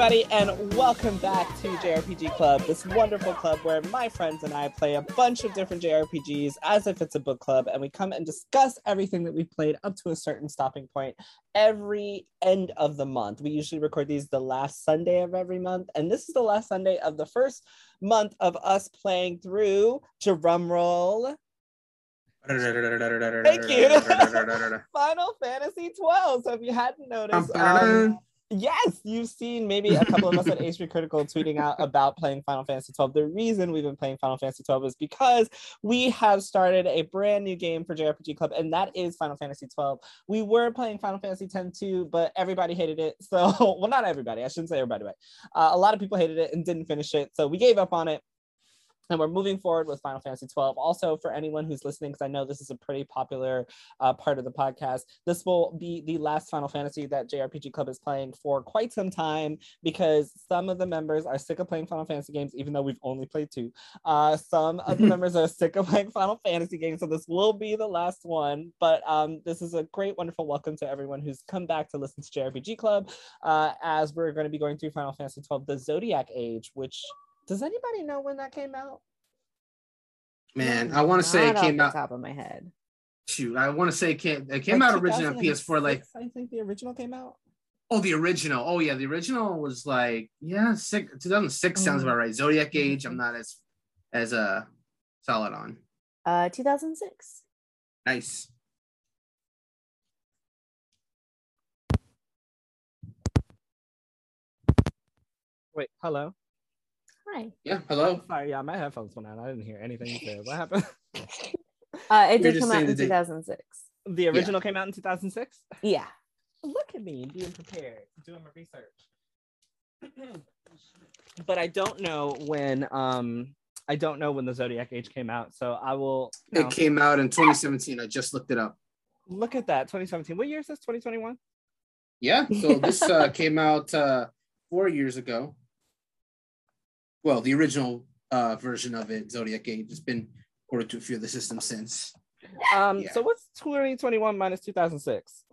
Everybody, and welcome back to JRPG Club, this wonderful club where my friends and I play a bunch of different JRPGs as if it's a book club, and we come and discuss everything that we've played up to a certain stopping point every end of the month. We usually record these the last Sunday of every month, and this is the last Sunday of the first month of us playing through drumroll. Thank you. Final Fantasy 12. So if you hadn't noticed, um, yes, you've seen maybe a couple of us at H3 Critical tweeting out about playing Final Fantasy 12. The reason we've been playing Final Fantasy 12 is because we have started a brand new game for JRPG Club, and that is Final Fantasy 12. We were playing Final Fantasy 10 too, but everybody hated it. So, well, not everybody, I shouldn't say everybody, but uh, a lot of people hated it and didn't finish it. So we gave up on it and we're moving forward with Final Fantasy 12. Also, for anyone who's listening, because I know this is a pretty popular uh, part of the podcast, this will be the last Final Fantasy that JRPG Club is playing for quite some time because some of the members are sick of playing Final Fantasy games, even though we've only played two. Uh, some of the members are sick of playing Final Fantasy games, so this will be the last one. But um, this is a great, wonderful welcome to everyone who's come back to listen to JRPG Club uh, as we're going to be going through Final Fantasy 12, the Zodiac Age, which does anybody know when that came out? Man, I want to say it came out. Top of my head. Shoot, I want to say it came. It came like out originally on PS4. Like I think the original came out. Oh, the original. Oh yeah, the original was like yeah, six, 2006 sounds about right. Zodiac Age. I'm not as as uh solid on. Uh, 2006. Nice. Wait, hello. Hi. Yeah, hello. Sorry, yeah, my headphones went out. I didn't hear anything you said. What happened? Uh, it You're did come out in the date. 2006. the original came out in 2006. Yeah. Look at me being prepared, doing my research. but I don't know when. Um, I don't know when the Zodiac Age came out, so I will. no. It came out in 2017. I just looked it up. Look at that, 2017. What year is this? 2021. Yeah. So this uh, came out uh, four years ago. Well, the original uh, version of it, Zodiac Age, has been ported to a few of the systems since. Um, Yeah. so what's 2021 minus 2006?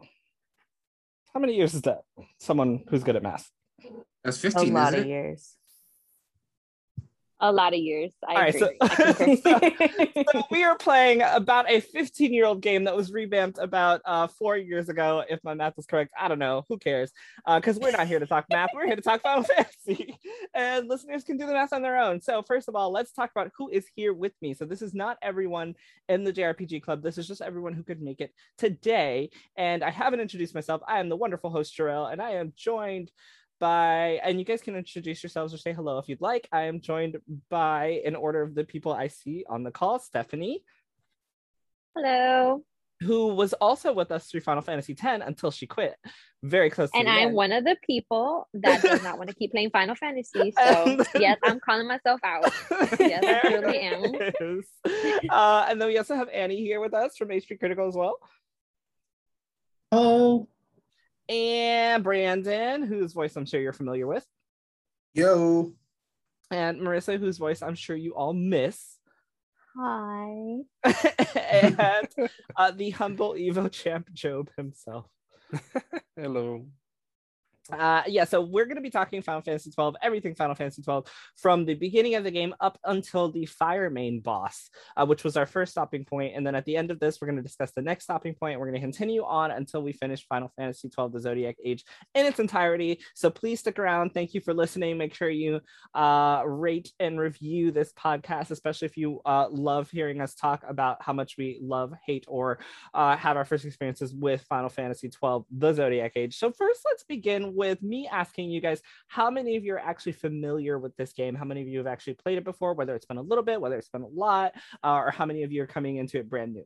How many years is that? Someone who's good at math. That's 15. A 15, lot isn't of it? years. A lot of years. I All right, so- concur. so we are playing about a 15 year old game that was revamped about uh, four years ago, if my math is correct. I don't know. Who cares? Because we're not here to talk math. We're here to talk Final Fantasy. And listeners can do the math on their own. So, first of all, let's talk about who is here with me. So, this is not everyone in the JRPG Club. This is just everyone who could make it today. And I haven't introduced myself. I am the wonderful host, Jarrell, and I am joined by and you guys can introduce yourselves or say hello if you'd like. I am joined by in order of the people I see on the call, Stephanie, Hello. who was also with us through Final Fantasy X until she quit. Very close And the I'm end. one of the people that does not want to keep playing Final Fantasy. So yes, I'm calling myself out. Yes, I There truly am. Uh, and then we also have Annie here with us from H3 Critical as well. Oh, And Brandon, whose voice I'm sure you're familiar with. yo. And Marissa, whose voice I'm sure you all miss. Hi. and uh, the humble Evo champ Job himself. Hello. Uh, yeah, so we're going to be talking Final Fantasy 12, everything Final Fantasy 12, from the beginning of the game up until the Firemane boss, uh, which was our first stopping. And then at the end of this, we're going to discuss the next stopping point. We're going to continue on until we finish Final Fantasy 12, the Zodiac Age in its entirety. So please stick around. Thank you for listening. Make sure you uh, rate and review this podcast, especially if you uh, love hearing us talk about how much we love, hate, or uh, have our first experiences with Final Fantasy 12, the Zodiac Age. So, first, let's begin with me asking you guys how many of you are actually familiar with this game? How many of you have actually played it before, whether it's been a little bit, whether it's been a lot, uh, or how many of you are coming into it brand new?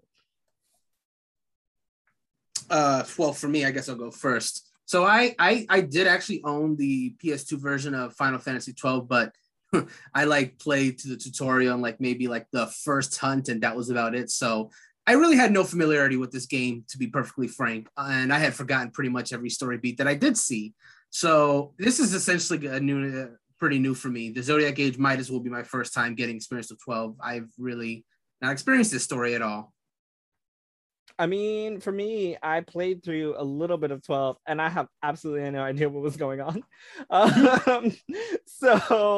Uh, well, for me, I guess I'll go first. So I, I, I did actually own the PS2 version of Final Fantasy 12, but I like played to the tutorial and like maybe like the first hunt, and that was about it. So I really had no familiarity with this game, to be perfectly frank, and I had forgotten pretty much every story beat that I did see. So this is essentially a new, uh, pretty new for me. The Zodiac Age might as well be my first time getting experience with 12. I've really not experienced this story at all. I mean, for me, I played through a little bit of 12 and I have absolutely no idea what was going on. Um, so,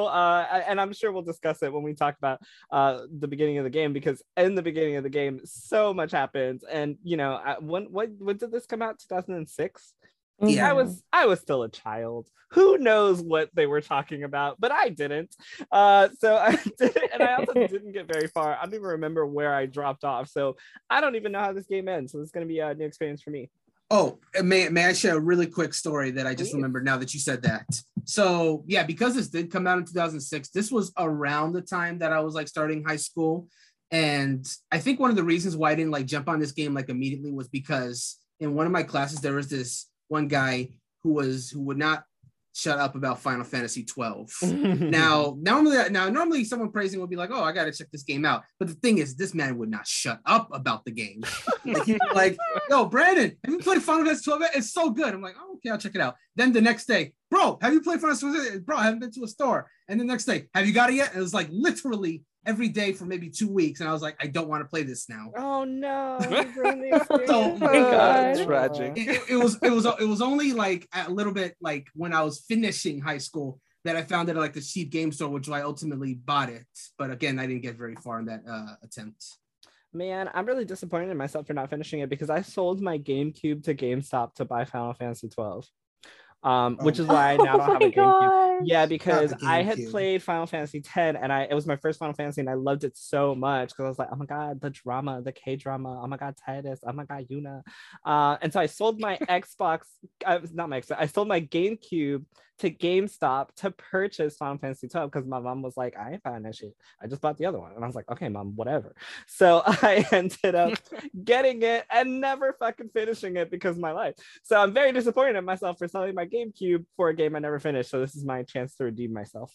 uh, and I'm sure we'll discuss it when we talk about uh, the beginning of the game because in the beginning of the game, so much happens. And, you know, when, what, when did this come out? 2006? Yeah. I was I was still a child. Who knows what they were talking about, but I didn't. Uh, so I did and I also didn't get very far. I don't even remember where I dropped off. So I don't even know how this game ends. So it's gonna be a new experience for me. Oh, may, may I share a really quick story that I just Please. remembered now that you said that? So yeah, because this did come out in 2006, this was around the time that I was like starting high school. And I think one of the reasons why I didn't like jump on this game like immediately was because in one of my classes there was this one guy who was who would not shut up about Final Fantasy 12. now, normally, now normally someone praising would be like, "Oh, I got to check this game out." But the thing is, this man would not shut up about the game. like, like, "Yo, Brandon, have you played Final Fantasy 12? It's so good." I'm like, "Oh, okay, I'll check it out." Then the next day, bro, have you played Final Fantasy? Bro, I haven't been to a store. And the next day, have you got it yet? And it was like literally every day for maybe two weeks, and I was like, I don't want to play this now. Oh no! oh my god, tragic. It, it, was it was it was only like a little bit like when I was finishing high school that I found it at like the cheap game store, which I ultimately bought it. But again, I didn't get very far in that uh, attempt. Man, I'm really disappointed in myself for not finishing it because I sold my GameCube to GameStop to buy Final Fantasy 12 um, which is why I now don't oh have a GameCube. Gosh. Yeah, because I had played Final Fantasy X and I it was my first Final Fantasy and I loved it so much because I was like, oh my god, the drama, the K drama, oh my god, Tidus, oh my god, Yuna, uh, and so I sold my Xbox, uh, not my Xbox, I sold my GameCube to GameStop to purchase Final Fantasy 12 because my mom was like, I ain't buying that shit. I just bought the other one. And I was like, okay, mom, whatever. So I ended up getting it and never fucking finishing it because of my life. So I'm very disappointed in myself for selling my GameCube for a game I never finished. So this is my chance to redeem myself.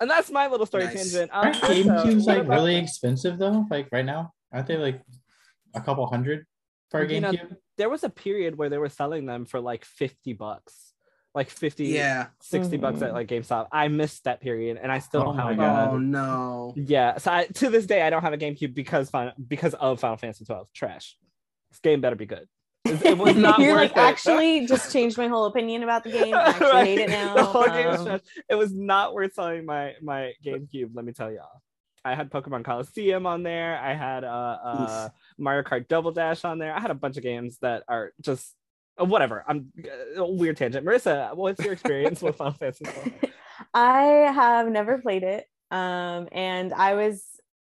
And that's my little story nice. tangent. Um, Aren't GameCubes like really expensive though? Like right now? Aren't they like a couple hundred for a GameCube? Know, there was a period where they were selling them for like 50 bucks like 50 yeah 60 mm-hmm. bucks at mm-hmm. like GameStop. I missed that period and I still oh don't have a God. Oh no. Yeah. So I, to this day I don't have a GameCube because because of Final Fantasy 12. Trash. This game better be good. It, was not You're like it. actually just changed my whole opinion about the game. I actually right. hate it now. The whole game um, It was not worth selling my my GameCube, let me tell y'all. I had Pokemon Colosseum on there. I had uh, uh Mario Kart Double Dash on there. I had a bunch of games that are just uh, whatever. I'm uh, weird tangent. Marissa, what's your experience with Final Fantasy? I have never played it, um, and I was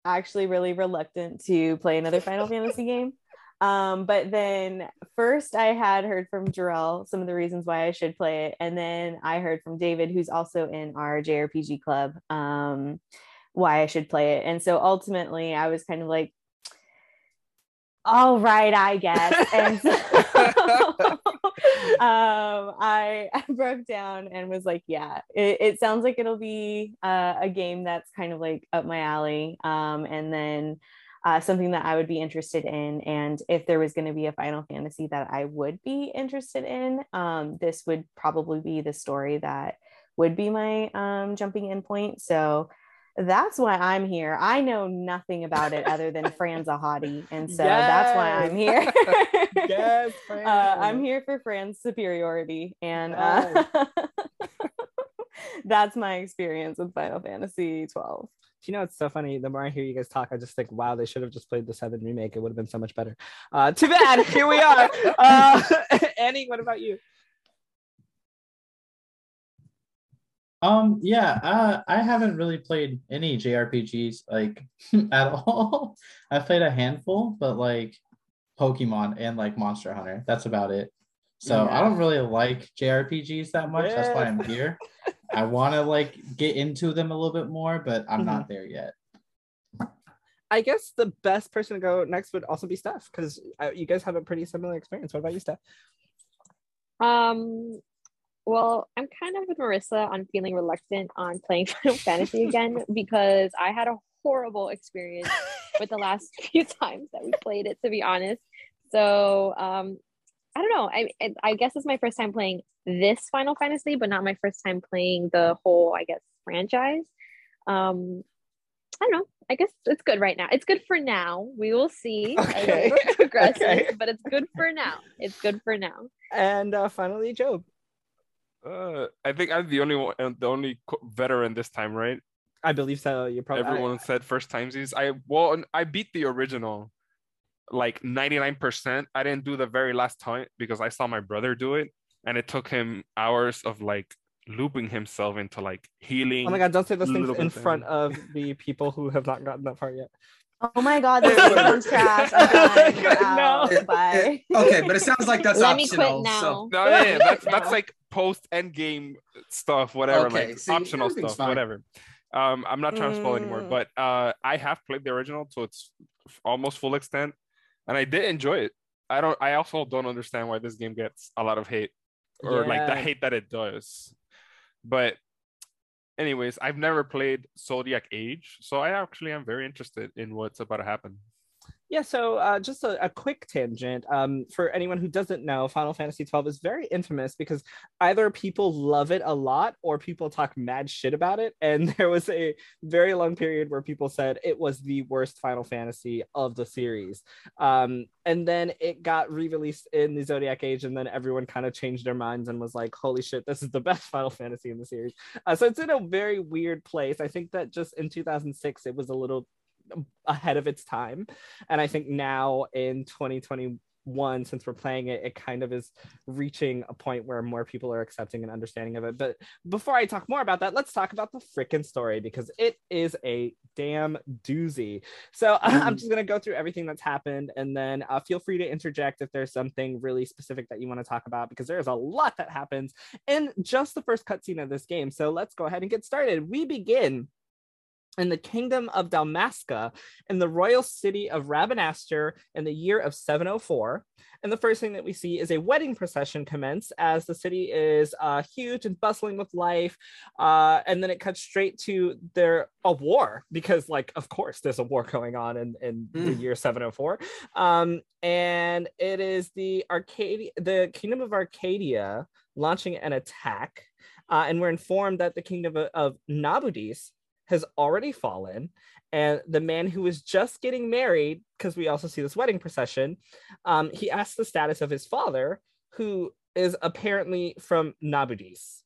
actually really reluctant to play another Final Fantasy game. Um, but then first I had heard from Jarrell some of the reasons why I should play it, and then I heard from David, who's also in our JRPG club, um, why I should play it. And so ultimately, I was kind of like, all right, I guess. And so, um, I, I, broke down and was like, yeah, it, it sounds like it'll be uh, a game that's kind of like up my alley. Um, and then uh, something that I would be interested in. And if there was going to be a Final Fantasy that I would be interested in, um, this would probably be the story that would be my um, jumping in point. So that's why I'm here. I know nothing about it other than Fran's a hottie. And so yes. that's why I'm here. yes, uh, I'm here for Fran's superiority. And uh, that's my experience with Final Fantasy 12. You know, it's so funny. The more I hear you guys talk, I just think, wow, they should have just played the seven remake. It would have been so much better. Uh, too bad. Here we are. Uh, Annie, what about you? Um, yeah, uh, I haven't really played any JRPGs like at all. I've played a handful, but like Pokemon and like Monster Hunter. That's about it. So yeah. I don't really like JRPGs that much. Yeah. That's why I'm here. I want to like get into them a little bit more, but I'm mm-hmm. not there yet. I guess the best person to go next would also be Steph because you guys have a pretty similar experience. What about you, Steph? Um, well, I'm kind of with Marissa on feeling reluctant on playing Final Fantasy again because I had a horrible experience with the last few times that we played it, to be honest. So um, I don't know. I I guess it's my first time playing this Final Fantasy, but not my first time playing the whole, I guess, franchise. Um, I don't know. I guess it's good right now. It's good for now. We will see okay. as it progresses, okay. but it's good for now. It's good for now. And uh, finally, Job. Uh, I think I'm the only one, uh, the only veteran this time, right? I believe so. You probably everyone I, said first timesies. I well, I beat the original, like 99%. I didn't do the very last time because I saw my brother do it, and it took him hours of like looping himself into like healing. Oh my god! Don't say those things in front of the people who have not gotten that far yet. Oh my god, this sounds trash. no. Bye. Okay, but it sounds like that's Let optional. Me quit now. So. No, yeah, yeah that's that's like post end game stuff, whatever, okay, like see, optional stuff, fine. whatever. Um, I'm not trying to spoil anymore, mm. but uh, I have played the original to its almost full extent, and I did enjoy it. I don't. I also don't understand why this game gets a lot of hate, or yeah. like the hate that it does. But anyways, I've never played Zodiac Age, so I actually am very interested in what's about to happen. Yeah, so uh, just a, a, quick tangent. Um, for anyone who doesn't know, Final Fantasy XII is very infamous because either people love it a lot or people talk mad shit about it. And there was a very long period where people said it was the worst Final Fantasy of the series. Um, and then it got re-released in the Zodiac Age, and then everyone kind of changed their minds and was like, "Holy shit, this is the best Final Fantasy in the series." Uh, so it's in a very weird place. I think that just in 2006, it was a little ahead of its time. And i think now in 2021 since we're playing it it kind of is reaching a point where more people are accepting and understanding of it. But before i talk more about that let's talk about the freaking story because it is a damn doozy. So i'm just going to go through everything that's happened and then uh, feel free to interject if there's something really specific that you want to talk about because there's a lot that happens in just the first cutscene of this game. So let's go ahead and get started. We begin in the kingdom of Dalmasca in the royal city of Rabanastre in the year of 704. And the first thing that we see is a wedding procession commence as the city is uh, huge and bustling with life. Uh, and then it cuts straight to their a war because, like, of course, there's a war going on in, in mm. the year 704. Um, and it is the Archadia, the kingdom of Archadia launching an attack. Uh, and we're informed that the kingdom of, of Nabudis has already fallen and the man who was just getting married because we also see this wedding procession um, he asks the status of his father who is apparently from Nabudis.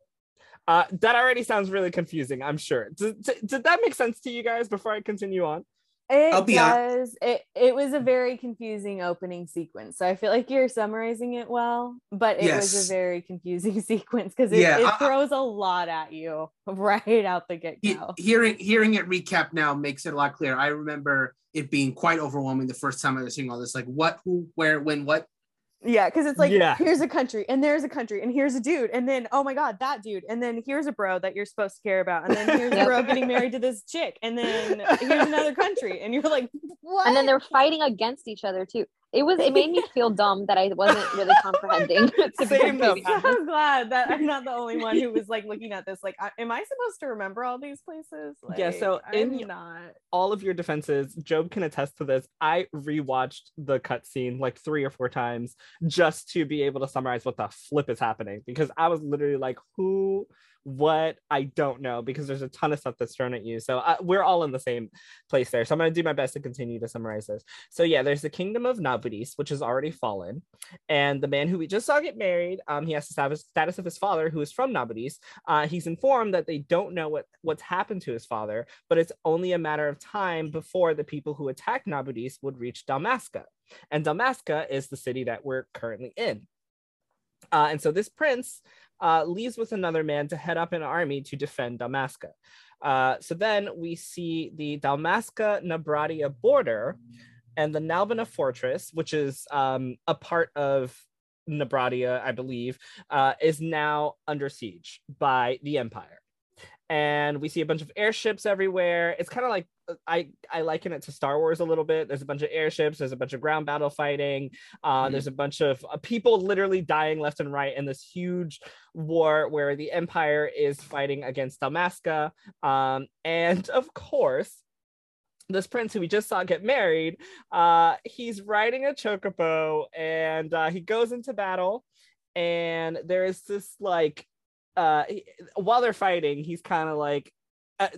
Uh, that already sounds really confusing i'm sure. Did, did that make sense to you guys before i continue on it does. It it was a very confusing opening sequence. So I feel like you're summarizing it well, but it yes. was a very confusing sequence because it, yeah, it throws a lot at you right out the get go. hearing hearing it recap now makes it a lot clearer. I remember it being quite overwhelming the first time I was seeing all this. Like what, who, where, when, what, yeah, because it's like yeah. here's a country and there's a country and here's a dude and then oh my god that dude and then here's a bro that you're supposed to care about and then here's a bro getting married to this chick and then here's another country and you're like what? And then they're fighting against each other too it was it made me feel dumb that I wasn't really comprehending. Same though. I'm glad that I'm not the only one who was like looking at this. Like, am I supposed to remember all these places? Like, yeah. So I'm in not. all of your defenses, Job can attest to this. I rewatched the cutscene like three or four times just to be able to summarize what the flip is happening because I was literally like, who what I don't know because there's a ton of stuff that's thrown at you. So uh, we're all in the same place there. So I'm going to do my best to continue to summarize this. So yeah, there's the kingdom of Nabudis, which has already fallen, and the man who we just saw get married, um, he has the status, status of his father, who is from Nabudis. Uh, he's informed that they don't know what what's happened to his father, but it's only a matter of time before the people who attack Nabudis would reach Dalmasca. and Dalmasca is the city that we're currently in. Uh, and so this prince uh, leaves with another man to head up an army to defend Dalmasca. Uh, so then we see the Dalmasca Nabradia border and the Nalbina fortress, which is um, a part of Nabradia, I believe, uh, is now under siege by the Empire and we see a bunch of airships everywhere. It's kind of like I I liken it to Star Wars a little bit. There's a bunch of airships. There's a bunch of ground battle fighting. Uh, mm-hmm. There's a bunch of uh, people literally dying left and right in this huge war where the Empire is fighting against Dalmasca. Um, and of course, this prince who we just saw get married, uh, he's riding a chocobo and uh, he goes into battle. And there is this like uh while they're fighting he's kind of like uh,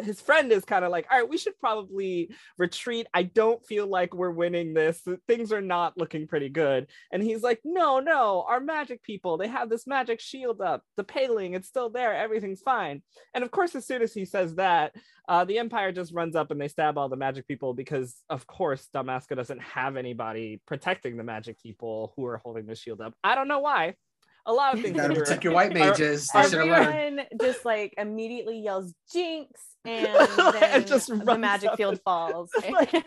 his friend is kind of like, all right, we should probably retreat. I don't feel like we're winning this. Things are not looking pretty good. And he's like, no, no, our magic people, they have this magic shield up. The paling, it's still there. Everything's fine. And of course, as soon as he says that, uh, the Empire just runs up and they stab all the magic people because, of course, Dalmasca doesn't have anybody protecting the magic people who are holding the shield up. I don't know why a lot of things. You gotta protect your white mages. Everyone just like immediately yells jinx and then just the magic field falls. like,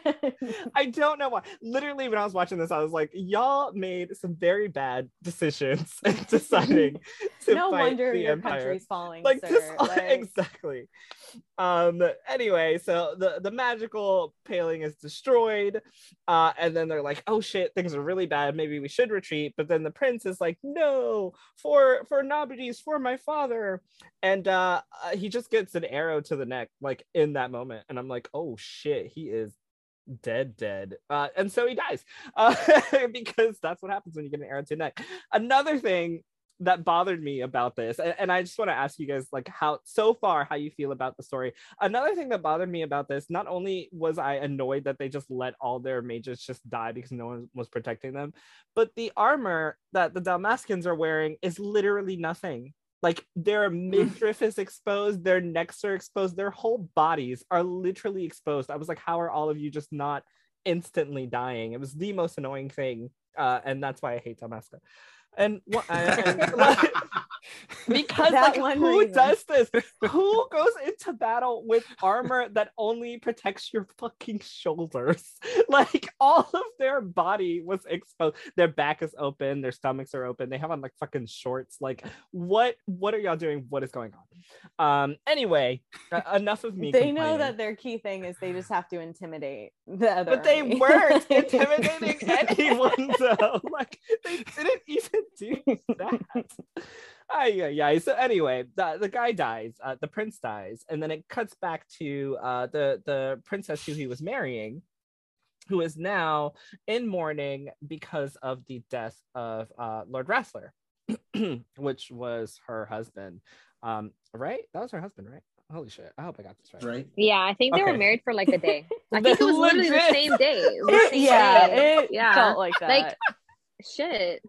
I don't know why. Literally, when I was watching this, I was like, y'all made some very bad decisions in deciding to no fight wonder the your Empire. country's falling. Like sir. this, like... exactly. Um. Anyway, so the the magical paling is destroyed, uh, and then they're like, "Oh shit, things are really bad. Maybe we should retreat." But then the prince is like, "No, for for Nabudis, for my father," and uh, uh, he just gets an arrow to the neck like in that moment. And i'm like oh shit he is dead dead. Uh, and so he dies uh, because that's what happens when you get an arrow to the neck. Another thing that bothered me about this and, and i just want to ask you guys like how so far how you feel about the story another thing that bothered me about this not only was i annoyed that they just let all their mages just die because no one was protecting them but the armor that the Dalmascans are wearing is literally nothing like their midriff is exposed, their necks are exposed, their whole bodies are literally exposed. I was like, how are all of you just not instantly dying? It was the most annoying thing. Uh, and that's why I hate Dalmasca. And, and like, because like who reason. does this? who goes into battle with armor that only protects your fucking shoulders? Like all of their body was exposed. Their back is open, their stomachs are open. They have on like fucking shorts. Like what what are y'all doing? What is going on? Um anyway, uh, enough of me. They know that their key thing is they just have to intimidate the other. But they weren't intimidating anyone though. Like they didn't even do that. Ah, yeah, yeah. So anyway, the, the guy dies, uh, the prince dies, and then it cuts back to uh, the the princess who he was marrying, who is now in mourning because of the death of uh, Lord Rasler, which was her husband. Um, right? That was her husband, right? Holy shit! I hope I got this right. Right? Yeah, I think they okay. were married for like a day. I think it was literally the same day. The same yeah, day. it yeah. felt like that. Like shit.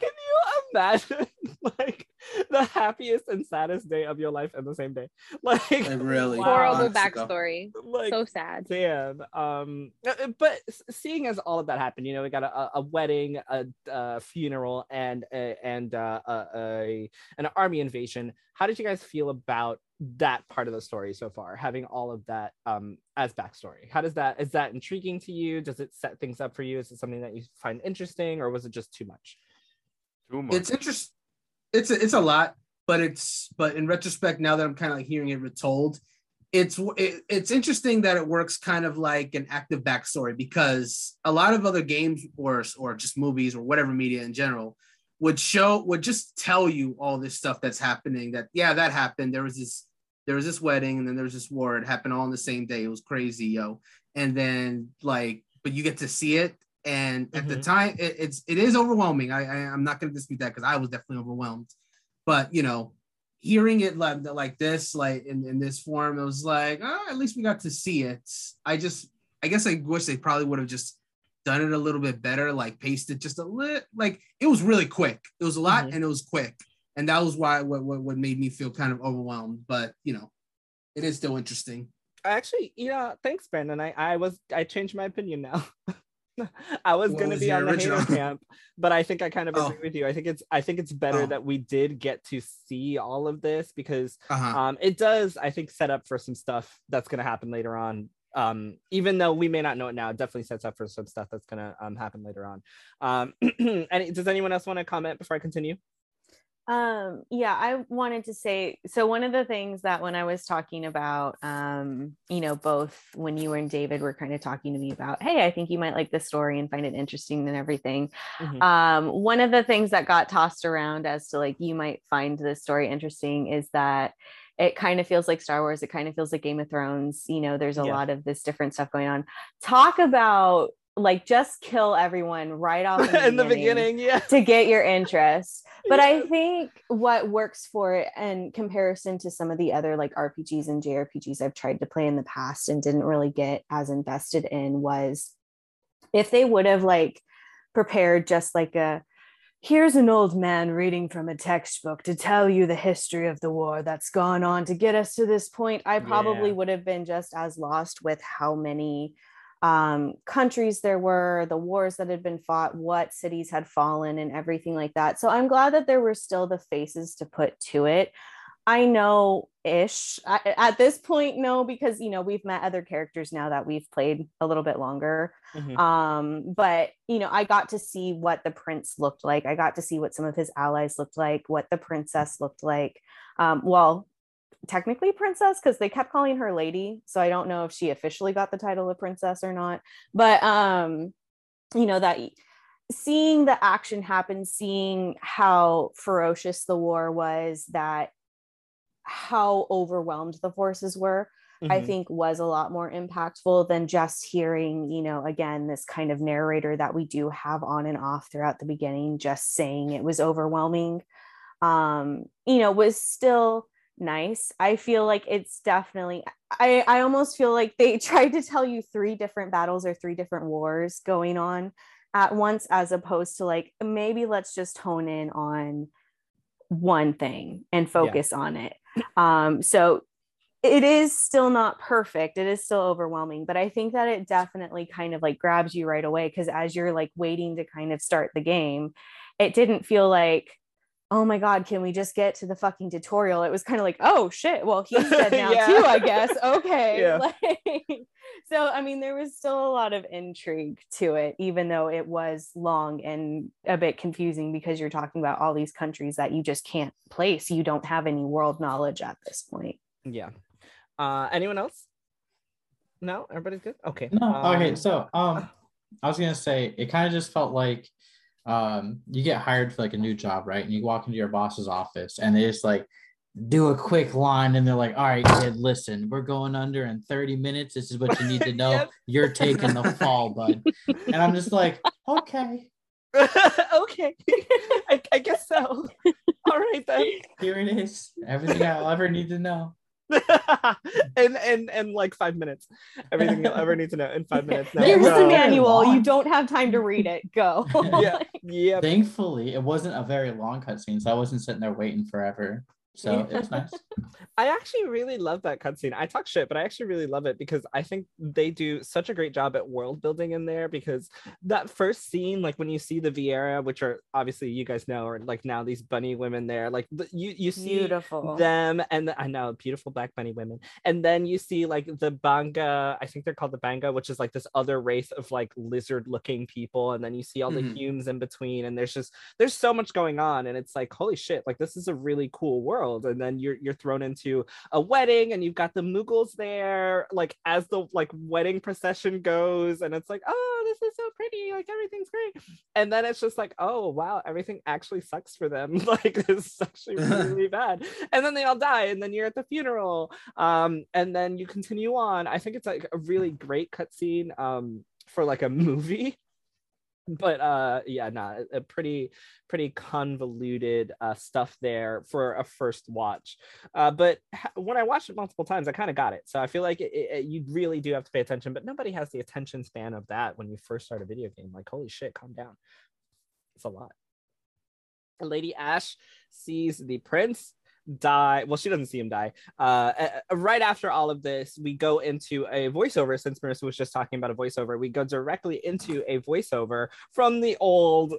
Can you imagine like the happiest and saddest day of your life in the same day? Like really horrible backstory. Like so sad. Damn. Um, uh, uh, but seeing as all of that happened, you know, we got a, a wedding, a, a, funeral, and a, and uh, a, a an army invasion. How did you guys feel about that part of the story so far? Having all of that um as backstory. How does that is that intriguing to you? Does it set things up for you? Is it something that you find interesting, or was it just too much? Too much. It's interesting. It's a, it's a lot, but it's but in retrospect, now that I'm kind of like hearing it retold, it's it, it's interesting that it works kind of like an active backstory because a lot of other games or or just movies or whatever media in general would show would just tell you all this stuff that's happening that yeah that happened there was this there was this wedding and then there was this war it happened all on the same day it was crazy yo and then like but you get to see it and at mm-hmm. the time it, it's it is overwhelming. I, I am not going to dispute that because i was definitely overwhelmed. But you know hearing it like, like this like in, in this form it was like oh, at least we got to see it. I just i guess i wish they probably would have just done it a little bit better like paced it just a little like it was really quick. It was a lot mm-hmm. and it was quick. And that was why what, what, what made me feel kind of overwhelmed. But you know it is still interesting. Actually yeah thanks brandon. I i was i changed my opinion now I was gonna be on the hater camp, but I think I kind of oh. agree with you. I think it's I think it's better oh. that we did get to see all of this because uh-huh. um, it does I think set up for some stuff that's gonna happen later on. Um, even though we may not know it now, it definitely sets up for some stuff that's gonna um, happen later on. Um, and does anyone else want to comment before I continue? Um, yeah, I wanted to say so. One of the things that when I was talking about, um, you know, both when you and David were kind of talking to me about, hey, I think you might like this story and find it interesting and everything. Mm-hmm. Um, one of the things that got tossed around as to like you might find this story interesting is that it kind of feels like Star Wars. It kind of feels like Game of Thrones. You know, there's a yeah. lot of this different stuff going on. Talk about like just kill everyone right off in the, in the beginning, yeah, to get your interest. But yeah. I think what works for it in comparison to some of the other like RPGs and JRPGs I've tried to play in the past and didn't really get as invested in was if they would have like prepared just like a here's an old man reading from a textbook to tell you the history of the war that's gone on to get us to this point i probably yeah. would have been just as lost with how many um, countries there were the wars that had been fought what cities had fallen and everything like that. So i'm glad that there were still the faces to put to it. I know ish at this point no because you know we've met other characters now that we've played a little bit longer. Mm-hmm. um but you know i got to see what the prince looked like. I got to see what some of his allies looked like what the princess looked like. Um well technically princess because they kept calling her lady so i don't know if she officially got the title of princess or not but um you know that seeing the action happen seeing how ferocious the war was that how overwhelmed the forces were mm-hmm. i think was a lot more impactful than just hearing you know again this kind of narrator that we do have on and off throughout the beginning just saying it was overwhelming um you know was still nice i feel like it's definitely i i almost feel like they tried to tell you three different battles or three different wars going on at once as opposed to like maybe let's just hone in on one thing and focus yeah. on it um, so it is still not perfect. It is still overwhelming, but I think that it definitely kind of like grabs you right away because as you're like waiting to kind of start the game, it didn't feel like, oh my God, can we just get to the fucking tutorial? It was kind of like, oh shit, well, he's dead now yeah. too, I guess. Okay. Yeah. Like, so, I mean, there was still a lot of intrigue to it, even though it was long and a bit confusing because you're talking about all these countries that you just can't place. You don't have any world knowledge at this point. Yeah. Uh, anyone else? No, everybody's good. Okay. No. Um, okay. So, um, I was gonna say it kind of just felt like, um, you get hired for like a new job, right? And you walk into your boss's office, and they just like do a quick line and they're like, all right, kid, listen, we're going under in 30 minutes. This is what you need to know. yep. You're taking the fall, bud. And I'm just like, okay. okay. I, I, guess so. All right then. Here it is. Everything I'll ever need to know. And and and like five minutes. Everything you'll ever need to know in five minutes. No, Here's the manual. You don't have time to read it. Go. yeah. Yeah. Thankfully, it wasn't a very long cutscene, so I wasn't sitting there waiting forever. So yeah. it's nice. I actually really love that cutscene. I talk shit, but I actually really love it because I think they do such a great job at world building in there. Because that first scene, like when you see the Viera, which are obviously you guys know, are like now these bunny women there, like the, you you see beautiful. them, and the, I know beautiful black bunny women, and then you see like the Bangaa. I think they're called the Bangaa, which is like this other race of like lizard looking people, and then you see all mm-hmm. the Humes in between, and there's just there's so much going on, and it's like holy shit, like this is a really cool world world and then you're you're thrown into a wedding and you've got the Moogles there like as the like wedding procession goes and it's like oh this is so pretty like everything's great. And then it's just like oh wow everything actually sucks for them like this is actually really bad. And then they all die and then you're at the funeral um and then you continue on. I think it's like a really great cutscene um for like a movie but uh yeah nah, a pretty pretty convoluted uh stuff there for a first watch. Uh but when i watched it multiple times i kind of got it. So i feel like it, it, you really do have to pay attention but nobody has the attention span of that when you first start a video game. Like holy shit calm down. It's a lot. Lady Ashe sees the prince die. Well, she doesn't see him die. Uh, right after all of this, we go into a voiceover. Since Marissa was just talking about a voiceover, we go directly into a voiceover from the old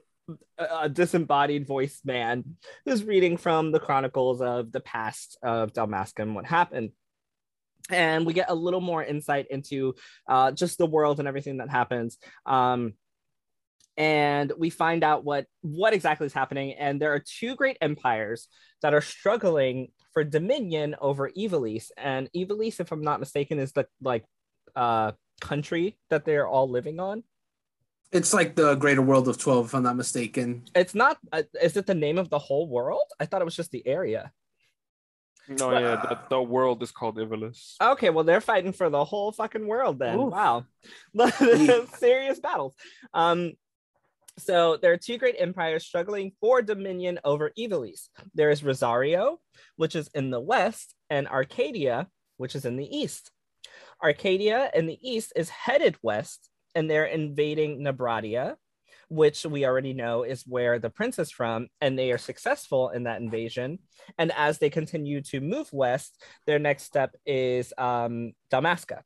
uh, disembodied voice man who's reading from the chronicles of the past of Dalmasca and what happened. And we get a little more insight into uh, just the world and everything that happens. Um, and we find out what what exactly is happening and there are two great empires that are struggling for dominion over Ivalice and Ivalice if I'm not mistaken is the like uh country that they're all living on it's like the greater world of 12 if I'm not mistaken it's not uh, is it the name of the whole world I thought it was just the area No, yeah, the, the, world is called Ivalice. Okay, well they're fighting for the whole fucking world then. Oof. Wow, serious battles. Um, so there are two great empires struggling for dominion over Ivalice. There is Rozarria, which is in the west, and Archadia, which is in the east. Archadia in the east is headed west, and they're invading Nabradia, which we already know is where the prince is from, and they are successful in that invasion. And as they continue to move west, their next step is um, Dalmasca.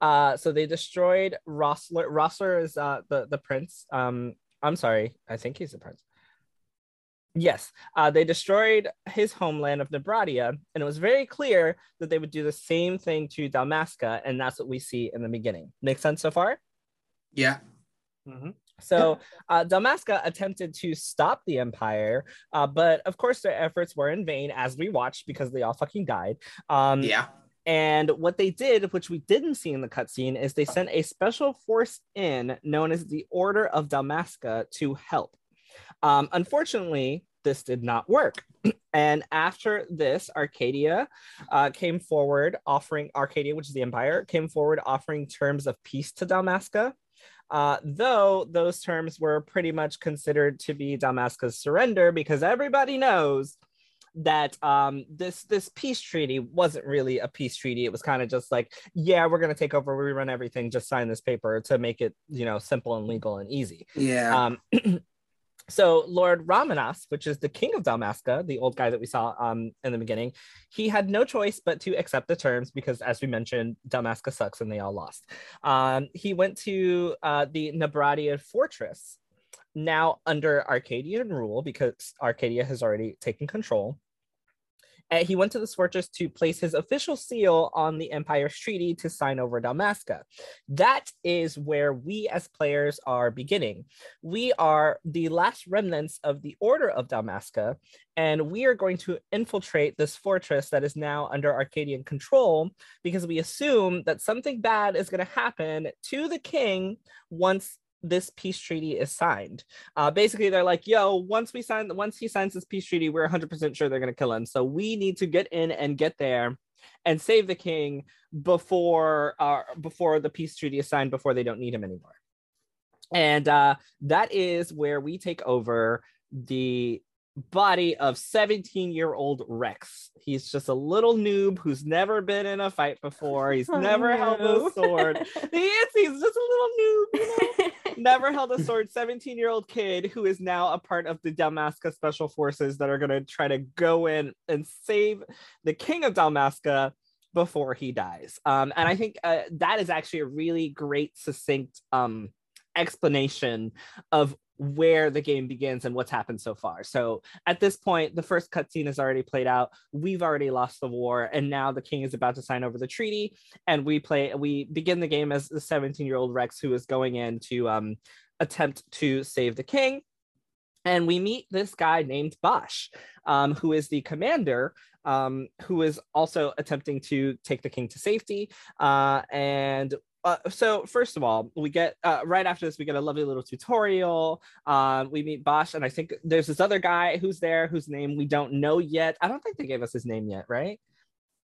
Uh, so they destroyed Rasler. Rasler is uh, the the prince. Um, I'm sorry, I think he's the prince. Yes, uh, they destroyed his homeland of Nabradia, and it was very clear that they would do the same thing to Dalmasca, and that's what we see in the beginning. Make sense so far? Yeah. Mm-hmm. So uh, Dalmasca attempted to stop the Empire, uh, but of course their efforts were in vain, as we watched because they all fucking died. Um, yeah. And what they did, which we didn't see in the cutscene, is they sent a special force in known as the Order of Dalmasca to help. Um, unfortunately, this did not work. and after this, Archadia uh, came forward offering, Archadia, which is the empire, came forward offering terms of peace to Dalmasca. Uh, though those terms were pretty much considered to be Dalmasca's surrender because everybody knows that um, this this peace treaty wasn't really a peace treaty. It was kind of just like, yeah, we're gonna take over, we run everything, just sign this paper to make it, you know, simple and legal and easy. Yeah. Um, so Lord Raminas, which is the king of Dalmasca, the old guy that we saw um, in the beginning, he had no choice but to accept the terms because, as we mentioned, Dalmasca sucks and they all lost. Um, he went to uh, the Nabradia fortress, now under Archadian rule because Archadia has already taken control. Uh, he went to the fortress to place his official seal on the Empire's treaty to sign over Dalmasca. That is where we as players are beginning. We are the last remnants of the Order of Dalmasca, and we are going to infiltrate this fortress that is now under Archadian control because we assume that something bad is going to happen to the king once this peace treaty is signed. Uh, basically, they're like, "Yo, once we sign, once he signs this peace treaty, we're 100% sure they're gonna kill him. So we need to get in and get there, and save the king before uh, before the peace treaty is signed, before they don't need him anymore." And uh, that is where we take over the body of 17 year old Reks. He's just a little noob who's never been in a fight before. He's oh, never no. held a sword. he is, he's just a little noob, you know? never held a sword. 17 year old kid who is now a part of the Dalmasca special forces that are going to try to go in and save the king of Dalmasca before he dies. Um, and I think uh, that is actually a really great, succinct um, explanation of where the game begins and what's happened so far. So at this point, the first cutscene is already played out. We've already lost the war, and now the king is about to sign over the treaty. And we play, we begin the game as the 17 year old Reks who is going in to um, attempt to save the king. And we meet this guy named Basch, um, who is the commander um, who is also attempting to take the king to safety. Uh, and uh, so first of all, we get uh, right after this, we get a lovely little tutorial. Um, we meet Bosch, and I think there's this other guy who's there whose name we don't know yet. I don't think they gave us his name yet, right?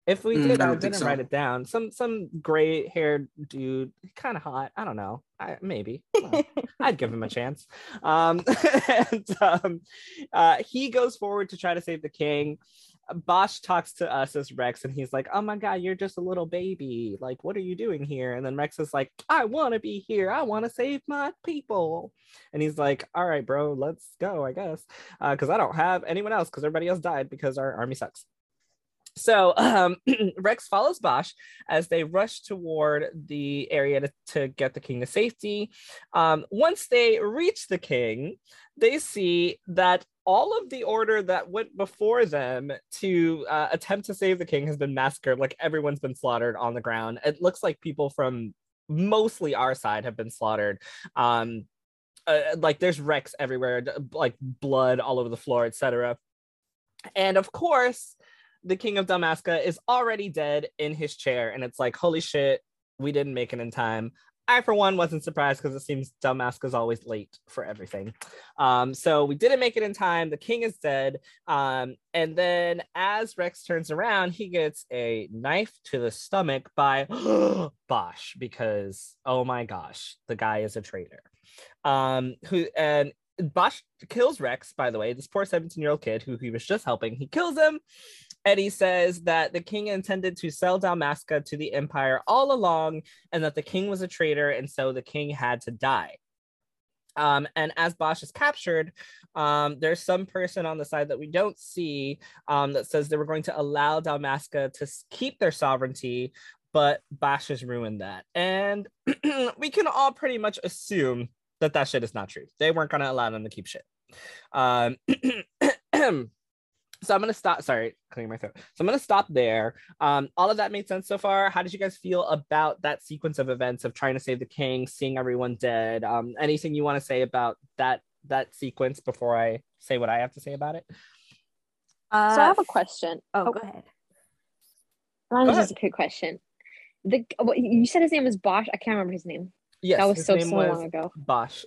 If we mm, did, mm, I, I didn't so. write it down. Some some gray haired dude, kind of hot. I don't know. I, maybe well, I'd give him a chance. Um, and um, uh, he goes forward to try to save the king. Basch talks to us as Reks and he's like, Oh my God, you're just a little baby. Like, what are you doing here? And then Reks is like, I want to be here. I want to save my people. And he's like, All right, bro, let's go, I guess. Because uh, I don't have anyone else because everybody else died because our army sucks. So um, Reks follows Basch as they rush toward the area to, to get the king to safety. Um, once they reach the king, they see that all of the order that went before them to uh, attempt to save the king has been massacred. Like everyone's been slaughtered on the ground. It looks like people from mostly our side have been slaughtered. Um, uh, like there's wrecks everywhere, like blood all over the floor, etc. And of course, the king of Dalmasca is already dead in his chair, and it's like, holy shit, we didn't make it in time. I, for one, wasn't surprised because it seems Dalmasca is always late for everything. Um, so we didn't make it in time. The king is dead. Um, and then as Reks turns around, he gets a knife to the stomach by Bosch because, oh my gosh, the guy is a traitor. Um, who and Bosch kills Reks, by the way, this poor 17 year old kid who he was just helping. He kills him. He says that the king intended to sell Dalmasca to the empire all along, and that the king was a traitor, and so the king had to die. Um, and as Bosch is captured, um, there's some person on the side that we don't see um, that says they were going to allow Dalmasca to keep their sovereignty, but Bosch has ruined that. And we can all pretty much assume that that shit is not true. They weren't going to allow them to keep shit. So I'm gonna stop. Sorry, clearing my throat. So I'm gonna stop there. Um, all of that made sense so far. How did you guys feel about that sequence of events of trying to save the king, seeing everyone dead? Um, anything you want to say about that that sequence before I say what I have to say about it? Uh, so I have a question. Oh, oh. go ahead. Mine is just a quick question. The what, you said his name was Bosch. I can't remember his name. Yes, that was so so long ago. Bosch.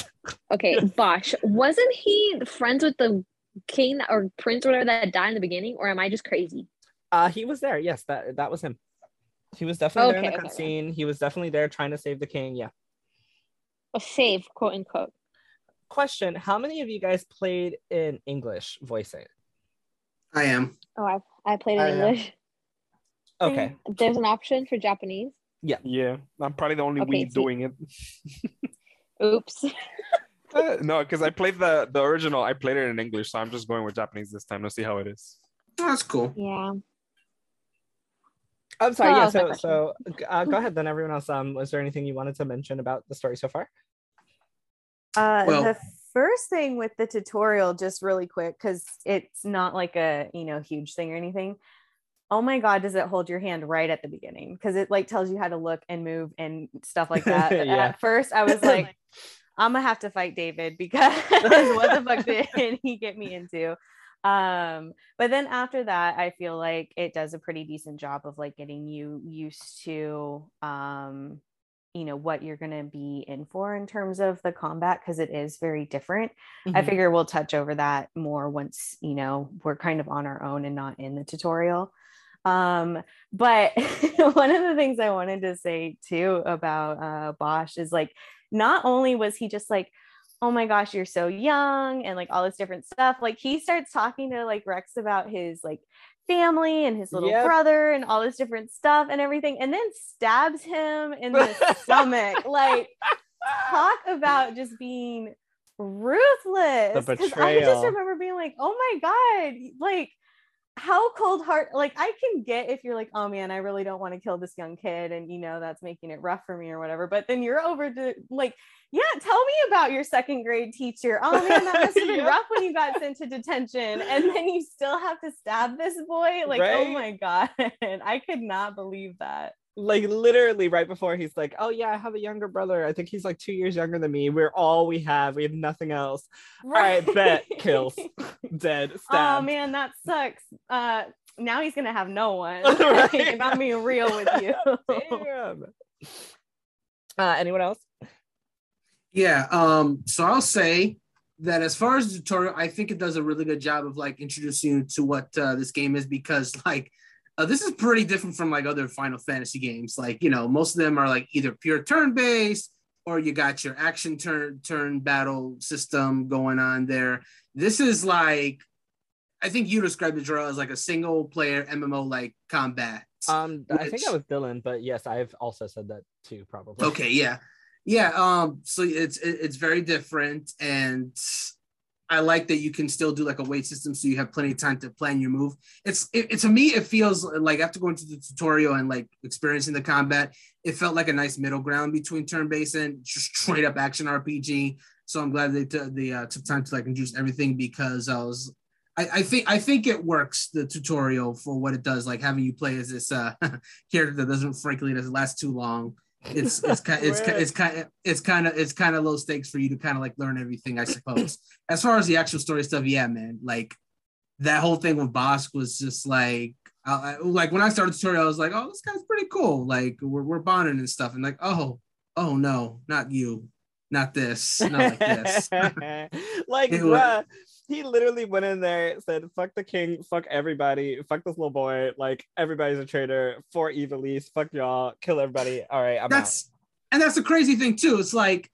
okay, Bosch. Wasn't he friends with the king or prince or whatever that died in the beginning, or am I just crazy? Uh, he was there. Yes, that that was him. He was definitely okay, there in the okay, cutscene. He was definitely there trying to save the king. Yeah. A save, quote unquote. Question: How many of you guys played in English voicing? I am. Oh, I I played in I English. Am. Okay. There's an option for Japanese. Yeah. Yeah, I'm probably the only okay, so doing it. Oops. no, because I played the the original. I played it in English, so I'm just going with Japanese this time to see how it is. Oh, that's cool. Yeah. I'm sorry. Oh, yeah. So so uh, go ahead then. Everyone else. Um, was there anything you wanted to mention about the story so far? Uh, well, the first thing with the tutorial, just really quick, because it's not like a you know huge thing or anything oh my god does it hold your hand right at the beginning because it like tells you how to look and move and stuff like that yeah. at first i was like i'm gonna have to fight david because what the fuck did he get me into? Um but then after that i feel like it does a pretty decent job of like getting you used to um you know what you're going to be in for in terms of the combat because it is very different. Mm-hmm. i figure we'll touch over that more once you know we're kind of on our own and not in the tutorial. Um, but one of the things I wanted to say too about uh, Bosch is like, not only was he just like, oh my gosh, you're so young and like all this different stuff, like he starts talking to like Reks about his like family and his little yep. brother and all this different stuff and everything, and then stabs him in the stomach. Like, talk about just being ruthless. Because I just remember being like, oh my God, like how cold heart like i can get if you're like oh man i really don't want to kill this young kid and you know that's making it rough for me or whatever but then you're over to like yeah tell me about your second grade teacher oh man that must have been yeah. rough when you got sent to detention and then you still have to stab this boy like oh right? oh my god i could not believe that like literally right before he's like, "Oh yeah, I have a younger brother. I think he's like two years younger than me. We're all we have. We have nothing else." Right. All right, bet kills, dead, oh, stabbed. Oh man, that sucks. Uh, now he's gonna have no one. right? if I'm being real with you. Damn. Uh, anyone else? Yeah. Um. So I'll say that as far as the tutorial, I think it does a really good job of like introducing you to what uh, this game is because like uh, this is pretty different from like other Final Fantasy games. Like you know, most of them are like either pure turn based or you got your action turn turn battle system going on there. This is like, I think you described the draw as like a single player MMO like combat. Um, which... I think that was Dylan, but yes, I've also said that too, probably. Okay, yeah, yeah. Um, so it's it's very different, and I like that you can still do like a wait system, so you have plenty of time to plan your move. It's it, it, to me, it feels like after going to the tutorial and like experiencing the combat, it felt like a nice middle ground between turn based and just straight up action RPG. So I'm glad they t- they uh, took time to like introduce everything because I was I, I, think I think it works the tutorial for what it does, like having you play as this uh, character that doesn't frankly doesn't last too long it's it's kind it's it's kind of it's kind of it's kind of low stakes for you to kind of like learn everything, I suppose. as far as the actual story stuff, yeah, man, like that whole thing with Bosk was just like I, like when I started the tutorial, I was like, oh, this guy's pretty cool. Like we're we're bonding and stuff, and like oh oh no, not you, not this, not like this. like, bruh, he literally went in there, said, fuck the king, fuck everybody, fuck this little boy, like everybody's a traitor for Ivalice, fuck y'all, kill everybody. All right, I'm that's out. and that's the crazy thing too. It's like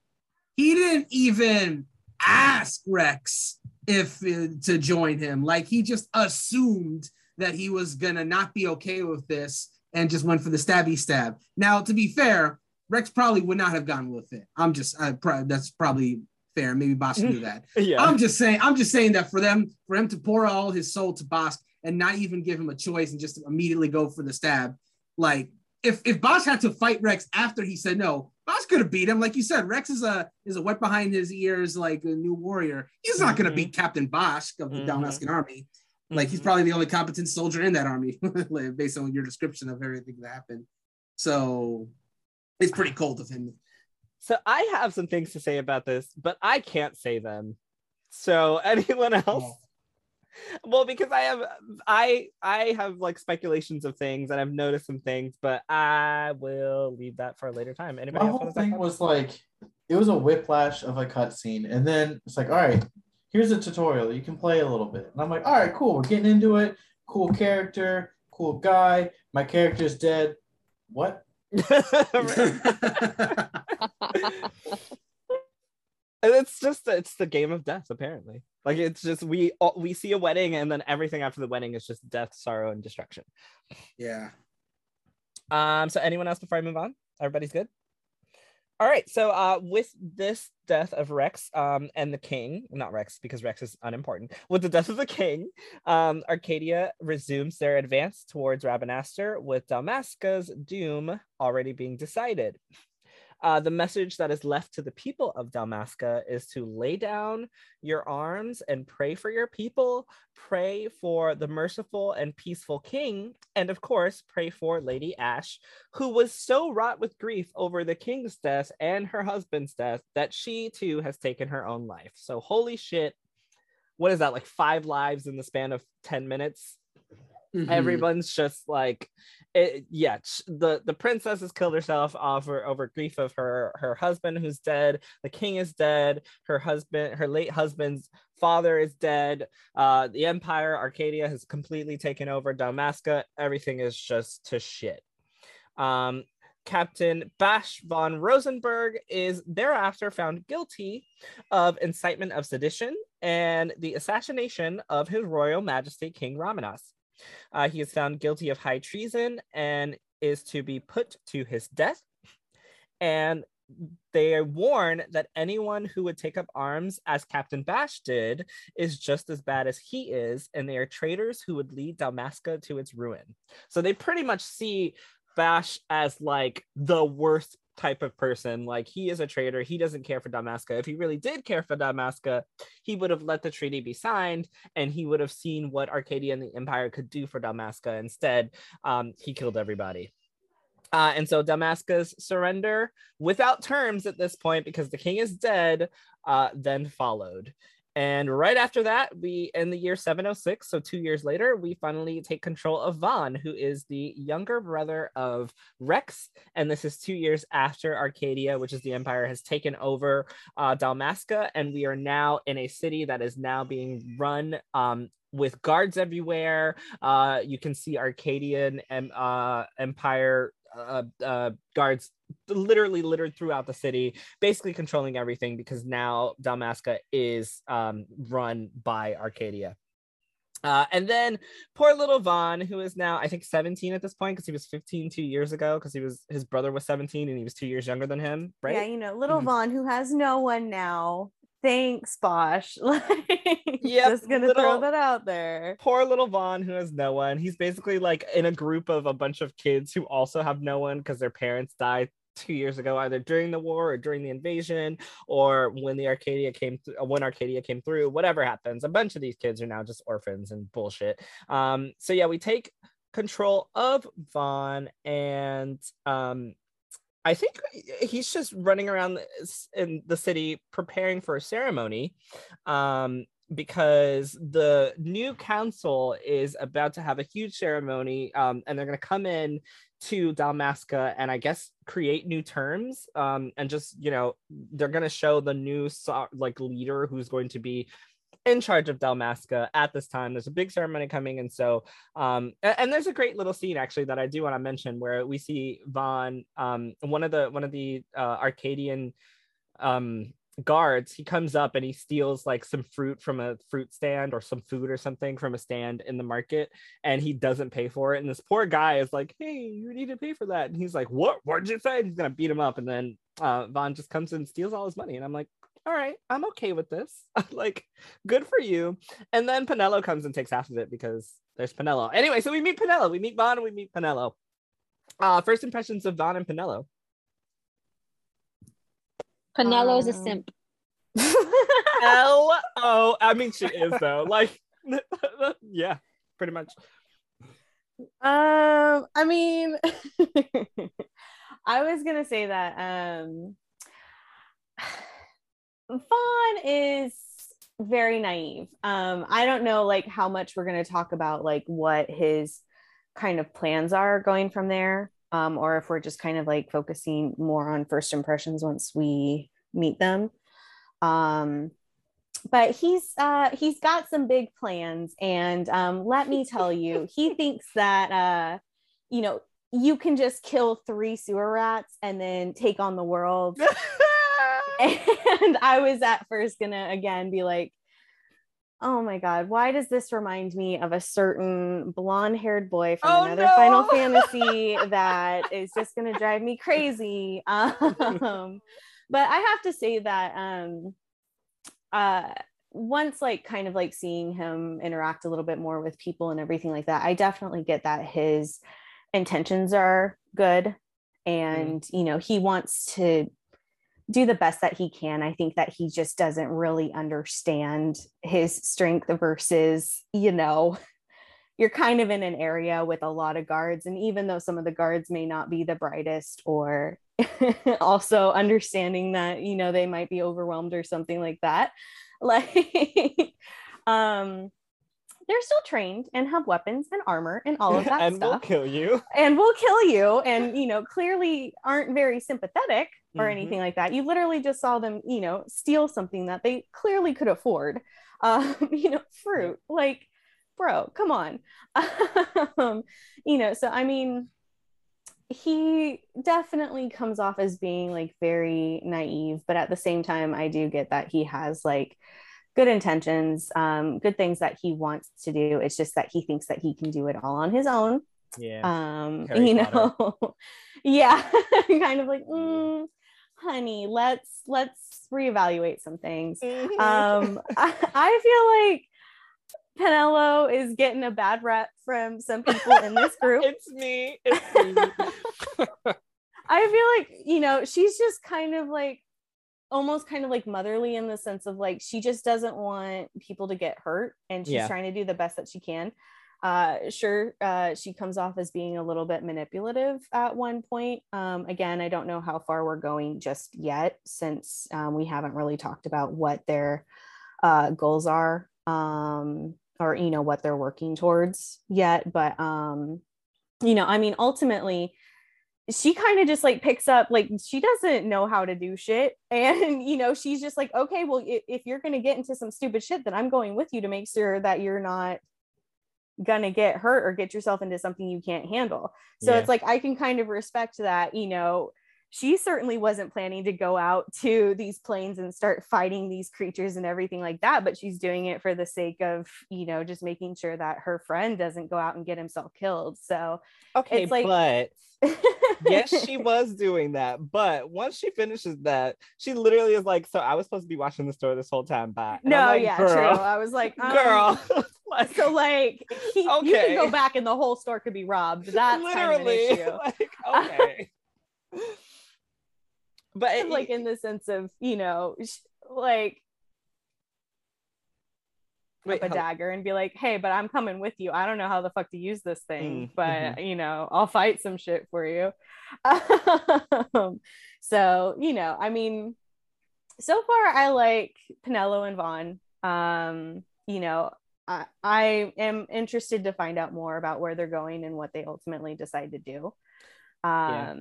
he didn't even ask Reks if uh, to join him. Like he just assumed that he was gonna not be okay with this and just went for the stabby stab. Now, to be fair, Reks probably would not have gone with it. I'm just I, that's probably fair. Maybe Bossk knew that. yeah. I'm just saying. I'm just saying that for them, for him to pour all his soul to Bossk and not even give him a choice and just immediately go for the stab, like if if Bossk had to fight Reks after he said no, Bossk could have beat him. Like you said, Reks is a is a wet behind his ears, like a new warrior. He's not mm-hmm. going to beat Captain Bossk of the mm-hmm. Dalmascan army. Like he's mm-hmm. probably the only competent soldier in that army, based on your description of everything that happened. So it's pretty cold of him so I have some things to say about this, but I can't say them. So anyone else? Well, because I have I I have like speculations of things and I've noticed some things, but I will leave that for a later time. Anybody My whole thing was like it was a whiplash of a cutscene, and then it's like, all right, here's a tutorial. You can play a little bit. And I'm like, all right, cool. We're getting into it. Cool character, cool guy. My character's dead. What? it's just it's the game of death apparently. Like it's just we we see a wedding and then everything after the wedding is just death sorrow and destruction. Yeah. Um so anyone else before i move on? Everybody's good all right so uh with this death of reks um and the king not reks because reks is unimportant with the death of the king um archadia resumes their advance towards rabanastre with dalmasca's doom already being decided uh, the message that is left to the people of Dalmasca is to lay down your arms and pray for your people, pray for the merciful and peaceful king, and of course, pray for Lady Ashe, who was so wrought with grief over the king's death and her husband's death that she too has taken her own life. So, holy shit. What is that, like five lives in the span of 10 minutes? Mm-hmm. Everyone's just like, it, yeah, the the princess has killed herself over over grief of her her husband who's dead. The king is dead. Her husband, her late husband's father is dead. Uh, the empire, Archadia, has completely taken over Dalmasca. Everything is just to shit. Um, Captain Basch fon Ronsenburg is thereafter found guilty of incitement of sedition and the assassination of His Royal Majesty King Raminas. Uh, he is found guilty of high treason and is to be put to his death. And they warn that anyone who would take up arms as Captain Basch did is just as bad as he is, and they are traitors who would lead Dalmasca to its ruin. So they pretty much see Basch as like the worst type of person. Like he is a traitor. He doesn't care for Dalmasca. If he really did care for Dalmasca, he would have let the treaty be signed and he would have seen what Archadia and the Empire could do for Dalmasca. Instead, um, he killed everybody. Uh, and so Dalmasca's surrender without terms at this point, because the king is dead, uh, then followed. And right after that, we in the year 706, so two years later, we finally take control of Vaan, who is the younger brother of Reks. And this is two years after Archadia, which is the empire, has taken over uh, Dalmasca. And we are now in a city that is now being run um, with guards everywhere. Uh, you can see Archadian uh, Empire uh, uh, guards literally littered throughout the city, basically controlling everything because now Dalmasca is um, run by Archadia. Uh, and then poor little Vaan, who is now I think 17 at this point because he was 15 two years ago because he was his brother was 17 and he was two years younger than him, right? Yeah, you know, little mm-hmm. Vaan who has no one now thanks bosch like yeah just gonna little, throw that out there poor little Vaan who has no one he's basically like in a group of a bunch of kids who also have no one because their parents died two years ago either during the war or during the invasion or when the archadia came th- when archadia came through whatever happens a bunch of these kids are now just orphans and bullshit um so yeah we take control of vaan and um I think he's just running around in the city preparing for a ceremony. Um, because the new council is about to have a huge ceremony um, and they're going to come in to Dalmasca and I guess create new terms um, and just you know they're going to show the new like leader who's going to be in charge of Dalmasca at this time. There's a big ceremony coming, and so um, and, and there's a great little scene actually that I do want to mention where we see Vaan, um, one of the one of the uh, Archadian um guards he comes up and he steals like some fruit from a fruit stand or some food or something from a stand in the market and he doesn't pay for it and this poor guy is like hey you need to pay for that. And he's like what? What did you say? And he's gonna beat him up and then uh Vaan just comes and steals all his money and i'm like all right i'm okay with this. Like good for you. And then Penelo comes and takes half of it because there's Penelo anyway so we meet Penelo we meet Vaan and we meet Penelo uh first impressions of Vaan and Penelo Penelo's um, a simp. L O. I mean, she is though. Like, yeah, pretty much. Um, I mean, I was gonna say that um, Vaan is very naive. Um, I don't know like how much we're gonna talk about like what his kind of plans are going from there um, or if we're just kind of like focusing more on first impressions once we meet them. Um, but he's uh, he's got some big plans, and um, let me tell you, he thinks that uh, you know you can just kill three sewer rats and then take on the world. and I was at first gonna again be like, Oh my God, why does this remind me of a certain blonde haired boy from oh, another no! Final Fantasy that is just going to drive me crazy? Um, but I have to say that um, uh, once, like, kind of like seeing him interact a little bit more with people and everything like that, I definitely get that his intentions are good. Mm. And, you know, he wants to do the best that he can. I think that he just doesn't really understand his strength versus, you know, you're kind of in an area with a lot of guards. And even though some of the guards may not be the brightest, or also understanding that, you know, they might be overwhelmed or something like that, like, um, they're still trained and have weapons and armor and all of that stuff. and we'll kill you. And we'll kill you. And, you know, clearly aren't very sympathetic or mm-hmm. anything like that. You literally just saw them, you know, steal something that they clearly could afford. Um, you know, fruit. Like, bro, come on. um, you know, so I mean, he definitely comes off as being like very naive, but at the same time, I do get that he has like good intentions, um, good things that he wants to do. It's just that he thinks that he can do it all on his own. Yeah. Um, Harry you Potter. know, yeah, kind of like, mm, honey, let's let's reevaluate some things. Mm-hmm. Um, I, I feel like Penelo is getting a bad rep from some people in this group. it's me. It's me. I feel like, you know, she's just kind of like almost kind of like motherly in the sense of like she just doesn't want people to get hurt and she's yeah. trying to do the best that she can uh sure uh she comes off as being a little bit manipulative at one point. Um again i don't know how far we're going just yet since um, we haven't really talked about what their uh goals are um or you know what they're working towards yet but um you know i mean ultimately she kind of just like picks up like she doesn't know how to do shit and you know she's just like okay well if, if you're going to get into some stupid shit then i'm going with you to make sure that you're not gonna get hurt or get yourself into something you can't handle so yeah. it's like i can kind of respect that you know she certainly wasn't planning to go out to these plains and start fighting these creatures and everything like that but she's doing it for the sake of you know just making sure that her friend doesn't go out and get himself killed. So okay it's like but yes she was doing that but once she finishes that she literally is like so i was supposed to be watching the store this whole time back no like, yeah true. I was like um, girl so like he, okay. you can go back and the whole store could be robbed. That's literally kind of like, okay but like in the sense of you know like Wait, a dagger and be like, hey, but I'm coming with you. I don't know how the fuck to use this thing, mm, but mm-hmm. you know, I'll fight some shit for you. um, so, you know, I mean, so far I like Penelo and vaan Um, you know, I, I am interested to find out more about where they're going and what they ultimately decide to do. Um, yeah.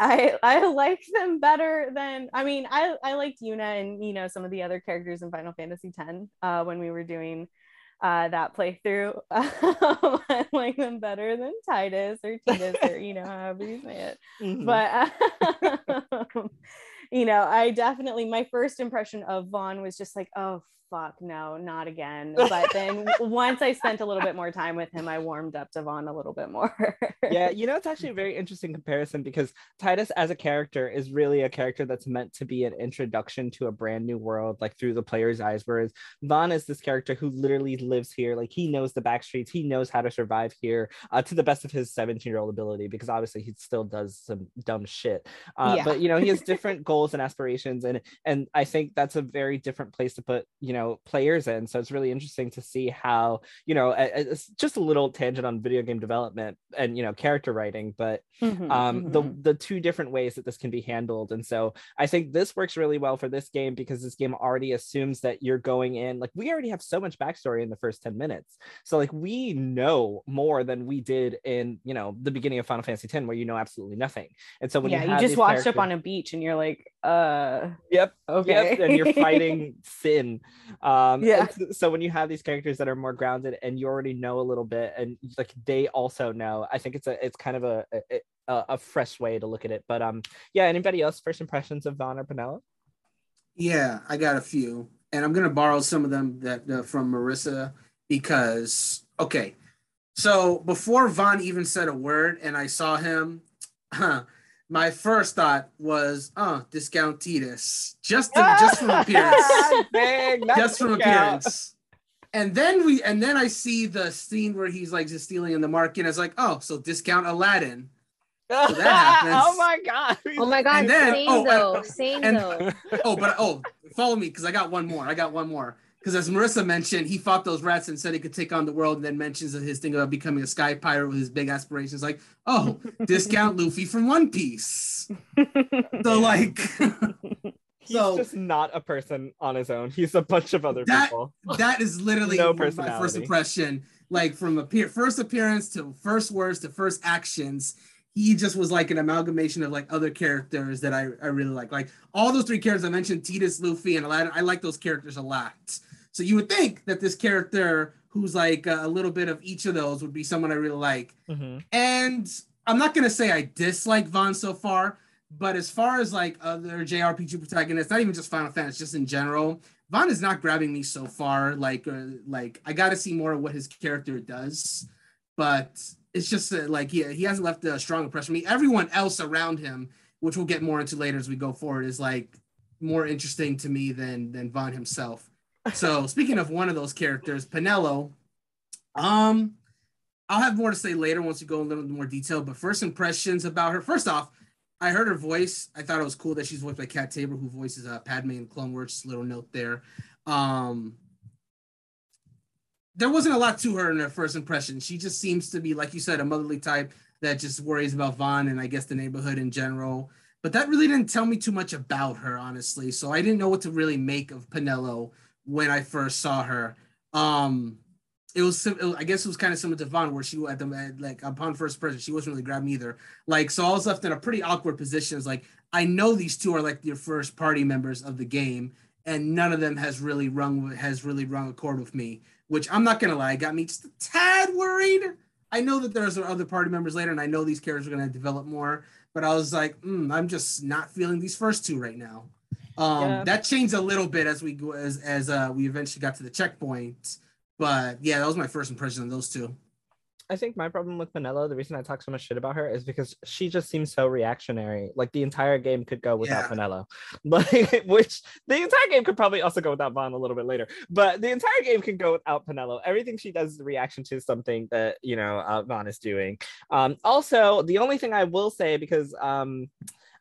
I I like them better than I mean I I liked Yuna and you know some of the other characters in Final Fantasy X uh, when we were doing uh, that playthrough. I like them better than Tidus or Tidus or you know however you say it. Mm-hmm. But you know I definitely my first impression of Vaan was just like oh fuck no not again. But then once i spent a little bit more time with him i warmed up to Vaan a little bit more. Yeah you know it's actually a very interesting comparison because tidus as a character is really a character that's meant to be an introduction to a brand new world like through the player's eyes whereas Vaan is this character who literally lives here like he knows the back streets he knows how to survive here uh, to the best of his 17 year old ability because obviously he still does some dumb shit. Uh, yeah. but you know he has different goals and aspirations and and i think that's a very different place to put you know know players in. So it's really interesting to see how you know it's just a little tangent on video game development and you know character writing but mm-hmm, um mm-hmm. the the two different ways that this can be handled. And so i think this works really well for this game because this game already assumes that you're going in like we already have so much backstory in the first 10 minutes. So like we know more than we did in you know the beginning of final fantasy 10 where you know absolutely nothing. And so when yeah you, you just washed up on a beach and you're like uh yep okay. yep, and you're fighting sin. Um yeah. so when you have these characters that are more grounded and you already know a little bit and like they also know i think it's a it's kind of a a, a fresh way to look at it but um yeah anybody else first impressions of Vaan or Penelo yeah i got a few and i'm gonna borrow some of them that uh, from marissa because okay so before Vaan even said a word and i saw him my first thought was, oh, discount Tidus. Just to, just from appearance. Dang, just from appearance. And then we and then I see the scene where he's like just stealing in the market. And it's like, oh, so discount Aladdin. So that happens. oh my god. Oh my god. And then, same oh, though. And, same and, though. Oh, but oh, follow me because I got one more. I got one more because as Marissa mentioned, he fought those rats and said he could take on the world, and then mentions his thing about becoming a sky pirate with his big aspirations. Like, oh, discount Luffy from One Piece. so like, he's so, just not a person on his own. He's a bunch of other that, people. That is literally no my first impression. Like from appear first appearance to first words to first actions he just was like an amalgamation of like other characters that I, I really like. Like all those three characters I mentioned, Tidus, Luffy, and Aladdin, I like those characters a lot. So you would think that this character who's like a little bit of each of those would be someone I really like. Mm-hmm. And I'm not gonna say I dislike Vaan so far, but as far as like other JRPG protagonists, not even just Final Fantasy, just in general, Vaan is not grabbing me so far. Like, uh, like I got to see more of what his character does. But it's just uh, like he, he hasn't left a strong impression on me. Everyone else around him, which we'll get more into later as we go forward, is like more interesting to me than than Vaan himself. So speaking of one of those characters, Penelo, um, I'll have more to say later once we go a little more detail. But first impressions about her. First off, I heard her voice. I thought it was cool that she's voiced by Cat Taber, who voices uh, Padme in Clone Wars. Little note there. Um, there wasn't a lot to her in her first impression. She just seems to be, like you said, a motherly type that just worries about Vaan and I guess the neighborhood in general. But that really didn't tell me too much about her, honestly. So I didn't know what to really make of Penelo when I first saw her. Um, it was, I guess it was kind of similar to Vaan, where she at the like upon first person, she wasn't really grabbing either. Like, so I was left in a pretty awkward position. It's like I know these two are like your first party members of the game, and none of them has really rung has really rung a chord with me which I'm not gonna lie, got me just a tad worried. I know that there's other party members later, and I know these characters are gonna develop more, but I was like, mm, I'm just not feeling these first two right now. Um, yeah. That changed a little bit as we go as as uh, we eventually got to the checkpoint, but yeah, that was my first impression of those two. I think my problem with Penelo, the reason I talk so much shit about her is because she just seems so reactionary. Like the entire game could go without yeah. Like which the entire game could probably also go without Vaan a little bit later. But the entire game can go without Penelo. Everything she does is a reaction to something that you know uh, Vaan is doing. Um, also, the only thing I will say because um,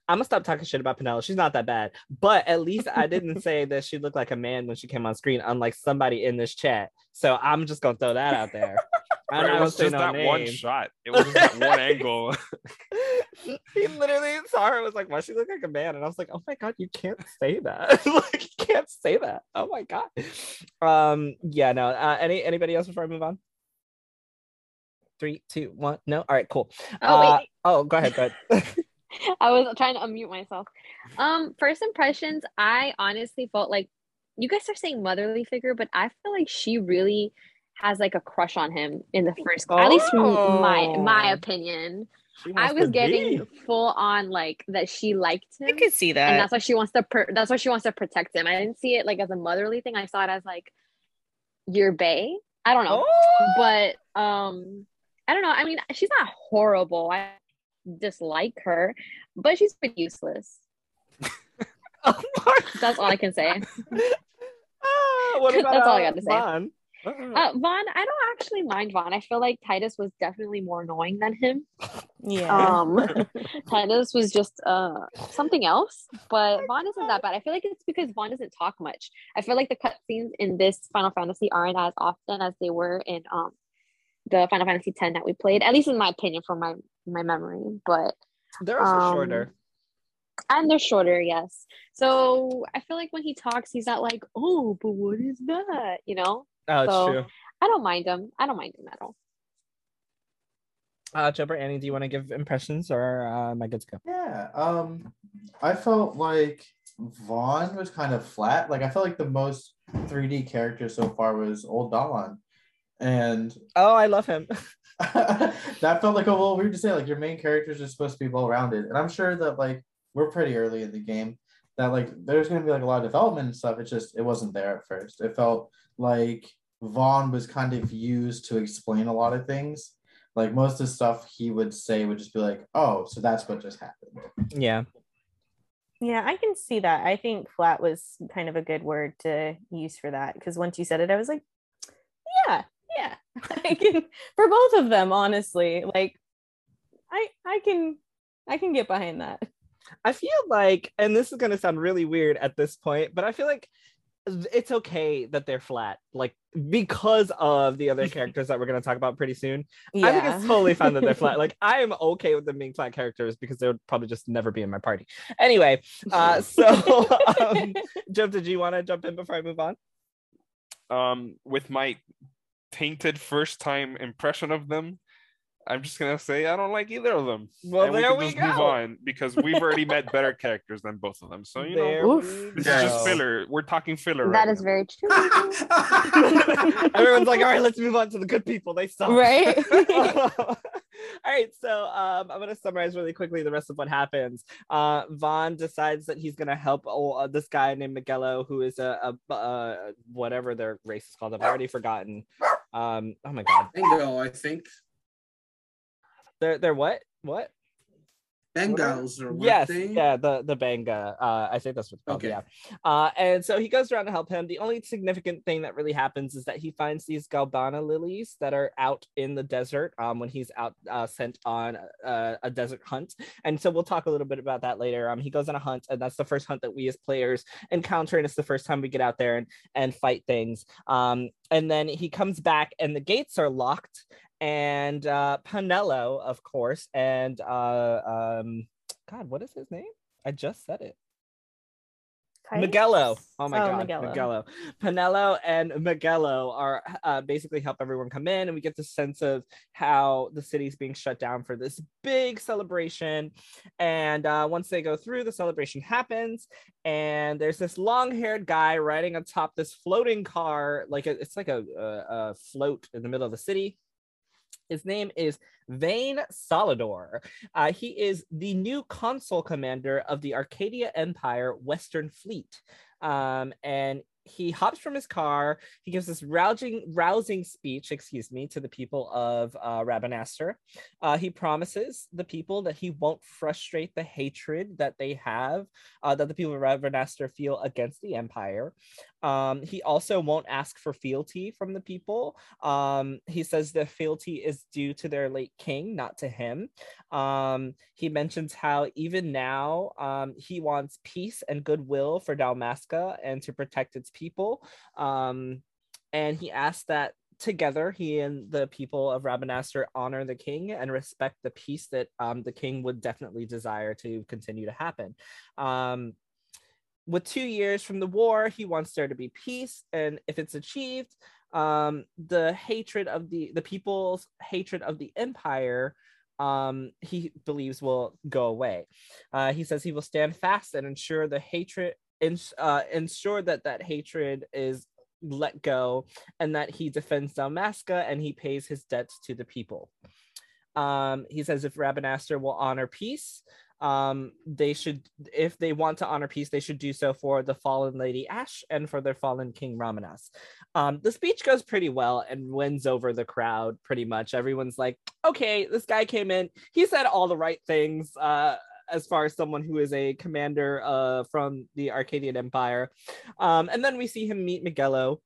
I'm gonna stop talking shit about Penelo. She's not that bad, but at least I didn't say that she looked like a man when she came on screen, unlike somebody in this chat. So I'm just gonna throw that out there. I it was just no that names. one shot. It was just that one angle. he literally saw her was like, why she look like a man? And I was like, oh my god, you can't say that. like you can't say that. Oh my god. Um, yeah, no. Uh, any anybody else before I move on? Three, two, one. No. All right, cool. Oh, uh, oh go ahead, go ahead. I was trying to unmute myself. Um, first impressions, I honestly felt like you guys are saying motherly figure, but I feel like she really has like a crush on him in the first oh. at least my my opinion i was getting be. full on like that she liked him i could see that and that's why she wants to per- that's why she wants to protect him i didn't see it like as a motherly thing i saw it as like your bay i don't know oh. but um i don't know i mean she's not horrible i dislike her but she's pretty useless oh that's all i can say uh, what about, that's all i got to say uh, Vaan, I don't actually mind Vaan. I feel like Tidus was definitely more annoying than him. Yeah. Um, Tidus was just uh something else, but Vaan isn't that bad. I feel like it's because Vaan doesn't talk much. I feel like the cutscenes in this Final Fantasy aren't as often as they were in um the Final Fantasy X that we played. At least in my opinion, from my my memory. But they're also um, shorter and they're shorter yes so i feel like when he talks he's not like oh but what is that you know Oh, it's so, true. I don't mind them. I don't mind them at all. Uh, Jumper Annie, do you want to give impressions or uh, am I good to go? Yeah. Um, I felt like Vaan was kind of flat. Like I felt like the most 3D character so far was Old Dalan. And oh, I love him. that felt like a little weird to say. Like your main characters are supposed to be well rounded, and I'm sure that like we're pretty early in the game. That like there's gonna be like a lot of development and stuff. It just it wasn't there at first. It felt like Vaan was kind of used to explain a lot of things. Like most of the stuff he would say would just be like, "Oh, so that's what just happened." Yeah. Yeah, I can see that. I think flat was kind of a good word to use for that because once you said it, I was like, "Yeah, yeah." I can for both of them, honestly. Like, I I can I can get behind that. I feel like, and this is going to sound really weird at this point, but I feel like it's okay that they're flat, like because of the other characters that we're gonna talk about pretty soon. Yeah. I think it's totally fine that they're flat. Like I am okay with them being flat characters because they would probably just never be in my party. Anyway, uh, so um, Jump, did you want to jump in before I move on? Um, with my tainted first time impression of them, I'm just gonna say I don't like either of them. Well, and there we, we just go. move on because we've already met better characters than both of them. So you there know, this is just filler. We're talking filler. That right is now. very true. Everyone's like, all right, let's move on to the good people. They suck. Right. all right, so um, I'm gonna summarize really quickly the rest of what happens. Uh, Vaan decides that he's gonna help oh, uh, this guy named Migelo, who is a, a uh, whatever their race is called. I've already forgotten. Um, oh my god. Bingo, I think. They're they're what? What? Bengals or yes, yeah, the the Bangaa. Uh, I think that's what's called. Okay. Yeah. Uh, and so he goes around to help him. The only significant thing that really happens is that he finds these Galbana lilies that are out in the desert. Um, when he's out uh, sent on uh, a desert hunt, and so we'll talk a little bit about that later. Um, he goes on a hunt, and that's the first hunt that we as players encounter, and it's the first time we get out there and and fight things. Um, and then he comes back, and the gates are locked, and uh, Penelo, of course, and uh, um, God, what is his name? I just said it. Migelo. Oh my oh, god, Migelo. Migelo. Penelo and Migelo are uh, basically help everyone come in, and we get the sense of how the city's being shut down for this big celebration. And uh, once they go through, the celebration happens, and there's this long-haired guy riding atop this floating car, like a, it's like a, a, a float in the middle of the city his name is Vayne Solidor. Uh, he is the new consul commander of the Archadia Empire Western Fleet. Um, and he hops from his car. He gives this rousing, rousing speech, excuse me, to the people of uh, Rabanastre. Uh, he promises the people that he won't frustrate the hatred that they have, uh, that the people of Rabanastre feel against the Empire. Um, he also won't ask for fealty from the people. Um, he says the fealty is due to their late king, not to him. Um, he mentions how even now um, he wants peace and goodwill for Dalmasca and to protect its people. Um, and he asks that together, he and the people of Rabanastre honor the king and respect the peace that um, the king would definitely desire to continue to happen. Um, with two years from the war, he wants there to be peace, and if it's achieved, um, the hatred of the the people's hatred of the empire um, he believes will go away. Uh, he says he will stand fast and ensure the hatred, ins- uh, ensure that that hatred is let go and that he defends Dalmasca and he pays his debts to the people. Um, he says if Rabanastre will honor peace, um, they should, if they want to honor peace, they should do so for the fallen Lady Ashe and for their fallen King Raminas. Um, the speech goes pretty well and wins over the crowd pretty much. Everyone's like, okay, this guy came in, he said all the right things. Uh, as far as someone who is a commander uh, from the Archadian Empire. Um, and then we see him meet Migelo,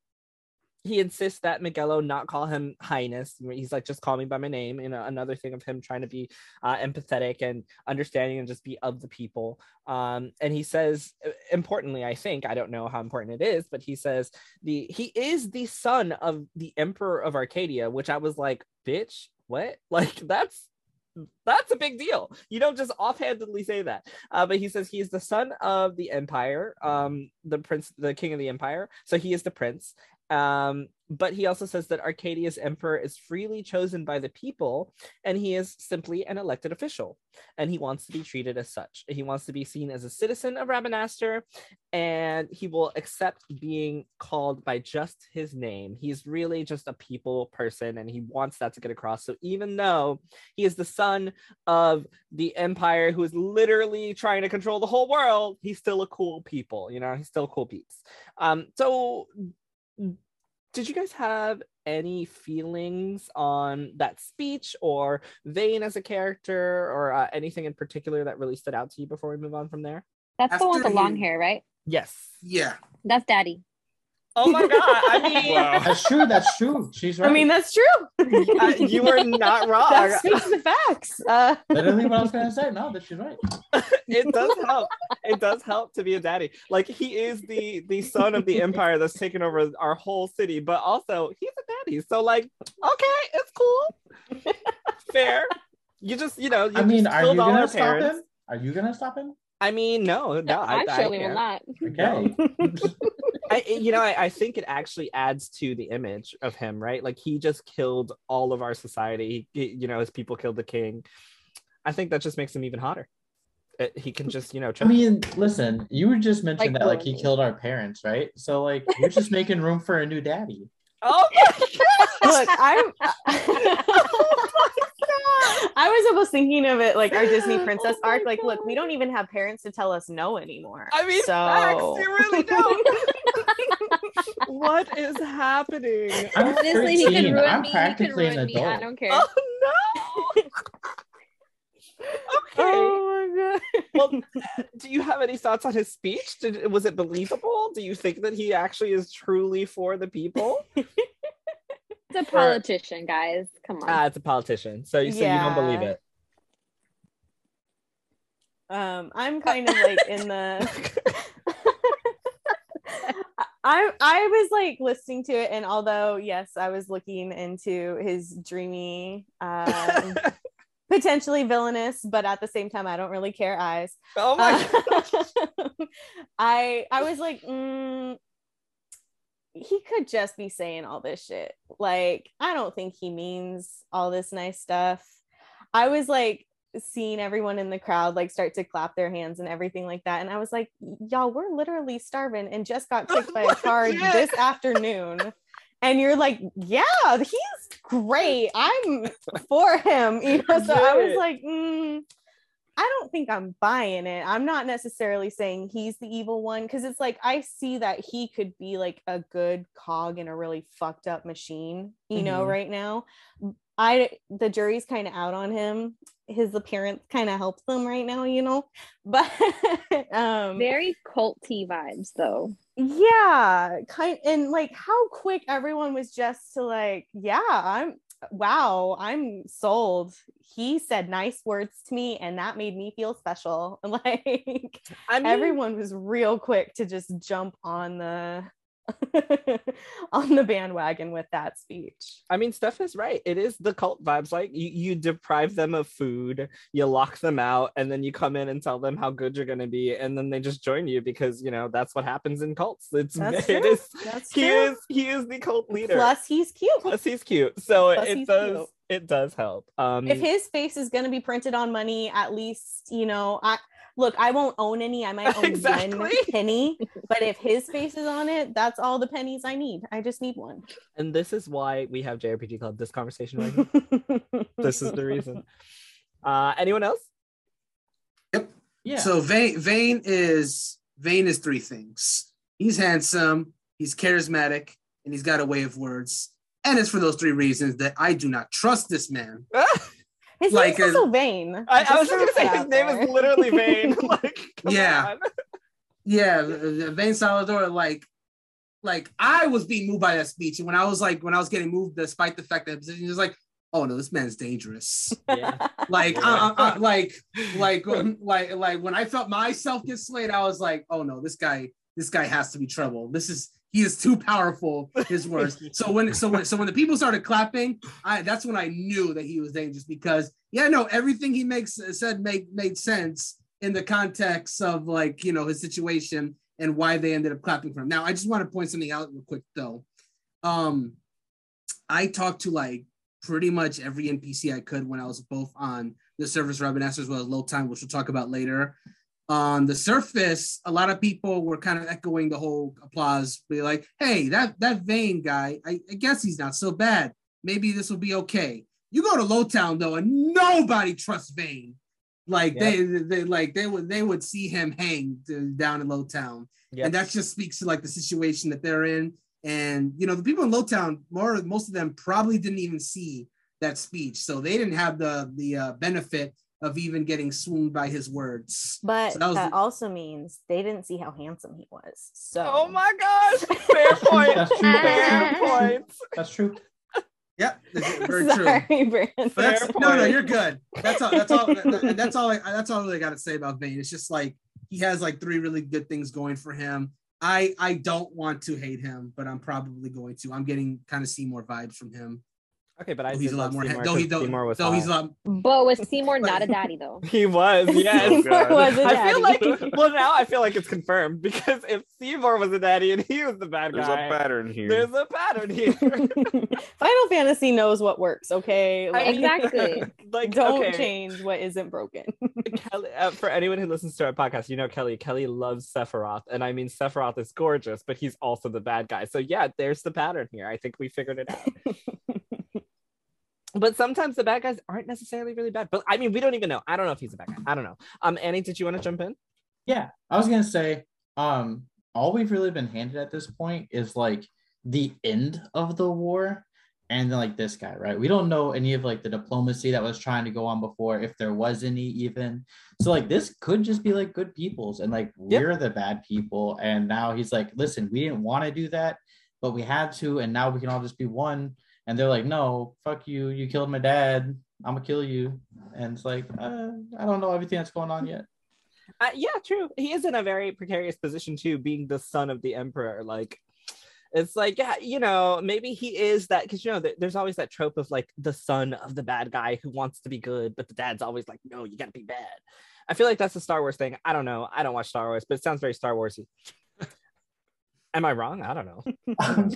he insists that Migelo not call him Highness. He's like, just call me by my name. You know, another thing of him trying to be uh, empathetic and understanding and just be of the people. Um, and he says, uh, importantly, I think I don't know how important it is, but he says the he is the son of the Emperor of Archadia, which I was like, bitch, what? Like that's that's a big deal. You don't just offhandedly say that. Uh, but he says he is the son of the empire, um, the prince, the king of the empire. So he is the prince, um, but he also says that Archadia's emperor is freely chosen by the people and he is simply an elected official and he wants to be treated as such. He wants to be seen as a citizen of Rabanastre and he will accept being called by just his name. He's really just a people person and he wants that to get across. So even though he is the son of the empire who is literally trying to control the whole world, he's still a cool people, you know, he's still cool peeps. Um, so did you guys have any feelings on that speech or Vayne as a character or uh, anything in particular that really stood out to you before we move on from there? That's After the one with the long hair, right? Yes. Yeah. That's daddy. Oh my god! I mean, wow. that's true. That's true. She's right. I mean, that's true. uh, you were not wrong. that speaks the facts. Uh, Literally, what I was gonna say. No, that she's right. it does help. It does help to be a daddy. Like he is the the son of the empire that's taken over our whole city, but also he's a daddy. So like, okay, it's cool. Fair. You just, you know, you I mean, are you gonna stop parents. him? Are you gonna stop him? I mean, no, no. I, I surely I will not. Okay. I, you know, I, I, think it actually adds to the image of him, right? Like he just killed all of our society. He, you know, his people killed the king. I think that just makes him even hotter. It, he can just, you know. I mean, listen, you were just mentioning like, that like he killed our parents, right? So like you're just making room for a new daddy. Oh look, I'm. I was almost thinking of it like our Disney oh princess oh arc. Like, look, we don't even have parents to tell us no anymore. I mean, so facts, you really don't. what is happening? I'm Honestly, he can ruin I'm me. Practically he can ruin an adult. me. I don't care. Oh no. okay. Oh my god. Well, do you have any thoughts on his speech? Did, was it believable? Do you think that he actually is truly for the people? It's a politician, or, guys. Come on. Ah, it's a politician. So, so yeah. you don't believe it. Um, I'm kind of like in the I I was like listening to it, and although yes, I was looking into his dreamy, um, potentially villainous, but at the same time, I don't really care eyes. Oh my! Uh, I I was like, mm, he could just be saying all this shit. Like, I don't think he means all this nice stuff. I was like seeing everyone in the crowd like start to clap their hands and everything like that. And I was like, y'all, we're literally starving and just got kicked by a car this afternoon. And you're like, yeah, he's great. I'm for him. You know, so I was like, mm, I don't think I'm buying it. I'm not necessarily saying he's the evil one because it's like I see that he could be like a good cog in a really fucked up machine, you mm-hmm. know, right now. I the jury's kind of out on him. His appearance kind of helps them right now, you know. But um very culty vibes though. Yeah, kind and like how quick everyone was just to like, yeah, I'm wow, I'm sold. He said nice words to me and that made me feel special. Like I mean, everyone was real quick to just jump on the on the bandwagon with that speech. I mean, Steph is right. It is the cult vibes. Like you, you deprive them of food, you lock them out, and then you come in and tell them how good you're gonna be, and then they just join you because you know that's what happens in cults. It's that's it is, that's he true. is he is the cult leader. Plus he's cute. Plus he's cute. So Plus it does cute. it does help. Um if his face is gonna be printed on money, at least you know I look, I won't own any. I might own exactly. one penny, but if his face is on it, that's all the pennies I need. I just need one. And this is why we have JRPG Club. This conversation right this is the reason. Uh, anyone else? Yep. Yeah. So Vayne, Vayne is Vayne is three things. He's handsome, he's charismatic, and he's got a way of words. And it's for those three reasons that I do not trust this man. His like name's also Vayne. I, I was just gonna say his name there. is literally Vayne. like, yeah, on. yeah, Vayne Solidor. Like, like I was being moved by that speech, and when I was like, when I was getting moved, despite the fact that position was like, oh no, this man's dangerous. Yeah. like, uh, uh, uh, like, like, like, like when I felt myself get slayed, I was like, oh no, this guy, this guy has to be trouble. This is he is too powerful his words so when so when so when the people started clapping i that's when i knew that he was dangerous because yeah no everything he makes said made made sense in the context of like you know his situation and why they ended up clapping for him. Now i just want to point something out real quick though. Um i talked to like pretty much every npc i could when i was both on the service robin as well as Lowtown which we'll talk about later on the surface, a lot of people were kind of echoing the whole applause, be like, "Hey, that that Vayne guy, I, I guess he's not so bad. Maybe this will be okay." You go to Lowtown though, and nobody trusts Vayne. Like they, they, like they would, they would see him hang down in Lowtown, and that just speaks to like the situation that they're in. And you know, the people in Lowtown, more most of them probably didn't even see that speech, so they didn't have the the uh, benefit of even getting swooned by his words. But so that, that the... also means they didn't see how handsome he was. So Oh my gosh. Fair point. That's true. Fair point. That's true. Yep, very Sorry, true. Brandon. no, no, you're good. That's all. That's all. That, that's all. I, that's all I really got to say about Vayne. It's just like he has like three really good things going for him. I I don't want to hate him, but I'm probably going to. I'm getting kind of Seymour vibes from him. Okay, but I he's a lot more. Seymour, though he though, Seymour was though he's a lot. But was Seymour not a daddy though? he was. Yes. Seymour was a daddy. I feel like well now I feel like it's confirmed because if Seymour was a daddy and he was the bad guy, there's a pattern here. There's a pattern here. Final Fantasy knows what works. Okay, like, exactly. like don't okay. change what isn't broken. Kelly, uh, for anyone who listens to our podcast, you know Kelly. Kelly loves Sephiroth, and I mean Sephiroth is gorgeous, but he's also the bad guy. So yeah, there's the pattern here. I think we figured it out but sometimes the bad guys aren't necessarily really bad. But I mean, we don't even know. I don't know if he's a bad guy. I don't know. Um, Annie, did you want to jump in? Yeah, I was gonna say, um, all we've really been handed at this point is like the end of the war, and then like this guy, right? We don't know any of like the diplomacy that was trying to go on before, if there was any even. So like this could just be like good peoples, and like we're the bad people, and now he's like, listen, we didn't want to do that, but we had to, and now we can all just be one and they're like, "No, fuck you! You killed my dad. I'm gonna kill you." And it's like, uh, I don't know everything that's going on yet. Uh, yeah, true. He is in a very precarious position too, being the son of the emperor. Like, it's like, yeah, you know, maybe he is that because you know, there's always that trope of like the son of the bad guy who wants to be good, but the dad's always like, no, you gotta be bad. I feel like that's a Star Wars thing. I don't know. I don't watch Star Wars, but it sounds very Star Warsy. Am I wrong? I don't know. I'm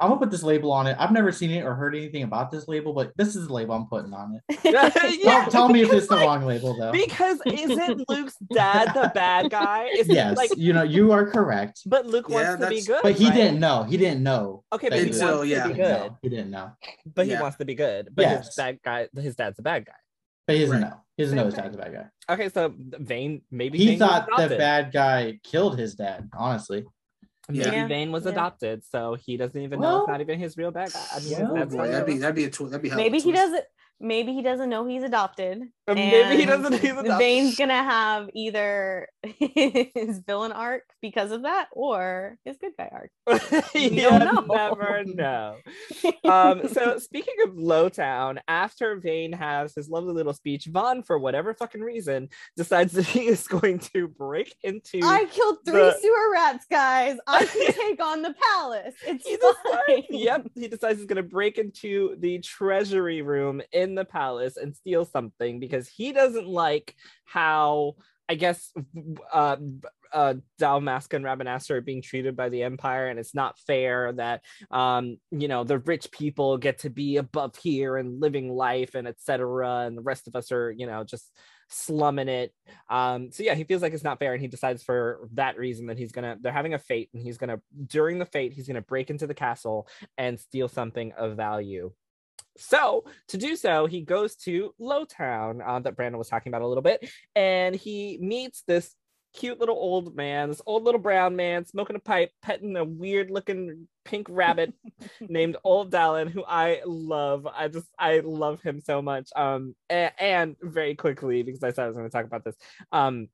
gonna put this label on it. I've never seen it or heard anything about this label, but this is the label I'm putting on it. yeah, tell, tell me if it's like, the wrong label though. Because isn't Luke's dad the bad guy? Is yes, like you know you are correct. But Luke yeah, wants to be good. But he right? didn't know. He didn't know. Okay, but he wants so, yeah. to be good. No, he didn't know. But yeah. he wants to be good. But yes. his bad guy, his dad's a bad guy. But he doesn't right. know. He doesn't know his dad's a bad guy. Okay, so Vayne maybe he Vayne thought the bad guy killed his dad. Honestly. Maybe yeah. Vayne was yeah. adopted, so he doesn't even well, know it's not even his real bad guy. I mean, yeah. that's that'd be that'd be a tool. That'd be maybe he doesn't. Maybe he doesn't know he's adopted, Maybe he doesn't use enough. Vayne's gonna have either his villain arc because of that or his good guy arc. you know. never know. um, so speaking of Lowtown, after Vayne has his lovely little speech, Vaan, for whatever fucking reason, decides that he is going to break into I killed three the... sewer rats, guys. I can take on the palace. It's he fine. yep. He decides he's gonna break into the treasury room in the palace and steal something because he doesn't like how I guess uh, uh, Dalmasca and Rabanastre are being treated by the Empire, and it's not fair that um, you know the rich people get to be above here and living life and etc. And the rest of us are you know just slumming it. Um, so yeah, he feels like it's not fair, and he decides for that reason that he's gonna they're having a fete, and he's gonna during the fete he's gonna break into the castle and steal something of value. So to do so, he goes to Lowtown uh, that Brandon was talking about a little bit, and he meets this cute little old man, this old little brown man smoking a pipe, petting a weird looking pink rabbit named Old Dalan, who I love. I just I love him so much. Um, and, and very quickly because I said I was going to talk about this. Um,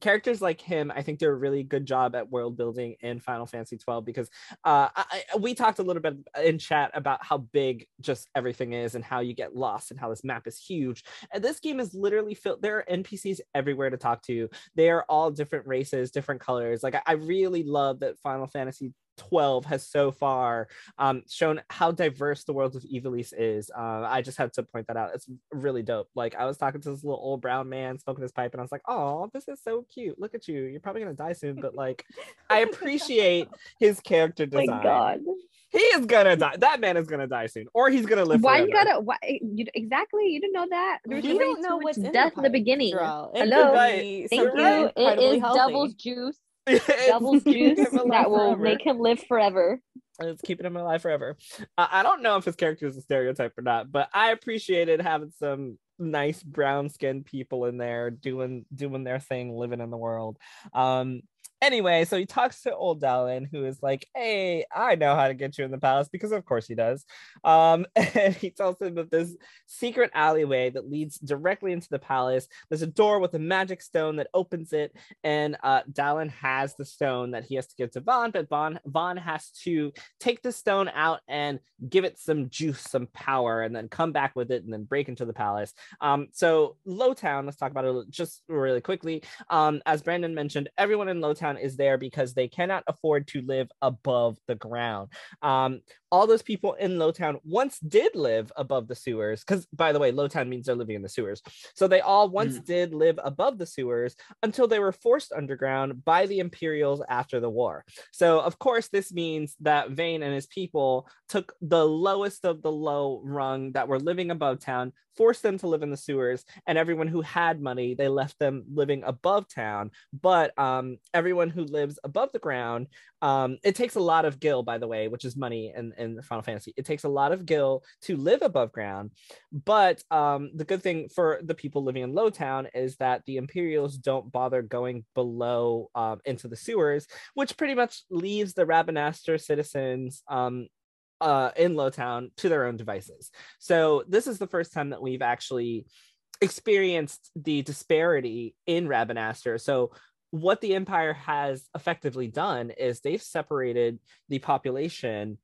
characters like him, I think they're a really good job at world building in Final Fantasy 12 because uh, I, we talked a little bit in chat about how big just everything is and how you get lost and how this map is huge. And this game is literally filled. There are NPCs everywhere to talk to. They are all different races, different colors. Like I, I really love that Final Fantasy 12 has so far um, shown how diverse the world of Ivalice is. Uh, I just had to point that out. It's really dope. Like I was talking to this little old brown man smoking his pipe, and I was like, "Oh, this is so cute. Look at you. You're probably gonna die soon, but like, I appreciate his character design." My God. He is gonna die. That man is gonna die soon, or he's gonna live. Why forever. you gotta? Why you exactly? You didn't know that. There's you don't know what's death in the, beginning. Hello, thank you. It is healthy. devil's juice devil's juice that will forever. make him live forever. It's keeping him alive forever. Uh, I don't know if his character is a stereotype or not, but I appreciated having some nice brown skinned people in there doing doing their thing, living in the world. Um, anyway, so he talks to old Dalan, who is like, Hey, I know how to get you in the palace because of course he does. Um, and he tells him that this secret alleyway that leads directly into the palace. There's a door with a magic stone that opens it, and uh, Dalan has the stone that he has to give to Vaan, but Vaan Vaan has to take the stone out and give it some juice, some power, and then come back with it and then break into the palace. Um, so Lowtown, let's talk about it just really quickly. Um, as Brandon mentioned, everyone in Lowtown is there because they cannot afford to live above the ground. Um, all those people in Lowtown once did live above the sewers, because by the way, Lowtown means they're living in the sewers. So they all once mm. did live above the sewers until they were forced underground by the Imperials after the war. So of course, this means that Vayne and his people took the lowest of the low rung that were living above town, forced them to live in the sewers, and everyone who had money, they left them living above town. But um, everyone who lives above the ground, um, it takes a lot of gil, by the way, which is money and in Final Fantasy. It takes a lot of gil to live above ground, but um, the good thing for the people living in Lowtown is that the Imperials don't bother going below um, into the sewers, which pretty much leaves the Rabanastre citizens um, uh, in Lowtown to their own devices. So this is the first time that we've actually experienced the disparity in Rabanastre. So what the empire has effectively done is they've separated the population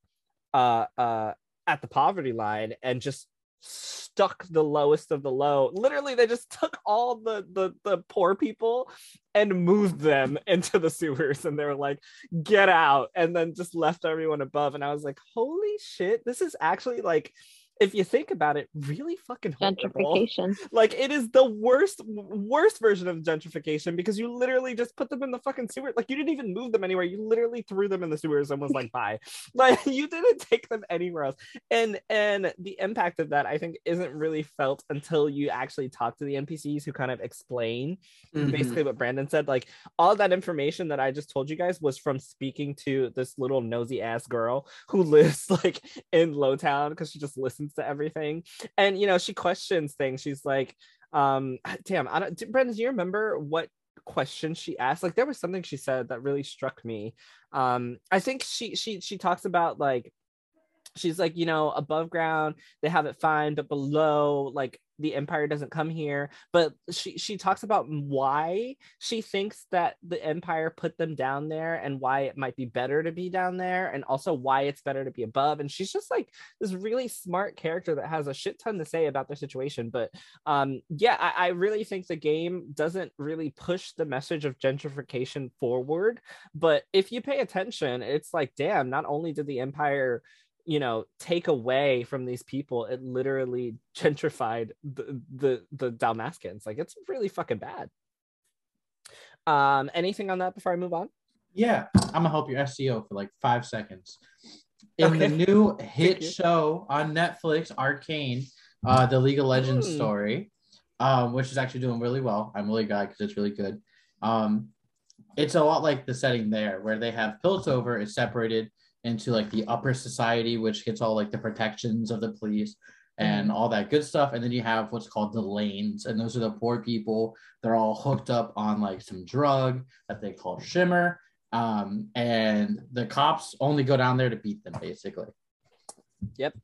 uh, uh, at the poverty line and just stuck the lowest of the low. Literally, they just took all the the the poor people and moved them into the sewers, and they were like, "Get out!" and then just left everyone above. And I was like, "Holy shit! This is actually like." If you think about it, really fucking horrible. gentrification. Like it is the worst, worst version of gentrification because you literally just put them in the fucking sewer. Like you didn't even move them anywhere. You literally threw them in the sewers and was like, "Bye." Like you didn't take them anywhere else. And and the impact of that, I think, isn't really felt until you actually talk to the NPCs who kind of explain mm-hmm. basically what Brandon said. Like all that information that I just told you guys was from speaking to this little nosy ass girl who lives like in Lowtown because she just listens to everything. And you know, she questions things. She's like, um, damn, I don't Brendan, do you remember what question she asked? Like there was something she said that really struck me. Um, I think she she she talks about like she's like, you know, above ground, they have it fine, but below, like the empire doesn't come here but she she talks about why she thinks that the empire put them down there and why it might be better to be down there and also why it's better to be above. And she's just like this really smart character that has a shit ton to say about their situation. But um yeah I, I really think the game doesn't really push the message of gentrification forward. But if you pay attention it's like damn not only did the empire you know take away from these people it literally gentrified the the, the dalmascans like it's really fucking bad. Um anything on that before i move on? Yeah i'm gonna help your seo for like five seconds. In okay. the new hit show on netflix arcane uh the league of legends mm. story um which is actually doing really well. I'm really glad because it's really good. Um it's a lot like the setting there where they have piltover is separated into like the upper society, which gets all like the protections of the police and mm-hmm. all that good stuff. And then you have what's called the lanes, and those are the poor people. They're all hooked up on like some drug that they call shimmer. Um, and the cops only go down there to beat them, basically. Yep.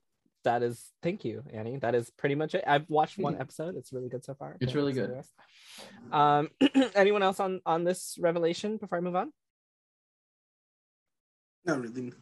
That is thank you, Annie. That is pretty much it. I've watched one episode. It's really good so far. It's really good. Um, anyone else on on this revelation before I move on? Not really.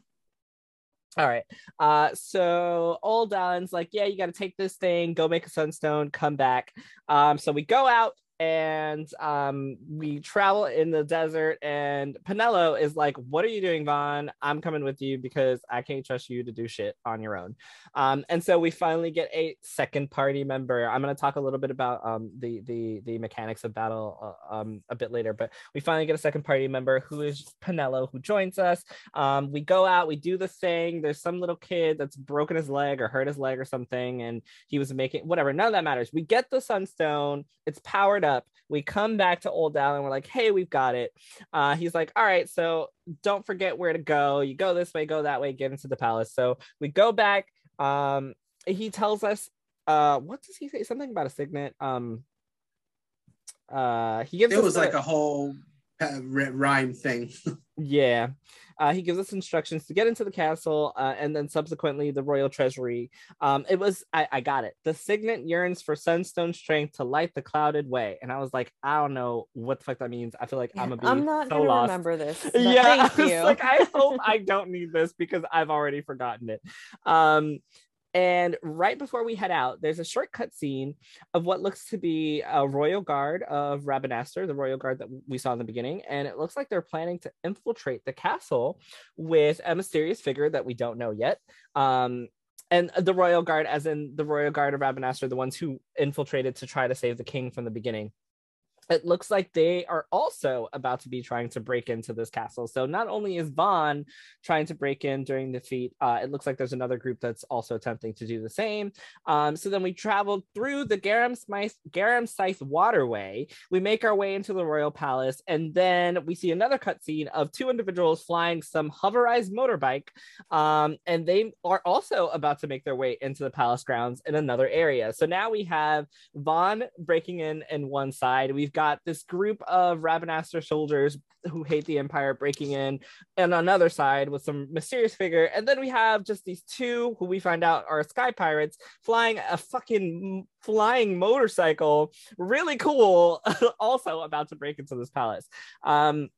All right. Uh, so old Dalan's like, yeah, you got to take this thing, go make a sunstone, come back. Um, so we go out and um, we travel in the desert. And Penelo is like, "What are you doing, Vaan? I'm coming with you because I can't trust you to do shit on your own." Um, and so we finally get a second party member. I'm going to talk a little bit about um, the the the mechanics of battle uh, um, a bit later, but we finally get a second party member who is Penelo, who joins us. Um, we go out, we do the thing. There's some little kid that's broken his leg or hurt his leg or something, and he was making whatever. None of that matters. We get the sunstone. It's powered up up. We come back to Old Dal and we're like, hey, we've got it. Uh, he's like, all right, so don't forget where to go. You go this way, go that way, get into the palace. So we go back. Um, he tells us, uh, what does he say? Something about a signet. Um, uh, he gives. It was like a whole rhyme thing. yeah. Uh, he gives us instructions to get into the castle uh, and then subsequently the royal treasury. Um, it was, I, I, got it. The signet yearns for sunstone strength to light the clouded way. And I was like, I don't know what the fuck that means. I feel like yeah, I'm gonna be I'm not so gonna lost. remember this. yeah. Thank you. like, I hope I don't need this because I've already forgotten it. Um, and right before we head out, there's a shortcut scene of what looks to be a royal guard of Rabanastre, the royal guard that we saw in the beginning. And it looks like they're planning to infiltrate the castle with a mysterious figure that we don't know yet. Um, and the royal guard, as in the royal guard of Rabanastre, the ones who infiltrated to try to save the king from the beginning it looks like they are also about to be trying to break into this castle. So not only is Vaan trying to break in during the feat, uh, it looks like there's another group that's also attempting to do the same. Um, so then we travel through the Garamsythe waterway. We make our way into the royal palace, and then we see another cutscene of two individuals flying some hoverized motorbike, um, and they are also about to make their way into the palace grounds in another area. So now we have Vaan breaking in in one side. We've got got this group of Rabanastre soldiers who hate the Empire breaking in, and on another side with some mysterious figure. And then we have just these two who we find out are sky pirates flying a fucking flying motorcycle. Really cool. also about to break into this palace. Um,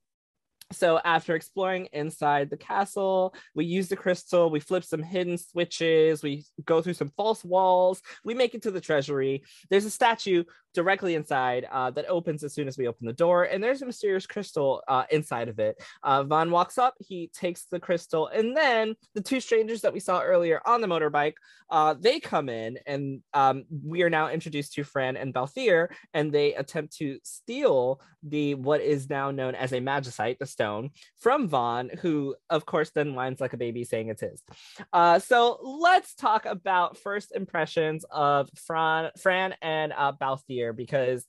so after exploring inside the castle, we use the crystal, we flip some hidden switches, we go through some false walls, we make it to the treasury. There's a statue directly inside uh, that opens as soon as we open the door, and there's a mysterious crystal uh, inside of it. Uh, Vaan walks up, he takes the crystal, and then the two strangers that we saw earlier on the motorbike, uh, they come in, and um, we are now introduced to Fran and Balthier, and they attempt to steal the what is now known as a magicite, the stone, from Vaan, who of course then whines like a baby saying it's his. Uh, so let's talk about first impressions of Fran, Fran and uh, Balthier because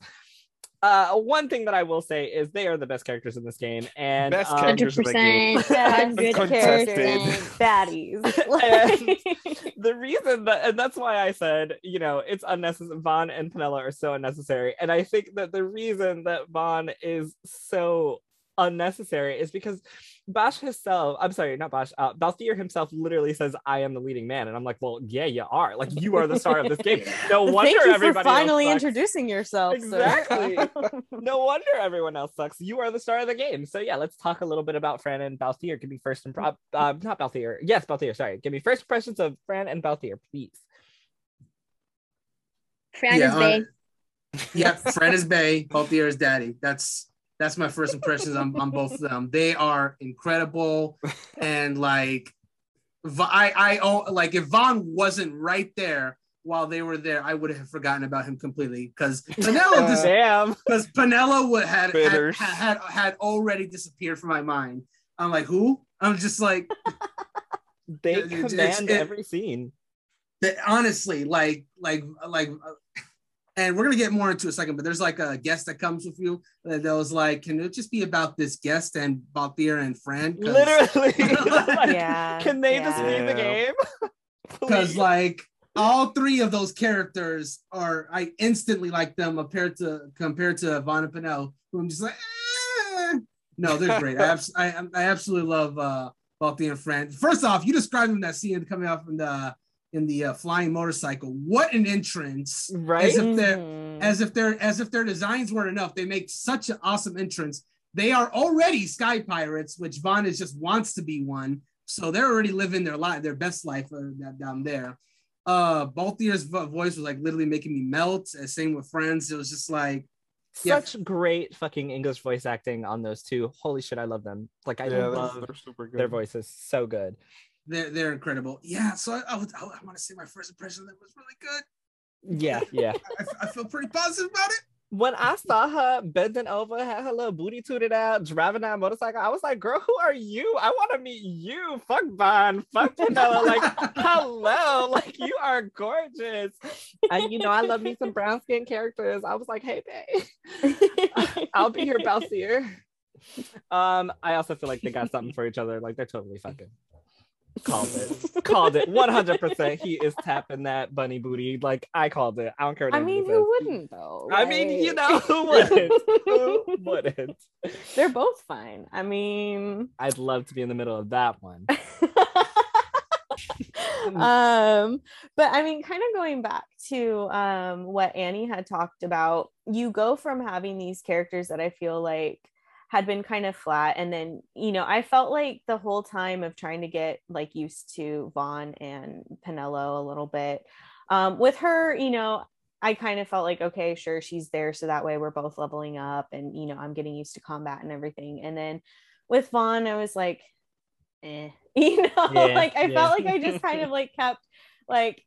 uh, one thing that I will say is they are the best characters in this game, and best um, characters in the game. good characters, baddies. the reason that, and that's why I said, you know, it's unnecessary. Vaan and Penelo are so unnecessary, and I think that the reason that Vaan is so unnecessary is because Basch himself, I'm sorry, not Basch, uh, Balthier himself literally says, I am the leading man. And I'm like, well, yeah, you are. Like, you are the star of this game. No wonder Thank you everybody for finally introducing yourself. Exactly. no wonder everyone else sucks. You are the star of the game. So, yeah, let's talk a little bit about Fran and Balthier. Give me first and uh, not Balthier. Yes, Balthier. Sorry. Give me first impressions of Fran and Balthier, please. Fran yeah, is Bay. yeah, Fran is Bay. Balthier is Daddy. That's that's my first impressions on, on both of them. They are incredible, and like, I I oh, like if Vaan wasn't right there while they were there, I would have forgotten about him completely because uh, damn because Penelo would had had, had had had already disappeared from my mind. I'm like, who? I'm just like, they command it, every scene. That honestly, like, like, like, and we're gonna get more into a second, but there's like a guest that comes with you that was like, can it just be about this guest and Balthier and Fran? Literally, like, yeah. Can they yeah. just be the game? Because like all three of those characters are, I instantly like them compared to compared to Vaan and Penelo, who I'm just like, eh. no, they're great. I, I, I absolutely love uh, Balthier and Fran. First off, you described them that scene coming off from the in the uh, flying motorcycle. What an entrance! Right? As if they're mm-hmm. as if they're as if their designs weren't enough. They make such an awesome entrance. They are already sky pirates, which Vaan is just wants to be one. So they're already living their life, their best life uh, down there. Uh, Balthier's voice was like literally making me melt. Same with Fran's. It was just like such yeah. great fucking English voice acting on those two. Holy shit, I love them. Like I yeah, love their voices. So good. They're they're incredible. Yeah. So I I, would, I, I want to say my first impression that was really good. Yeah, yeah. I, I, feel pretty positive about it. When I saw her bending over, had her little booty tooted out, driving that motorcycle, I was like, "Girl, who are you? I want to meet you." Fuck Vaan, fuck Penelo. Like, hello, like you are gorgeous, and you know I love me some brown skin characters. I was like, "Hey, babe, I'll be your Balthier." Um, I also feel like they got something for each other. Like they're totally fucking. Called it. called it. 100%. He is tapping that bunny booty. Like, I called it. I don't care. I mean, who wouldn't, though? Right? I mean, you know, who wouldn't? who wouldn't? They're both fine. I mean, I'd love to be in the middle of that one. um but i mean kind of going back to um what annie had talked about you go from having these characters that i feel like had been kind of flat and then you know i felt like the whole time of trying to get like used to vaan and penelo a little bit um, with her you know i kind of felt like okay sure she's there so that way we're both leveling up and you know i'm getting used to combat and everything and then with vaan i was like eh. you know yeah, like i yeah. felt like i just kind of like kept like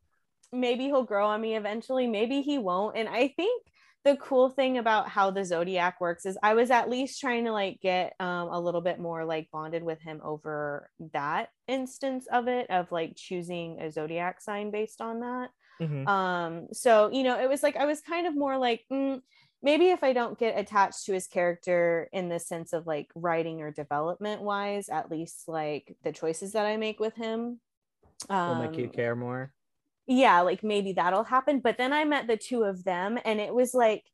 maybe he'll grow on me eventually maybe he won't and i think the cool thing about how the zodiac works is I was at least trying to like get um, a little bit more like bonded with him over that instance of it of like choosing a zodiac sign based on that. Mm-hmm. Um, so you know, it was like I was kind of more like mm, maybe if I don't get attached to his character in the sense of like writing or development wise, at least like the choices that I make with him um, will make you um, care more yeah, like maybe that'll happen. But then I met the two of them, and it was like,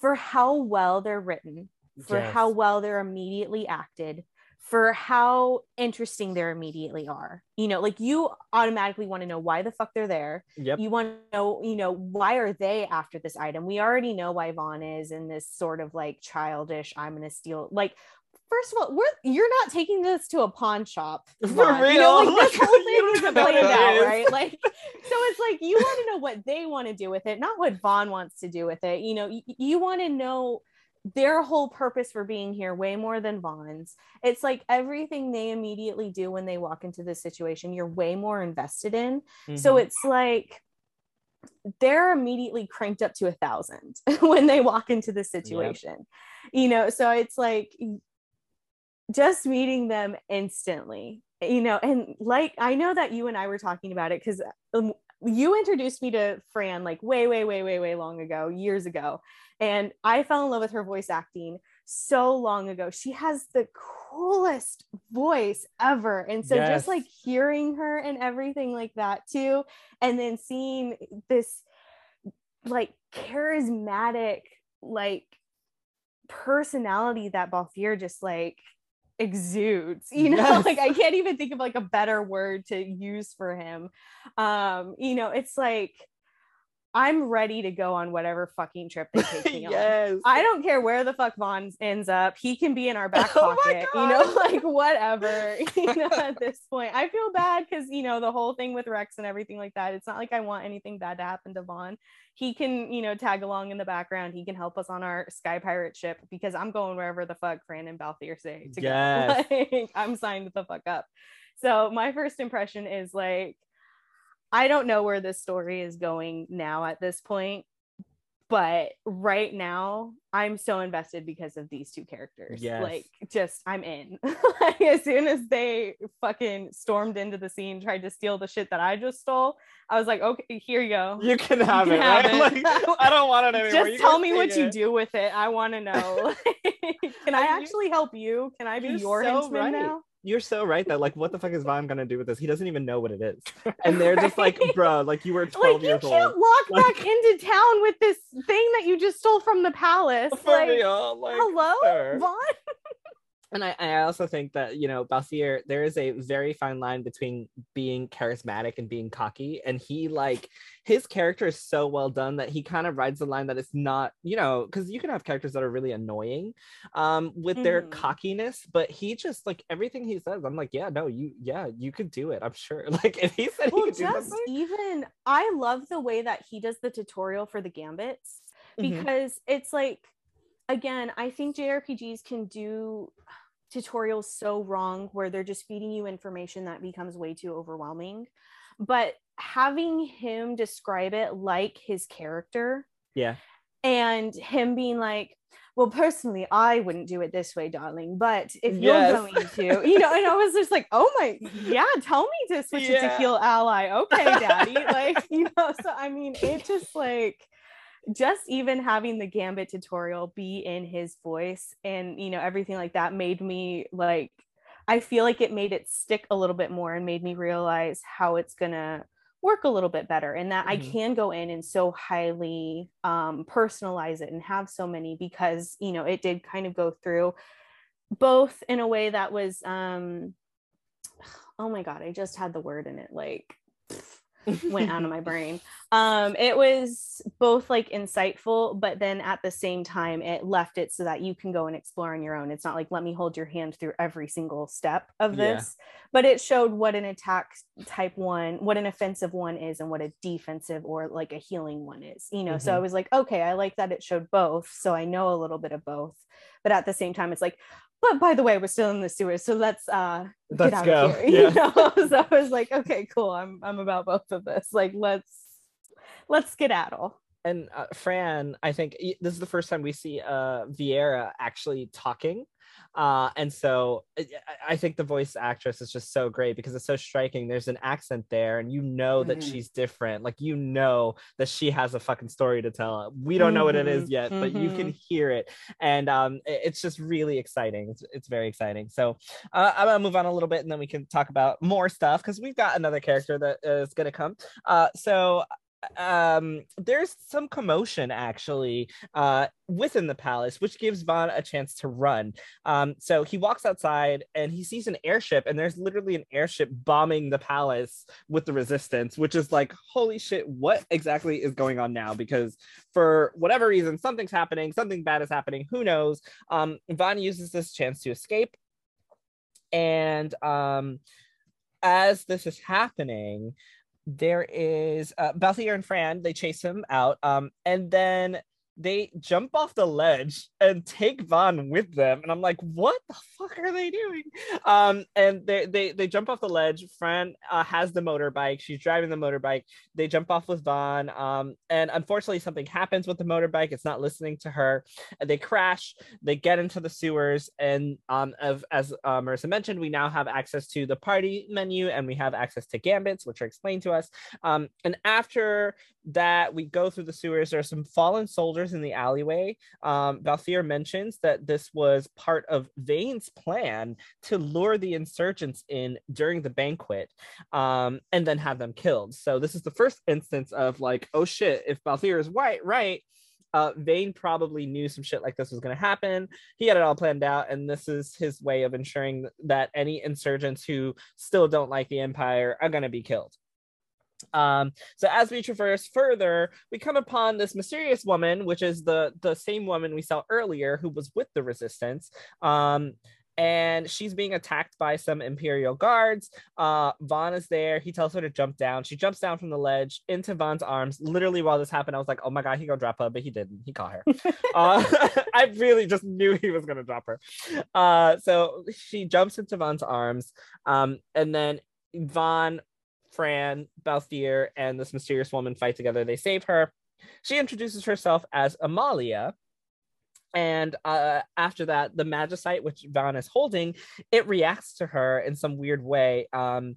for how well they're written, for yes. how well they're immediately acted, for how interesting they're immediately are. You know, like you automatically want to know why the fuck they're there. Yep. You want to know, you know, why are they after this item? We already know why Vaan is in this sort of like childish, I'm gonna steal. Like first of all, we're you're not taking this to a pawn shop. For real. You know, like this whole thing isn't planned out, right? Like, so it's like you want to know what they want to do with it, not what Vaan wants to do with it. You know, you, you want to know their whole purpose for being here way more than Vaan's. It's like everything they immediately do when they walk into this situation, you're way more invested in. Mm-hmm. So it's like they're immediately cranked up to a thousand when they walk into the situation. Yep. You know, so it's like just meeting them instantly you know and like i know that you and i were talking about it because um, you introduced me to fran like way way way way way long ago years ago and i fell in love with her voice acting so long ago she has the coolest voice ever and so yes. just like hearing her and everything like that too and then seeing this like charismatic like personality that Balthier just like exudes you know yes. like i can't even think of like a better word to use for him um you know it's like I'm ready to go on whatever fucking trip they take me yes. on. I don't care where the fuck Vaan ends up. He can be in our back oh pocket, you know, like whatever. you know, at this point, I feel bad because you know the whole thing with Reks and everything like that. It's not like I want anything bad to happen to Vaan. He can, you know, tag along in the background. He can help us on our Sky Pirate ship because I'm going wherever the fuck Fran and Balthier say to yes. go. Like, I'm signed the fuck up. So my first impression is like I don't know where this story is going now at this point, but right now I'm so invested because of these two characters. Yes. Like just I'm in. like as soon as they fucking stormed into the scene, tried to steal the shit that I just stole, I was like, okay, here you go. You can have you can it. Have right? it. Like, I don't want it anymore. Just you tell me what it. you do with it. I want to know. can I actually help you? Can I be your so henchman right. now? You're so right that like what the fuck is Vaan gonna do with this? He doesn't even know what it is. And they're just like, bro, like you were 12 like, years old. You can't walk like, back into town with this thing that you just stole from the palace. For like, real. Like, hello, sir. Vaan? and I, I also think that you know Balthier, there is a very fine line between being charismatic and being cocky, and he like his character is so well done that he kind of rides the line that it's not you know because you can have characters that are really annoying um with mm. their mm-hmm. cockiness, but he just like everything he says, I'm like yeah no you yeah you could do it I'm sure like if he said well, he could just do even I love the way that he does the tutorial for the gambits mm-hmm. because mm-hmm. it's like again, I think JRPGs can do tutorials so wrong where they're just feeding you information that becomes way too overwhelming. But having him describe it like his character. Yeah. And him being like, well, personally, I wouldn't do it this way, darling. But if you're going to, you know, and I was just like, oh my, yeah, tell me to switch yeah. it to heal ally. Okay, daddy. like, you know, so I mean, it just like, just even having the gambit tutorial be in his voice and you know everything like that made me like i feel like it made it stick a little bit more and made me realize how it's gonna work a little bit better and that mm-hmm. i can go in and so highly um, personalize it and have so many because you know it did kind of go through both in a way that was um oh my god i just had the word in it like went out of my brain. Um, it was both like insightful, but then at the same time, it left it so that you can go and explore on your own. It's not like let me hold your hand through every single step of this, yeah. but it showed what an attack type one, what an offensive one is, and what a defensive or like a healing one is. You know, mm-hmm. so I was like, okay, I like that it showed both, so I know a little bit of both. But at the same time, it's like, but by the way, we're still in the sewers, so let's uh let's get out go. of here. Yeah. You know? so I was like, okay, cool. I'm I'm about both of this. Like, let's let's skedaddle and uh, Fran, I think this is the first time we see uh, Viera actually talking. Uh, and so I think the voice actress is just so great because it's so striking. There's an accent there, and you know that mm-hmm. she's different. Like you know that she has a fucking story to tell. We don't mm-hmm. know what it is mm-hmm. yet, mm-hmm. but you can mm-hmm. hear it, and um, it's just really exciting. It's, it's very exciting. So uh, I'm gonna move on a little bit, and then we can talk about more stuff because we've got another character that is gonna come. Uh, so um there's some commotion actually uh within the palace which gives Vaan a chance to run. Um so he walks outside and he sees an airship and there's literally an airship bombing the palace with the resistance which is like holy shit what exactly is going on now? Because for whatever reason something's happening something bad is happening who knows? Um Vaan uses this chance to escape. And um as this is happening there is uh, Balthier and Fran. They chase him out, um, and then they jump off the ledge and take Vaan with them. And I'm like, what the fuck are they doing? Um, and they they they jump off the ledge. Fran uh, has the motorbike. She's driving the motorbike. They jump off with Vaan. Um, and unfortunately, something happens with the motorbike. It's not listening to her. They crash. They get into the sewers. And um, as, as uh, Marissa mentioned, we now have access to the party menu and we have access to gambits, which are explained to us. Um, and after that, we go through the sewers. There are some fallen soldiers in the alleyway. Um, mentions that this was part of Vayne's plan to lure the insurgents in during the banquet um, and then have them killed. So this is the first instance of like, oh shit, if Balthier is white, right, uh, Vayne probably knew some shit like this was going to happen. He had it all planned out, and this is his way of ensuring that any insurgents who still don't like the Empire are going to be killed. Um, so as we traverse further, we come upon this mysterious woman, which is the the same woman we saw earlier who was with the resistance. Um, and she's being attacked by some imperial guards. Uh vaan is there. He tells her to jump down. She jumps down from the ledge into vaan's arms. Literally while this happened i was like oh my god he gonna drop her but he didn't. He caught her. Uh i really just knew he was gonna drop her. Uh so she jumps into vaan's arms. Um and then vaan Fran, Balthier, and this mysterious woman fight together. They save her. She introduces herself as Amalia. And uh, after that, the Magicite, which Vaan is holding, it reacts to her in some weird way. Um,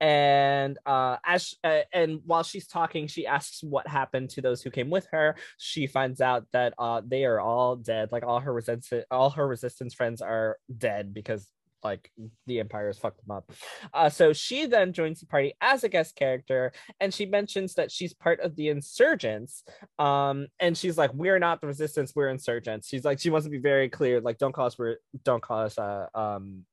and uh, as uh, and while she's talking she asks what happened to those who came with her she finds out that uh, they are all dead like all her resistance all her resistance friends are dead because like the empire has fucked them up. Uh, so she then joins the party as a guest character and she mentions that she's part of the insurgents um and she's like we're not the resistance we're insurgents. She's like she wants to be very clear like don't call us we're don't call us uh um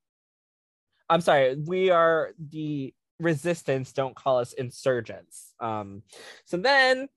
i'm sorry we are the resistance don't call us insurgents. Um so then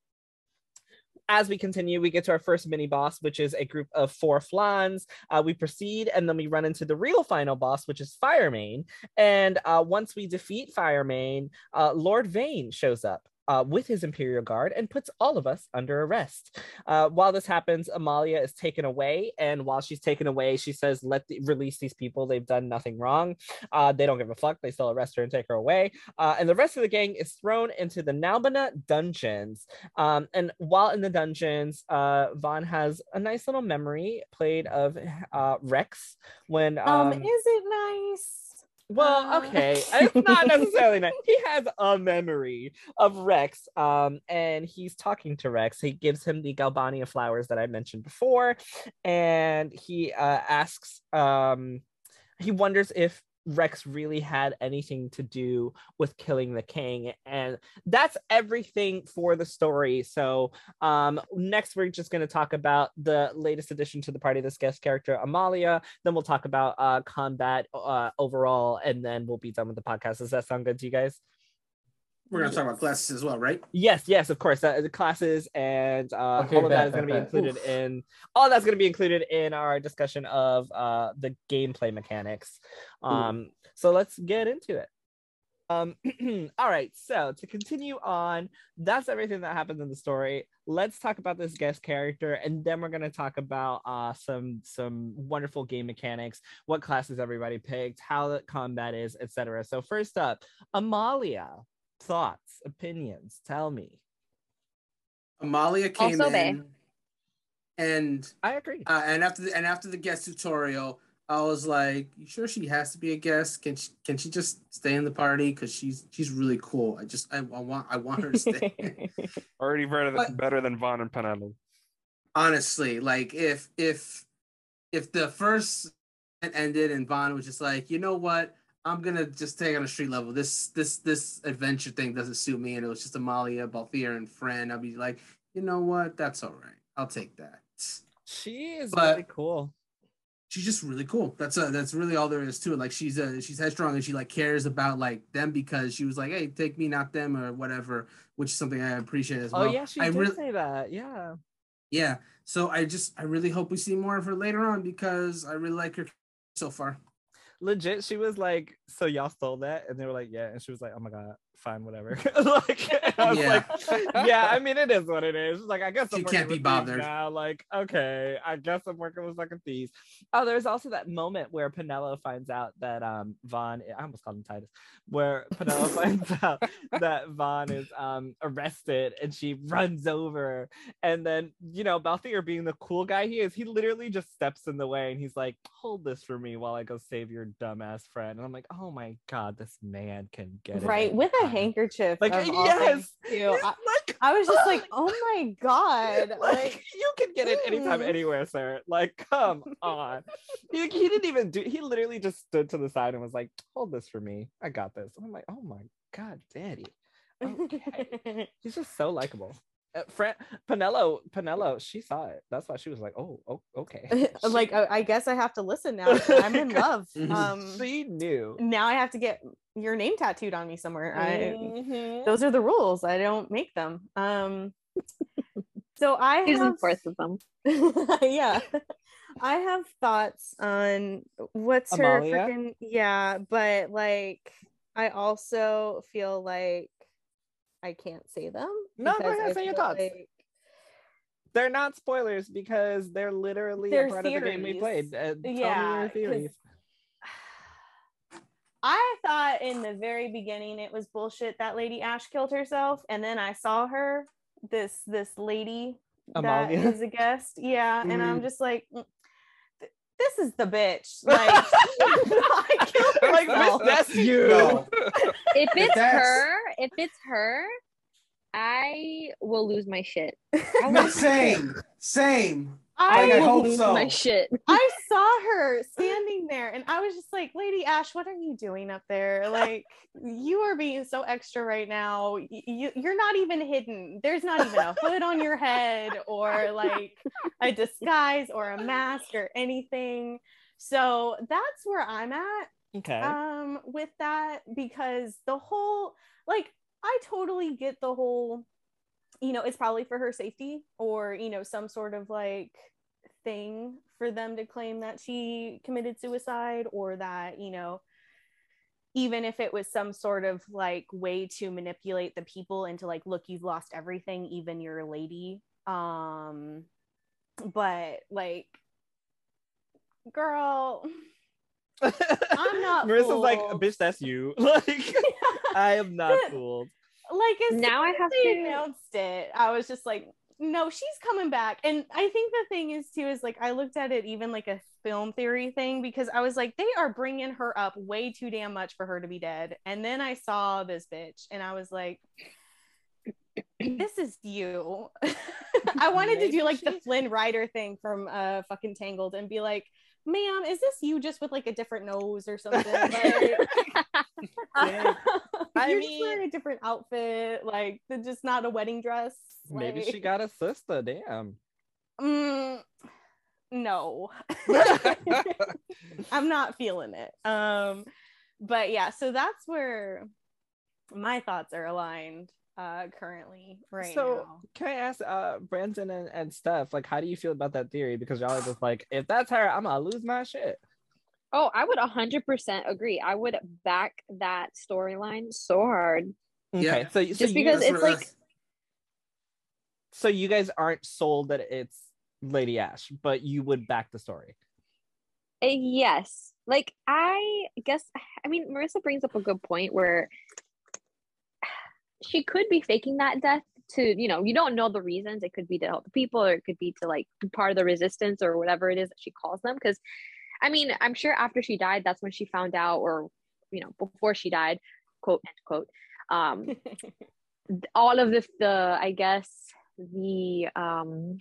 as we continue, we get to our first mini boss, which is a group of four flans. Uh, we proceed and then we run into the real final boss, which is Firemane. And uh, once we defeat Firemane, uh, Lord Vayne shows up uh, with his Imperial Guard and puts all of us under arrest. Uh, while this happens, Amalia is taken away, and while she's taken away, she says, "Let the, release these people. They've done nothing wrong. Uh, they don't give a fuck. They still arrest her and take her away." Uh, and the rest of the gang is thrown into the Nalbina dungeons. Um, and while in the dungeons, uh, Vaan has a nice little memory played of uh, Reks when. Um, um, is it nice? Well, okay, it's not necessarily nice. He has a memory of Reks, um, and he's talking to Reks. He gives him the Galbana flowers that I mentioned before, and he uh, asks, um, he wonders if Reks really had anything to do with killing the king. And that's everything for the story. So um, next we're just going to talk about the latest addition to the party, this guest character, Amalia. Then we'll talk about uh, combat uh, overall, and then we'll be done with the podcast. Does that sound good to you guys? We're gonna talk about classes as well, right? Yes, yes, of course. Uh, the classes and uh, okay, all of that is gonna be included Oof. in all that's gonna be included in our discussion of uh, the gameplay mechanics. Um, Ooh. so let's get into it. Um, all right, so to continue on, that's everything that happens in the story. Let's talk about this guest character, and then we're gonna talk about uh some some wonderful game mechanics, what classes everybody picked, how the combat is, etc. So first up, Amalia thoughts, opinions. Tell me. Amalia came also in, and I agree. Uh, and after the and after the guest tutorial, I was like, "You sure she has to be a guest? Can she can she just stay in the party? Because she's she's really cool. I just I, I want I want her to stay. Already better than, better than Vaan and Penelo. Honestly, like if if if the first ended and Vaan was just like, you know what, I'm gonna just take on a street level. This this this adventure thing doesn't suit me, and it was just Amalia, Balthier, and Fran. I'll be like, you know what? That's all right. I'll take that. She is but really cool. She's just really cool. That's uh that's really all there is to it. Like she's uh she's headstrong and she like cares about like them because she was like, hey, take me, not them, or whatever, which is something I appreciate as oh, well. Oh yeah, she I did re- say that. Yeah. Yeah. So I just I really hope we see more of her later on because I really like her so far legit, she was like, "So y'all stole that?" And they were like, "Yeah." And she was like, "Oh my god, fine, whatever." like, I was yeah. like, "Yeah, I mean, it is what it is." Like, I guess she can't be bothered now. Like, okay, I guess I'm working with fucking thieves. Oh, there's also that moment where Penelo finds out that um Vaan, I almost called him Tidus, where Penelo finds out that Vaan is um arrested, and she runs over, and then you know Balthier being the cool guy he is, he literally just steps in the way, and he's like, "Hold this for me while I go save your dumbass friend." And I'm like, "Oh my god, this man can get it. right with a handkerchief. Like yes, I, like, I was just like, oh my god, like, like you can get it anytime, mm. anywhere, sir. Like, come on. he, he didn't even do. He literally just stood to the side and was like, hold this for me. I got this. And I'm like, oh my god, daddy. Okay. He's just so likable. Uh, Fran- Penelo, Penelo, she saw it. That's why she was like, "Oh, oh okay." like, I guess I have to listen now. I'm in love. Um, she knew. Now I have to get your name tattooed on me somewhere. Mm-hmm. I, those are the rules. I don't make them. Um, so I He's have of them. yeah, I have thoughts on what's Amalia? her freaking yeah, but like I also feel like I can't say them. No, go ahead, say your thoughts. Like... They're not spoilers because they're literally they're a part theories. of the game we played. Uh, yeah, I thought in the very beginning it was bullshit that Lady Ashe killed herself, and then I saw her, this this lady Amalia. that is a guest, yeah, mm. and I'm mm. just like, this is the bitch. Like, I like that's you. No. If it's her, if it's her, I will lose my shit. No, same, same. I, like, I hope lose so. my shit. I saw her standing there, and I was just like, "Lady Ashe, what are you doing up there? Like, you are being so extra right now. You, you're not even hidden. There's not even a hood on your head, or like a disguise, or a mask, or anything. So that's where I'm at. Okay. Um, with that, because the whole like I totally get the whole, you know, it's probably for her safety or, you know, some sort of like thing for them to claim that she committed suicide or that, you know, even if it was some sort of like way to manipulate the people into like, look, you've lost everything, even your lady. Um, but like, girl, I'm not. Marissa's fooled. like, bitch, that's you. Like, I am not fooled. Like, as now I have to announced it. I was just like, no, she's coming back. And I think the thing is too is like I looked at it even like a film theory thing because I was like, they are bringing her up way too damn much for her to be dead. And then I saw this bitch, and I was like, this is you. I wanted to do like the Flynn Rider thing from uh fucking Tangled and be like, ma'am, is this you just with like a different nose or something? Like, I you're mean, just wearing a different outfit, like just not a wedding dress. Maybe like, she got a sister. Damn. Mm, no, I'm not feeling it. Um, but yeah, so that's where my thoughts are aligned uh currently right so now. can i ask uh brandon and, and steph like how do you feel about that theory? Because y'all are just like if that's her i'm gonna lose my shit. Oh i would 100% agree. I would back that storyline so hard. Okay yeah. so, so just because it's like so you guys aren't sold that it's lady Ashe but you would back the story. Uh, yes. Like i guess i mean marissa brings up a good point where she could be faking that death to you know you don't know the reasons. It could be to help the people or it could be to like part of the resistance or whatever it is that she calls them. Because i mean i'm sure after she died that's when she found out or you know before she died quote end quote um all of the the i guess the um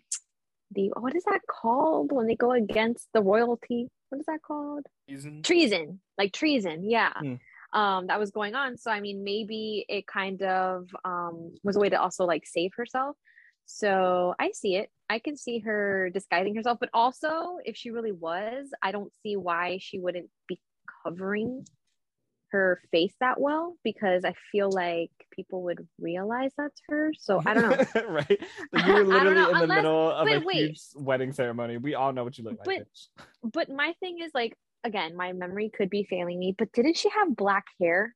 the what is that called when they go against the royalty? What is that called? Treason? Treason. Like treason. Yeah. Mm um, that was going on. So I mean, maybe it kind of um, was a way to also like save herself. So I see it. I can see her disguising herself, but also if she really was, I don't see why she wouldn't be covering her face that well because I feel like people would realize that's her. So I don't know. right. Like you were literally in the middle of a wait. huge wedding ceremony. We all know what you look like. But, but my thing is like again, my memory could be failing me, but didn't she have black hair?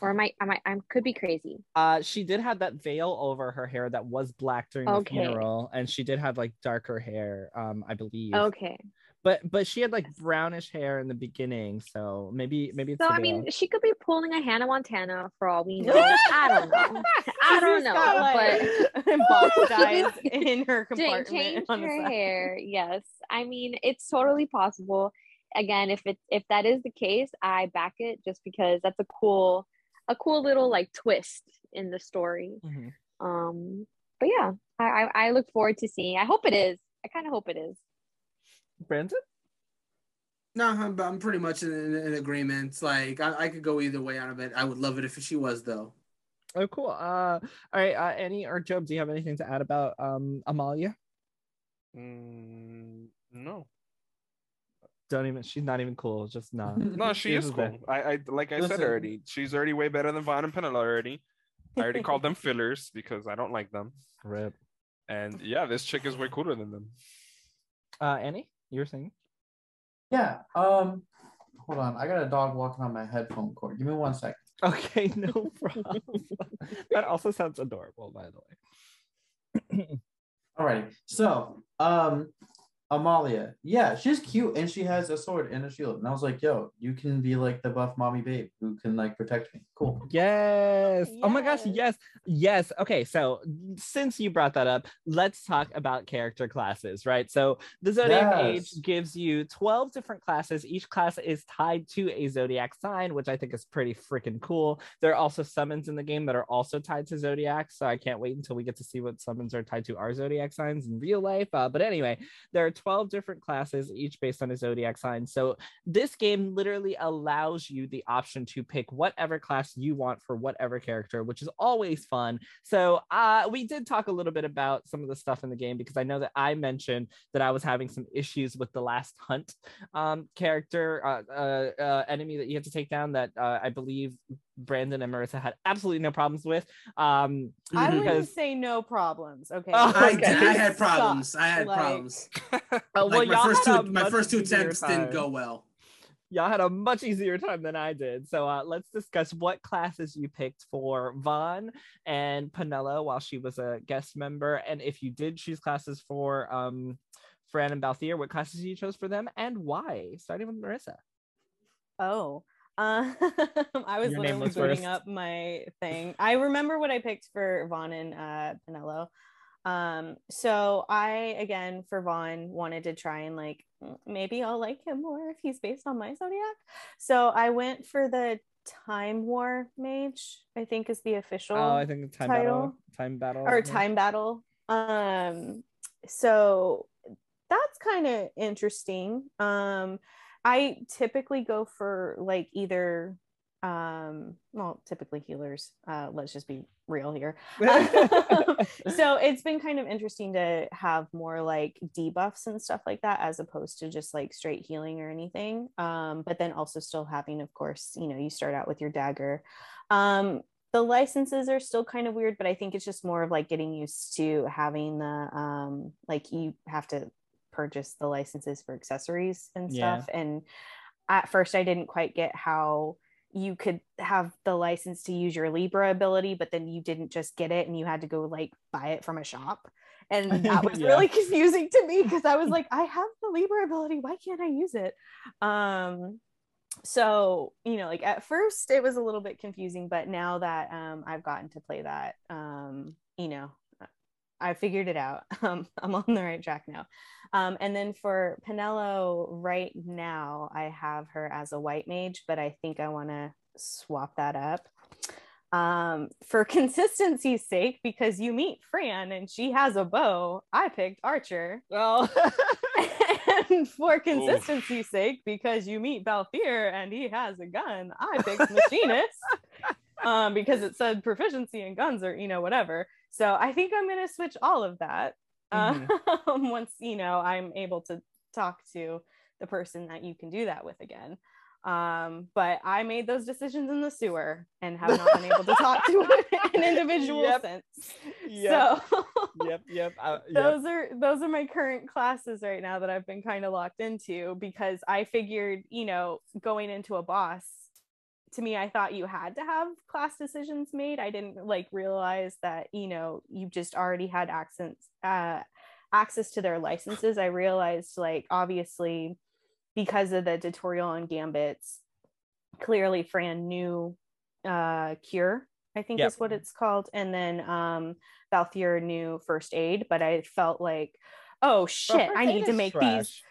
Or am I am I I could be crazy. Uh she did have that veil over her hair that was black during okay. the funeral and she did have like darker hair, um, I believe. Okay. But but she had like brownish hair in the beginning, so maybe maybe it's So I mean she could be pulling a Hannah Montana for all we know. I don't know. I don't know. But box dyes in her compartment. Change her hair. Yes. I mean it's totally possible again if it if that is the case i back it just because that's a cool a cool little like twist in the story mm-hmm. um but yeah I, I look forward to seeing i hope it is i kind of hope it is brandon no i'm, I'm pretty much in, in, in agreement like I, I could go either way out of it i would love it if she was though Oh, cool. Uh, all right. Uh, Annie or Job, do you have anything to add about um Amalia? Mm, no. Don't even. She's not even cool. Just not. no, she is cool. I, I like I Listen. said already. She's already way better than Vaan and Penelo already. I already called them fillers because I don't like them. Rip. And yeah, this chick is way cooler than them. Uh, Annie, you were saying? Yeah. Um, hold on. I got a dog walking on my headphone cord. Give me one second. Okay, no problem. that also sounds adorable, by the way. Alrighty. So, um, Amalia. Yeah, she's cute and she has a sword and a shield. And I was like, yo, you can be like the buff mommy babe who can like protect me. Cool. Yes. yes. Oh my gosh, yes. Yes. Okay, so since you brought that up, let's talk about character classes, right? So the Zodiac yes. Age gives you 12 different classes. Each class is tied to a zodiac sign, which I think is pretty freaking cool. There are also summons in the game that are also tied to zodiac. So I can't wait until we get to see what summons are tied to our zodiac signs in real life. Uh, but anyway, there are 12 different classes, each based on a zodiac sign. So this game literally allows you the option to pick whatever class you want for whatever character, which is always fun. So uh, we did talk a little bit about some of the stuff in the game because I know that I mentioned that I was having some issues with the last hunt um, character uh, uh, uh enemy that you had to take down that uh, I believe Brandon and Marissa had absolutely no problems with. Um, I because... wouldn't say no problems. Okay, oh, I, okay. I, had problems. I had like... problems. uh, well, my first two, my first two attempts time. didn't go well. Y'all had a much easier time than I did. So uh, let's discuss what classes you picked for Vaan and Penelo while she was a guest member, and if you did choose classes for um, Fran and Balthier, what classes you chose for them and why? Starting with Marissa. Oh, uh, I was Your literally booting up my thing. I remember what I picked for Vaan and uh, Penelo. Um, so I again for Vaan wanted to try and like maybe I'll like him more if he's based on my zodiac. So I went for the Time War Mage. I think is the official. Oh, I think time title. battle, time battle, or time battle. Um, so that's kind of interesting. Um, I typically go for like either um well typically healers uh let's just be real here. So it's been kind of interesting to have more like debuffs and stuff like that as opposed to just like straight healing or anything. Um but then also still having of course you know you start out with your dagger. Um the licenses are still kind of weird but i think it's just more of like getting used to having the um like you have to purchase the licenses for accessories and stuff. Yeah. And at first, I didn't quite get how you could have the license to use your Libra ability, but then you didn't just get it and you had to go like buy it from a shop. And that was yeah. really confusing to me because I was like, I have the Libra ability. Why can't I use it? Um, so you know like at first it was a little bit confusing but now that um, i've gotten to play that um, you know I figured it out. Um, I'm on the right track now. Um, and then for Penelo, right now, I have her as a white mage, but I think I want to swap that up. Um, for consistency's sake, because you meet Fran and she has a bow, I picked Archer. Well, and for consistency's Oof. sake, because you meet Balthier and he has a gun, I picked Machinist. um, because it said proficiency in guns or you know whatever. So I think I'm going to switch all of that mm-hmm. um, once you know I'm able to talk to the person that you can do that with again. Um, but I made those decisions in the sewer and have not been able to talk to an individual yep. since. Yep. So yep, yep, uh, yep. Those are those are my current classes right now that I've been kind of locked into because I figured, you know, going into a boss to me i thought you had to have class decisions made. I didn't like realize that you know you just already had access uh, access to their licenses. I realized like obviously because of the tutorial on gambits clearly fran knew uh, cure i think yep. is what it's called. And then um Balthier knew first aid but i felt like oh shit i need to make trash. these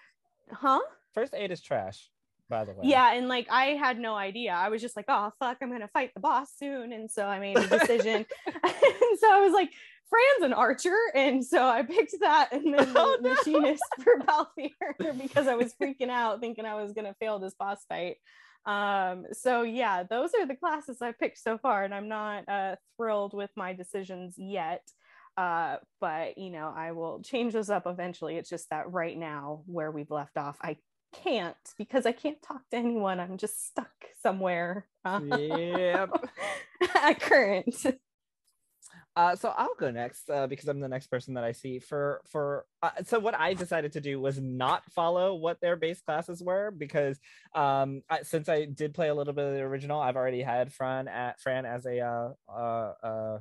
huh? First aid is trash by the way. Yeah, and like I had no idea. I was just like, oh fuck, I'm gonna fight the boss soon, and so I made a decision. and so I was like, Fran's an archer, and so I picked that, and then the oh, no. machinist for Balthier because I was freaking out, thinking I was gonna fail this boss fight. Um, so yeah, those are the classes I picked so far, and I'm not uh, thrilled with my decisions yet. Uh, but you know, I will change those up eventually. It's just that right now, where we've left off, I can't because I can't talk to anyone. I'm just stuck somewhere. yep. at current. Uh, so I'll go next uh, because I'm the next person that I see for for. Uh, so what I decided to do was not follow what their base classes were because um, I, since I did play a little bit of the original, I've already had Fran at Fran as a uh, uh, uh,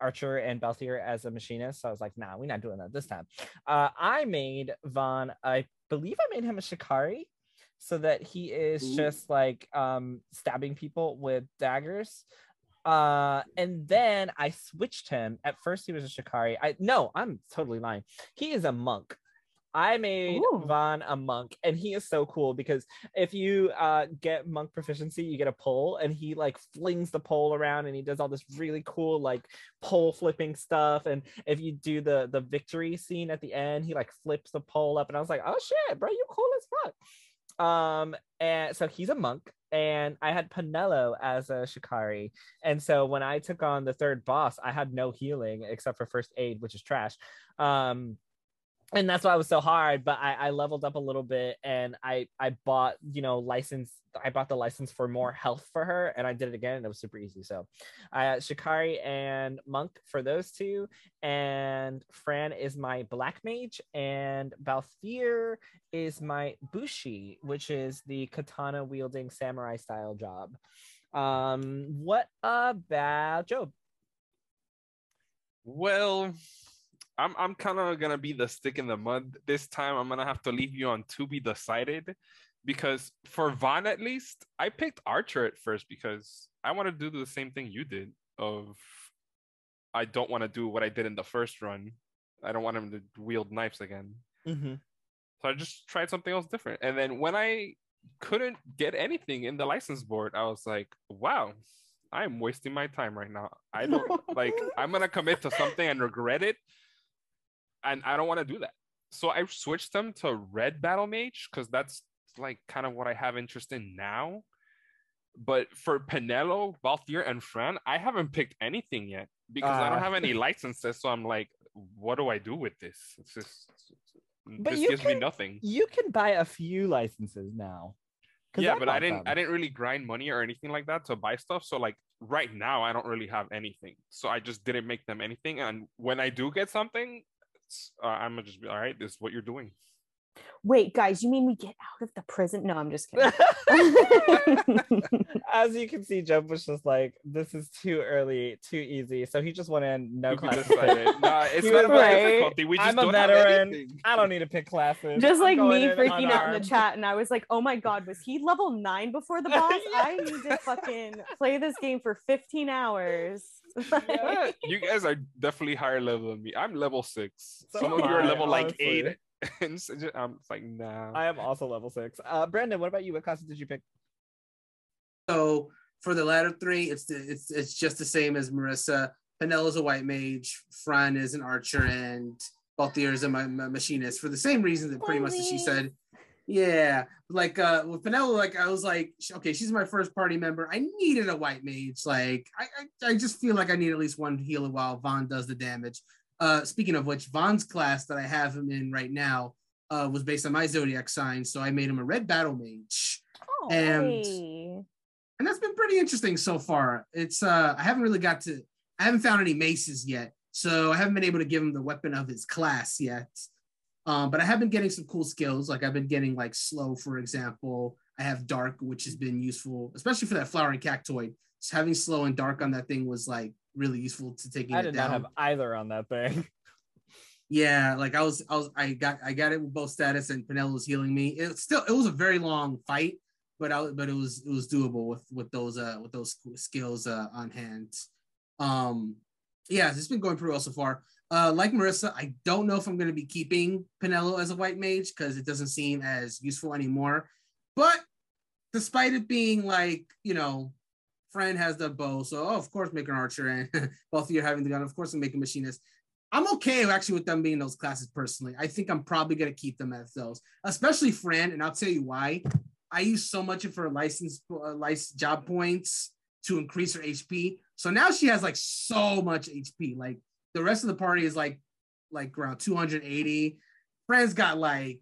Archer and Balthier as a machinist. So I was like, nah, we're not doing that this time. Uh, I made Vaan, I believe I made him a Shikari so that he is Ooh. just like um, stabbing people with daggers. Uh, and then I switched him. At first, he was a Shikari. I no, I'm totally lying. He is a monk. I made Ooh. Vaan a monk, and he is so cool because if you uh, get monk proficiency, you get a pole, and he like flings the pole around, and he does all this really cool like pole flipping stuff. And if you do the the victory scene at the end, he like flips the pole up, and I was like, oh shit, bro, you cool as fuck. Um, and so he's a monk, and I had Penelo as a Shikari. And so when I took on the third boss, I had no healing except for first aid, which is trash. Um, and that's why it was so hard but I, I leveled up a little bit and i i bought you know license i bought the license for more health for her and i did it again and it was super easy. So i uh, shikari and monk for those two and fran is my black mage and balthier is my bushi which is the katana wielding samurai style job. Um what about job? Well I'm I'm kind of gonna be the stick in the mud this time. I'm gonna have to leave you on to be decided because for Vaan at least, I picked Archer at first because I want to do the same thing you did. Of I don't want to do what I did in the first run. I don't want him to wield knives again. Mm-hmm. So I just tried something else different. And then when I couldn't get anything in the license board, I was like, wow, I'm wasting my time right now. I don't like I'm gonna commit to something and regret it and I don't want to do that. So I switched them to red battle mage because that's like kind of what I have interest in now. But for Penelo, Balthier, and Fran, I haven't picked anything yet because uh, I don't have any licenses. So I'm like, what do I do with this? It's just but this gives can, me nothing. You can buy a few licenses now. Yeah, I but I didn't them. I didn't really grind money or anything like that to buy stuff. So like right now I don't really have anything. So I just didn't make them anything. And when I do get something, uh, I'm gonna just be all right. This is what you're doing. Wait, guys, you mean we get out of the prison? No, I'm just kidding. As you can see, Jump was just like, this is too early, too easy. So he just went in, no classes. nah, it's not about right. difficulty. We just I'm a veteran. I don't need to pick classes. Just like me freaking out in the chat. And I was like, oh my God, was he level nine before the boss? I need to fucking play this game for 15 hours. yeah, you guys are definitely higher level than me. I'm level six. So Some of you are level like eight. and so just, I'm like, nah. I am also level six. Uh, Brandon, what about you? What classes did you pick? So for the latter three, it's the, it's it's just the same as Marissa. Penelo's a white mage, Fran is an archer, and Balthier is a ma- ma- machinist for the same reason that pretty much that she said. Yeah, like uh with Penelo, like I was like, okay, she's my first party member. I needed a white mage. Like I, I, I just feel like I need at least one healer while Vaan does the damage. Uh, speaking of which, Vaan's class that I have him in right now uh, was based on my zodiac sign, so I made him a red battle mage, oh, and hey. and that's been pretty interesting so far. It's uh, I haven't really got to, I haven't found any maces yet, so I haven't been able to give him the weapon of his class yet. Um, but I have been getting some cool skills, like I've been getting like slow, for example. I have dark, which has been useful, especially for that flowering cactoid. Just having slow and dark on that thing was like really useful to taking it down. I did not have either on that thing. Yeah, like I was, I was, I got, I got it with both status, and Penelo was healing me. It still, it was a very long fight, but I, but it was, it was doable with with those, uh, with those skills uh, on hand. Um, yeah, it's been going pretty well so far. Uh, like Marissa, I don't know if I'm going to be keeping Penelo as a white mage because it doesn't seem as useful anymore. But despite it being like, you know, Fran has the bow, so oh, of course make an archer, and both of you are having the gun, of course, I'm making machinist. I'm okay actually with them being those classes personally. I think I'm probably gonna keep them as those, especially Fran, and I'll tell you why. I used so much of her license uh, license job points to increase her HP. So now she has like so much HP. Like the rest of the party is like like around 280. Fran's got like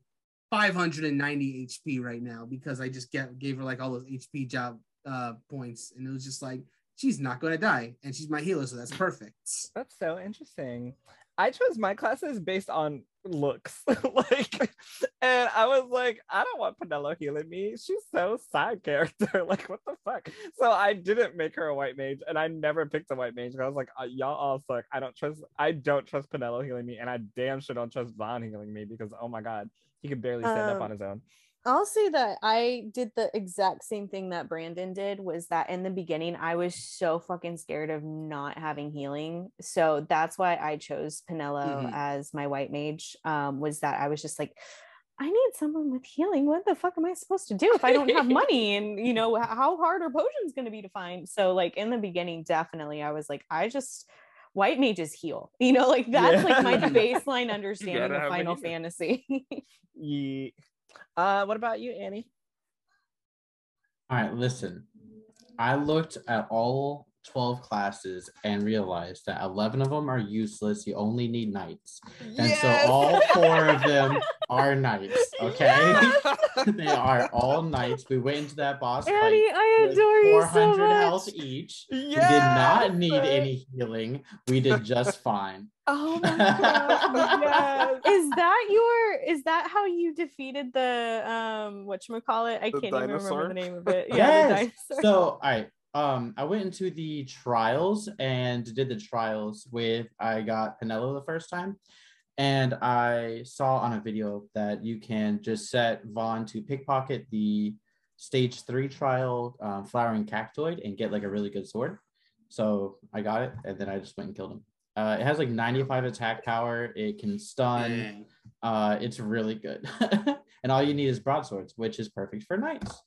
590 HP right now because I just get gave her like all those HP job uh points, and it was just like she's not going to die, and she's my healer, so that's perfect. That's so interesting. I chose my classes based on looks. like, and I was like, I don't want Penelo healing me. She's so side character. like, what the fuck? So I didn't make her a white mage, and I never picked a white mage. I was like, uh, y'all all suck. I don't trust. I don't trust Penelo healing me, and I damn sure don't trust Vaan healing me because oh my god, he can barely stand um, up on his own. I'll say that I did the exact same thing that Brandon did was that in the beginning I was so fucking scared of not having healing. So that's why I chose Penelo mm-hmm. as my white mage. Um, was that I was just like, I need someone with healing. What the fuck am I supposed to do if I don't have money? And you know, how hard are potions going to be to find? So like in the beginning, definitely I was like, I just white mages heal. You know, like that's yeah. like my baseline understanding of Final Fantasy. yeah. Uh, what about you, Annie? All right, listen. I looked at all 12 classes and realized that 11 of them are useless. You only need knights. And yes! so all four of them are knights, okay? Yes! they are all knights. We went into that boss Annie, fight I adore you 400 so health each. Yes! We did not need any healing. We did just fine. Oh my god! yes. Is that your? Is that how you defeated the um? What you call it? I the can't dinosaur? even remember the name of it. Yeah, yes. So, all right. Um, I went into the trials and did the trials with. I got Penelo the first time, and I saw on a video that you can just set Vaan to pickpocket the stage three trial um, flowering cactoid and get like a really good sword. So I got it, and then I just went and killed him. Uh, it has like 95 attack power. It can stun. Uh, it's really good. and all you need is broadswords, which is perfect for knights.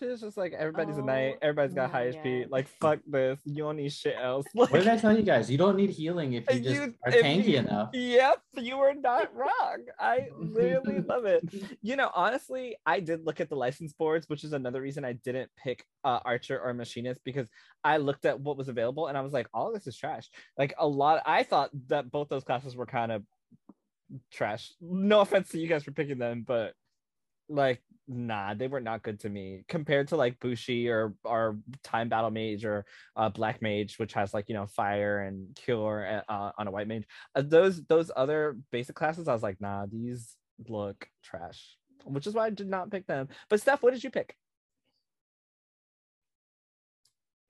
It's just like everybody's oh, a knight. Everybody's got high HP. Like fuck this. You don't need shit else. Like, what did I tell you guys? You don't need healing if you just you, are tanky you, enough. Yep, you were not wrong. I really love it. You know, honestly, I did look at the license boards, which is another reason I didn't pick uh, Archer or Machinist because I looked at what was available and I was like, all this is trash. Like a lot. I thought that both those classes were kind of trash. No offense to you guys for picking them, but like nah they were not good to me compared to like bushi or or time battle mage or uh black mage which has like you know fire and cure uh, on a white mage. Uh, those those other basic classes i was like nah these look trash which is why i did not pick them. But steph what did you pick?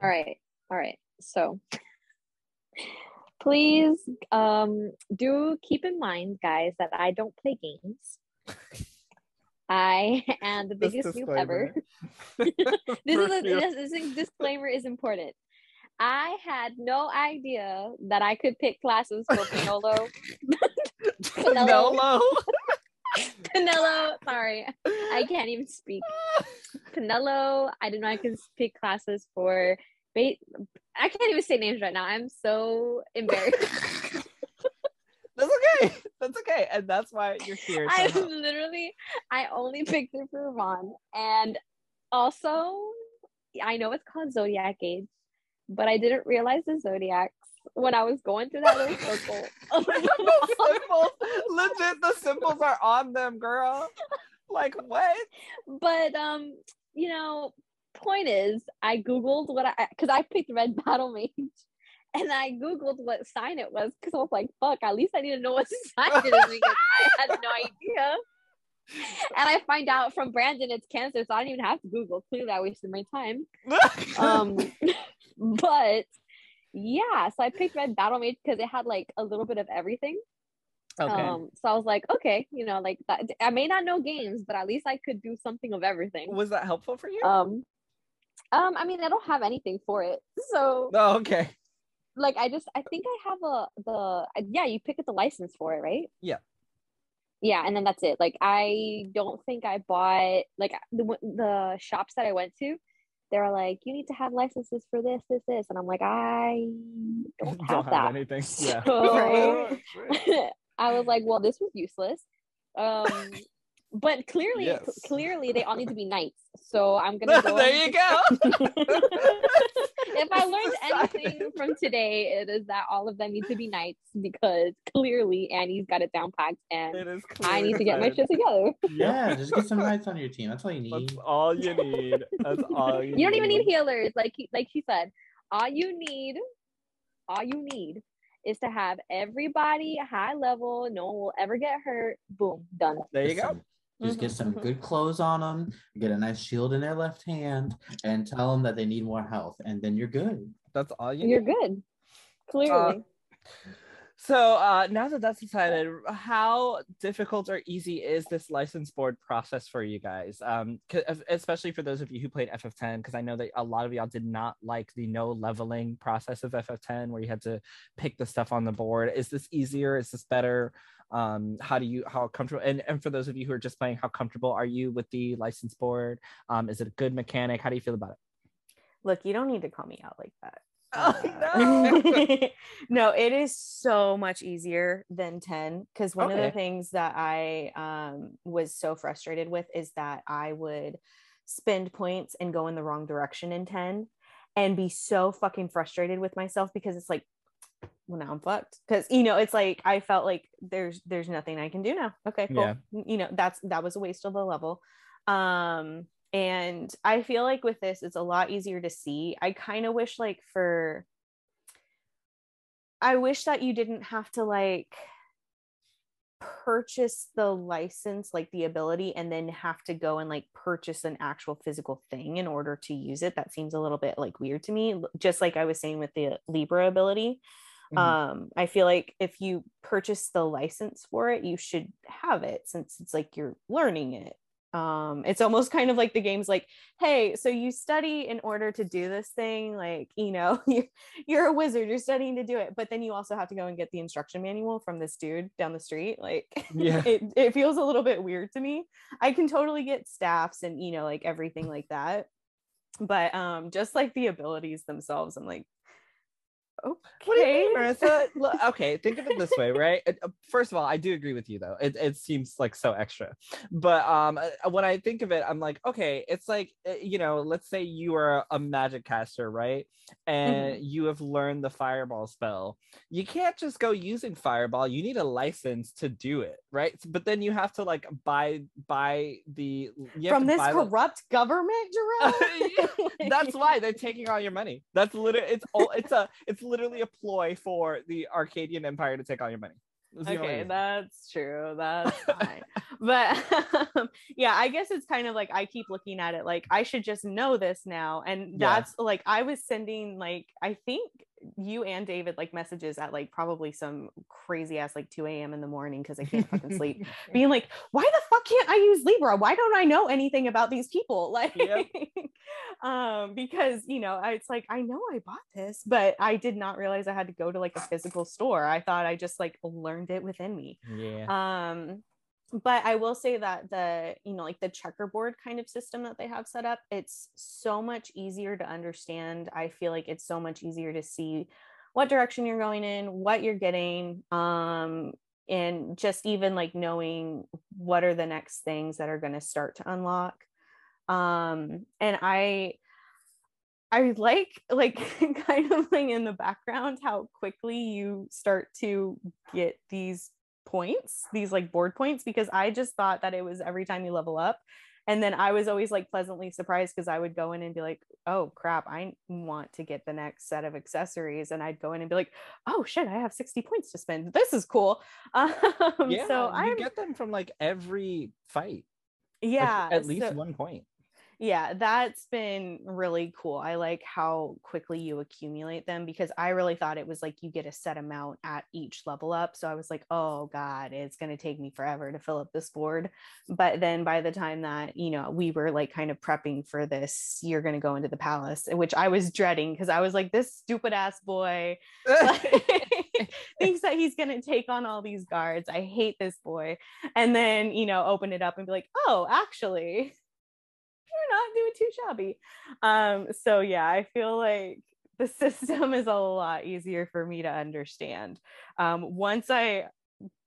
All right all right so please um do keep in mind guys that i don't play games I am the biggest noob ever. this is a, this, this disclaimer is important. I had no idea that I could pick classes for Penelo. Penelo. Penelo. Sorry, I can't even speak. Penelo. I didn't know I could pick classes for. Bait. I can't even say names right now. I'm so embarrassed. That's okay. That's okay. And that's why you're here. I literally, I only picked it for Vaan. And also, I know it's called Zodiac Age, but I didn't realize the Zodiacs when I was going through that little circle. the symbols, legit, the symbols are on them, girl. Like, what? But, um, you know, point is, I Googled what I, because I picked Red Battle Mage and I Googled what sign it was because I was like, fuck, at least I need to know what sign it is because I had no idea. And I find out from Brandon it's cancer, so I don't even have to Google. Clearly, I wasted my time. um, but yeah, so I picked Red Battle Mage because it had like a little bit of everything. Okay. Um, so I was like, okay, you know, like that. I may not know games, but at least I could do something of everything. Was that helpful for you? Um, um, I mean, I don't have anything for it, so. Oh, okay like I just I think I have a the yeah you pick up the license for it right? Yeah. Yeah and then that's it. Like I don't think I bought like the the shops that I went to they're like you need to have licenses for this this this and I'm like I don't have don't that. anything. Yeah. Right? I was like well this was useless. Um but clearly, yes. clearly, they all need to be knights. So I'm gonna go. there you go. if I learned anything from today, it is that all of them need to be knights because clearly Annie's got it down packed, and I need to get my shit together. Yeah, just get some knights on your team. That's all you need. That's all you need. That's all you. You don't even need healers, like like she said. All you need, all you need is to have everybody high level. No one will ever get hurt. Boom, done. There you go. Just get some mm-hmm. good clothes on them, get a nice shield in their left hand, and tell them that they need more health, and then you're good. That's all you. You're need. good. Clearly. Uh, so uh, now that that's decided, how difficult or easy is this license board process for you guys? Um, especially for those of you who played FF10, because I know that a lot of y'all did not like the no leveling process of FF10, where you had to pick the stuff on the board. Is this easier? Is this better? um, how do you how comfortable and, and for those of you who are just playing how comfortable are you with the license board um, is it a good mechanic how do you feel about it look you don't need to call me out like that Oh, no. no, it is so much easier than 10 because one okay. of the things that I um, was so frustrated with is that I would spend points and go in the wrong direction in 10 and be so fucking frustrated with myself because it's like well now i'm fucked because you know it's like i felt like there's there's nothing i can do now okay cool yeah. you know that's that was a waste of the level um and i feel like with this it's a lot easier to see i kind of wish like for i wish that you didn't have to like purchase the license like the ability and then have to go and like purchase an actual physical thing in order to use it that seems a little bit like weird to me just like i was saying with the libra ability Mm-hmm. Um, I feel like if you purchase the license for it, you should have it since it's like you're learning it. Um, it's almost kind of like the game's like, hey, so you study in order to do this thing, like you know, you're, you're a wizard, you're studying to do it, but then you also have to go and get the instruction manual from this dude down the street. Like, yeah, it, it feels a little bit weird to me. I can totally get staffs and you know, like everything like that, but um, just like the abilities themselves, I'm like, Okay, Marissa. Okay, think of it this way, right? Uh, first of all, I do agree with you though. It, it seems like so extra, but um, uh, when I think of it, I'm like, okay, it's like uh, you know, let's say you are a magic caster, right? And mm-hmm. you have learned the fireball spell. You can't just go using fireball. You need a license to do it, right? But then you have to like buy buy the from this corrupt the... government, Jerome. That's why they're taking all your money. That's literally it's all it's a it's literally a ploy for the Archadian Empire to take all your money. Okay, that's true. That's fine. but um, yeah, I guess it's kind of like I keep looking at it like I should just know this now. And that's yeah. like I was sending like I think you and David like messages at like probably some crazy ass like 2 a.m. in the morning because I can't fucking sleep, being like, why the fuck can't I use Libra? Why don't I know anything about these people? Like, yep. um, because you know, it's like I know I bought this, but I did not realize I had to go to like a physical store. I thought I just like learned it within me. Yeah. Um, but I will say that the, you know, like the checkerboard kind of system that they have set up, it's so much easier to understand. I feel like it's so much easier to see what direction you're going in, what you're getting, um, and just even like knowing what are the next things that are going to start to unlock. Um, and I, I like like kind of like in the background how quickly you start to get these points, these like board points, because I just thought that it was every time you level up. And then I was always like pleasantly surprised because I would go in and be like, oh crap, I want to get the next set of accessories. And I'd go in and be like, oh shit, I have 60 points to spend. This is cool. Um, yeah, so I get them from like every fight. Yeah. Like, at least so, one point yeah that's been really cool i like how quickly you accumulate them because i really thought it was like you get a set amount at each level up so i was like oh god it's going to take me forever to fill up this board. But then by the time that you know we were like kind of prepping for this you're going to go into the palace which i was dreading because i was like this stupid ass boy thinks that he's going to take on all these guards i hate this boy. And then you know open it up and be like oh actually not doing too shabby. Um, so yeah, I feel like the system is a lot easier for me to understand. Um, once I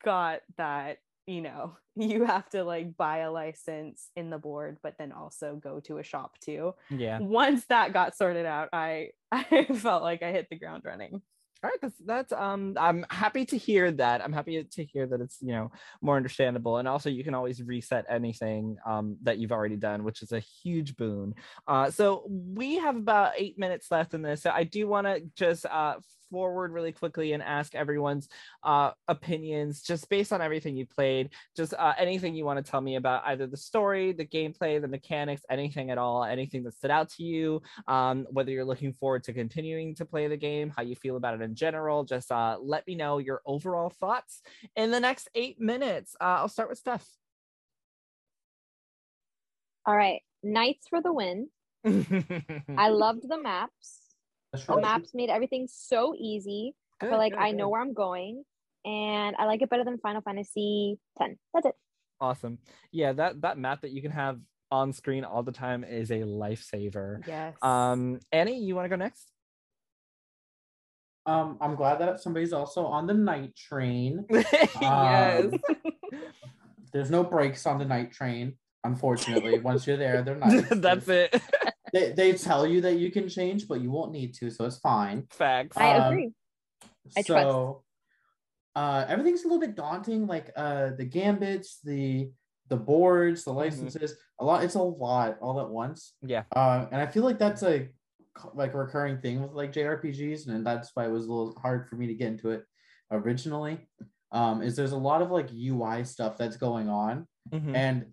got that, you know you have to like buy a license in the board but then also go to a shop too yeah once that got sorted out i i felt like i hit the ground running all right that's that's um i'm happy to hear that i'm happy to hear that it's you know more understandable and also you can always reset anything um that you've already done which is a huge boon. Uh so we have about eight minutes left in this so i do want to just uh forward really quickly and ask everyone's uh, opinions just based on everything you played. Just uh, anything you want to tell me about either the story, the gameplay, the mechanics, anything at all, anything that stood out to you, um, whether you're looking forward to continuing to play the game, how you feel about it in general. Just uh, let me know your overall thoughts in the next eight minutes. Uh, I'll start with Steph. All right. Knights for the win. I loved the maps. The maps made everything so easy. Good, I feel like good, I know good. where I'm going, and I like it better than Final Fantasy X. That's it. Awesome. Yeah, that that map that you can have on screen all the time is a lifesaver. Yes. Um, Annie, you want to go next? Um, I'm glad that somebody's also on the night train. yes. Um, there's no brakes on the night train, unfortunately. Once you're there, they're not. That's it they, they tell you that you can change, but you won't need to, so it's fine. Facts. I um, agree. I so, trust. Uh, everything's a little bit daunting, like uh, the gambits, the the boards, the mm-hmm. licenses. Mm-hmm. A lot. It's a lot all at once. Yeah. Uh, and I feel like that's a like a recurring thing with like JRPGs, and that's why it was a little hard for me to get into it originally. Um, is there's a lot of like UI stuff that's going on, mm-hmm. and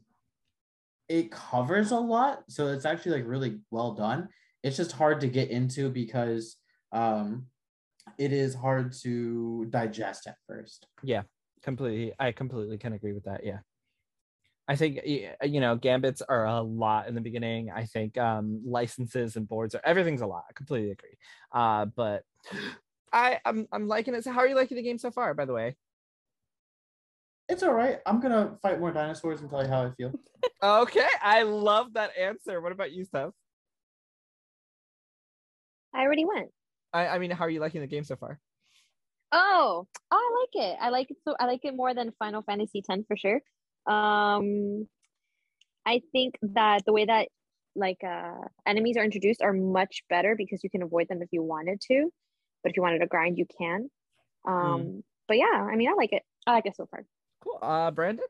it covers a lot, so it's actually like really well done. It's just hard to get into because um, it is hard to digest at first. Yeah, completely. I completely can agree with that. Yeah. I think you know gambits are a lot in the beginning. I think um, licenses and boards are everything's a lot. I completely agree. Uh, but I I'm I'm liking it. So how are you liking the game so far? By the way, it's all right. I'm gonna fight more dinosaurs and tell you how I feel. okay, I love that answer. What about you, Steph? I already went. I, I mean, how are you liking the game so far? Oh, oh, I like it. I like it so. I like it more than Final Fantasy X for sure. Um, I think that the way that like uh enemies are introduced are much better because you can avoid them if you wanted to, but if you wanted to grind, you can. Um, mm. but yeah, I mean, I like it. I like it so far. Cool. Uh, Brandon?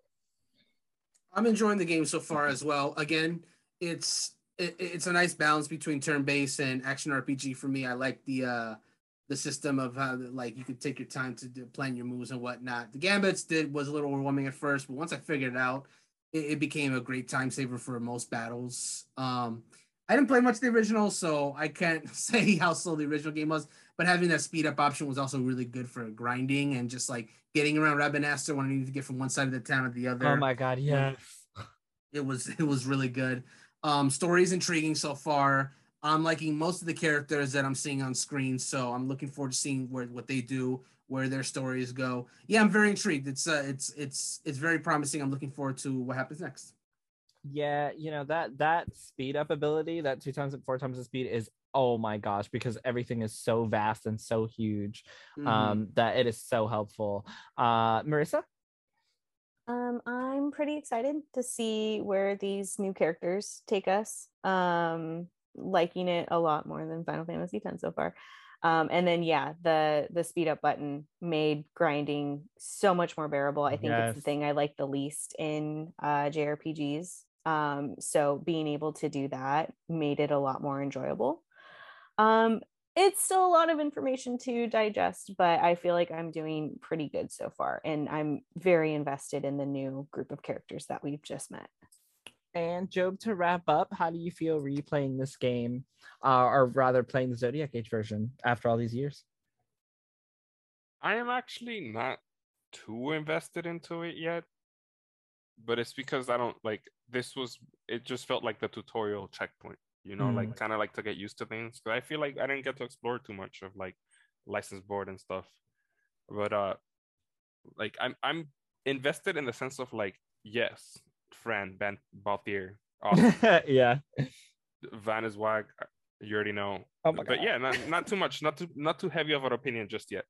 I'm enjoying the game so far as well. Again, it's it, it's a nice balance between turn-based and action RPG for me. I like the uh the system of how like you could take your time to plan your moves and whatnot. The gambits did was a little overwhelming at first, but once I figured it out, it, it became a great time saver for most battles. Um, I didn't play much the original, so I can't say how slow the original game was. But having that speed up option was also really good for grinding and just like getting around Rabanastre when I needed to get from one side of the town to the other. Oh my god, yes. It was it was really good. Um, story's intriguing so far. I'm liking most of the characters that I'm seeing on screen, so I'm looking forward to seeing where what they do, where their stories go. Yeah, I'm very intrigued. It's uh, it's it's it's very promising. I'm looking forward to what happens next yeah you know that that speed up ability that two times and four times the speed is oh my gosh because everything is so vast and so huge mm-hmm. um that it is so helpful uh marissa um i'm pretty excited to see where these new characters take us um liking it a lot more than final fantasy 10 so far um, and then yeah the the speed up button made grinding so much more bearable i think yes. it's the thing i like the least in uh, jrpgs um, so being able to do that made it a lot more enjoyable. Um, it's still a lot of information to digest, but I feel like I'm doing pretty good so far. And I'm very invested in the new group of characters that we've just met. And Job, to wrap up, how do you feel replaying this game, uh, or rather playing the Zodiac Age version after all these years? I am actually not too invested into it yet but it's because I don't like this was it just felt like the tutorial checkpoint, you know, mm. like kind of like to get used to things. Cause I feel like I didn't get to explore too much of like license board and stuff. But uh like I'm I'm invested in the sense of like, yes, Fran, Ben Balthier. Awesome. yeah. Vaan is wag. You already know. Oh but God. yeah, not, not too much, not too not too heavy of an opinion just yet.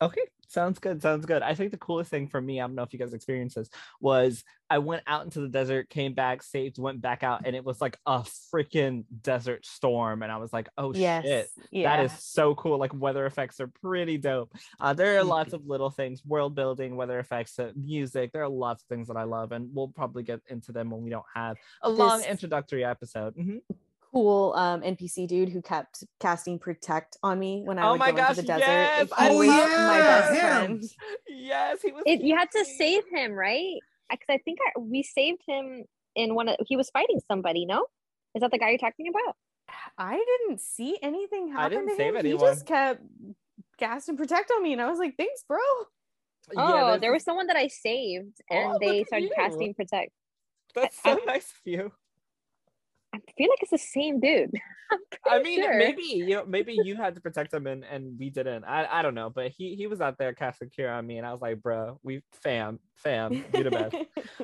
Okay, sounds good. Sounds good. I think the coolest thing for me, I don't know if you guys experienced this, was I went out into the desert, came back, saved, went back out, and it was like a freaking desert storm. And I was like, oh yes. shit, yeah. that is so cool. Like weather effects are pretty dope. Uh, there are lots of little things, world building, weather effects, uh, music. There are lots of things that I love, and we'll probably get into them when we don't have a this... long introductory episode. Mm-hmm cool um, NPC dude who kept casting protect on me when I oh would go gosh, into the desert. Yes. It's always oh, yeah. my best friend. Yes, he was. It, you had to save him, right? Because I think I, we saved him in one of. He was fighting somebody. No, is that the guy you're talking about? I didn't see anything happen I didn't to save him. Anyone. He just kept casting protect on me, and I was like, "Thanks, bro." Oh, yeah, there was someone that I saved, and oh, they started casting protect. That's so I, nice of you. I feel like it's the same dude. I mean, sure. maybe you know, maybe you had to protect him and, and we didn't. I, I don't know, but he he was out there casting cure on me, and I was like, bro, we fam fam, you the best.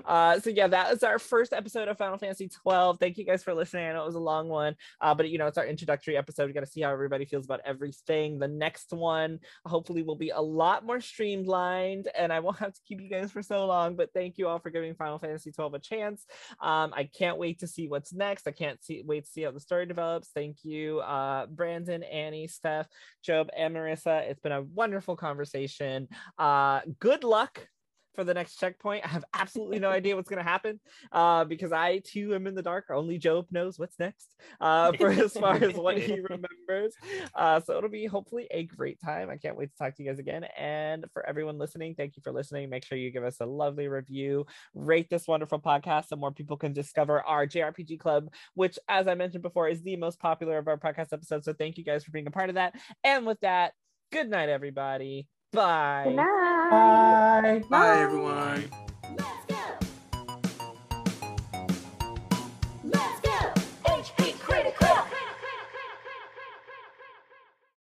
uh, so yeah, that was our first episode of Final Fantasy 12. Thank you guys for listening. I know it was a long one, uh, but you know it's our introductory episode. We got to see how everybody feels about everything. The next one hopefully will be a lot more streamlined, and I won't have to keep you guys for so long. But thank you all for giving Final Fantasy 12 a chance. Um, I can't wait to see what's next. I can't see wait to see how the story develops. Thank you, uh, Brandon, Annie, Steph, Job, and Marissa. It's been a wonderful conversation. Uh, good luck for the next checkpoint. I have absolutely no idea what's going to happen uh, because I too am in the dark. Only Job knows what's next uh, for as far as what he remembers. Uh, so it'll be hopefully a great time. I can't wait to talk to you guys again. And for everyone listening, thank you for listening. Make sure you give us a lovely review, rate this wonderful podcast so more people can discover our JRPG club, which, as I mentioned before, is the most popular of our podcast episodes. So thank you guys for being a part of that. And with that, good night, everybody. Bye. Good night. Bye. Bye, everyone.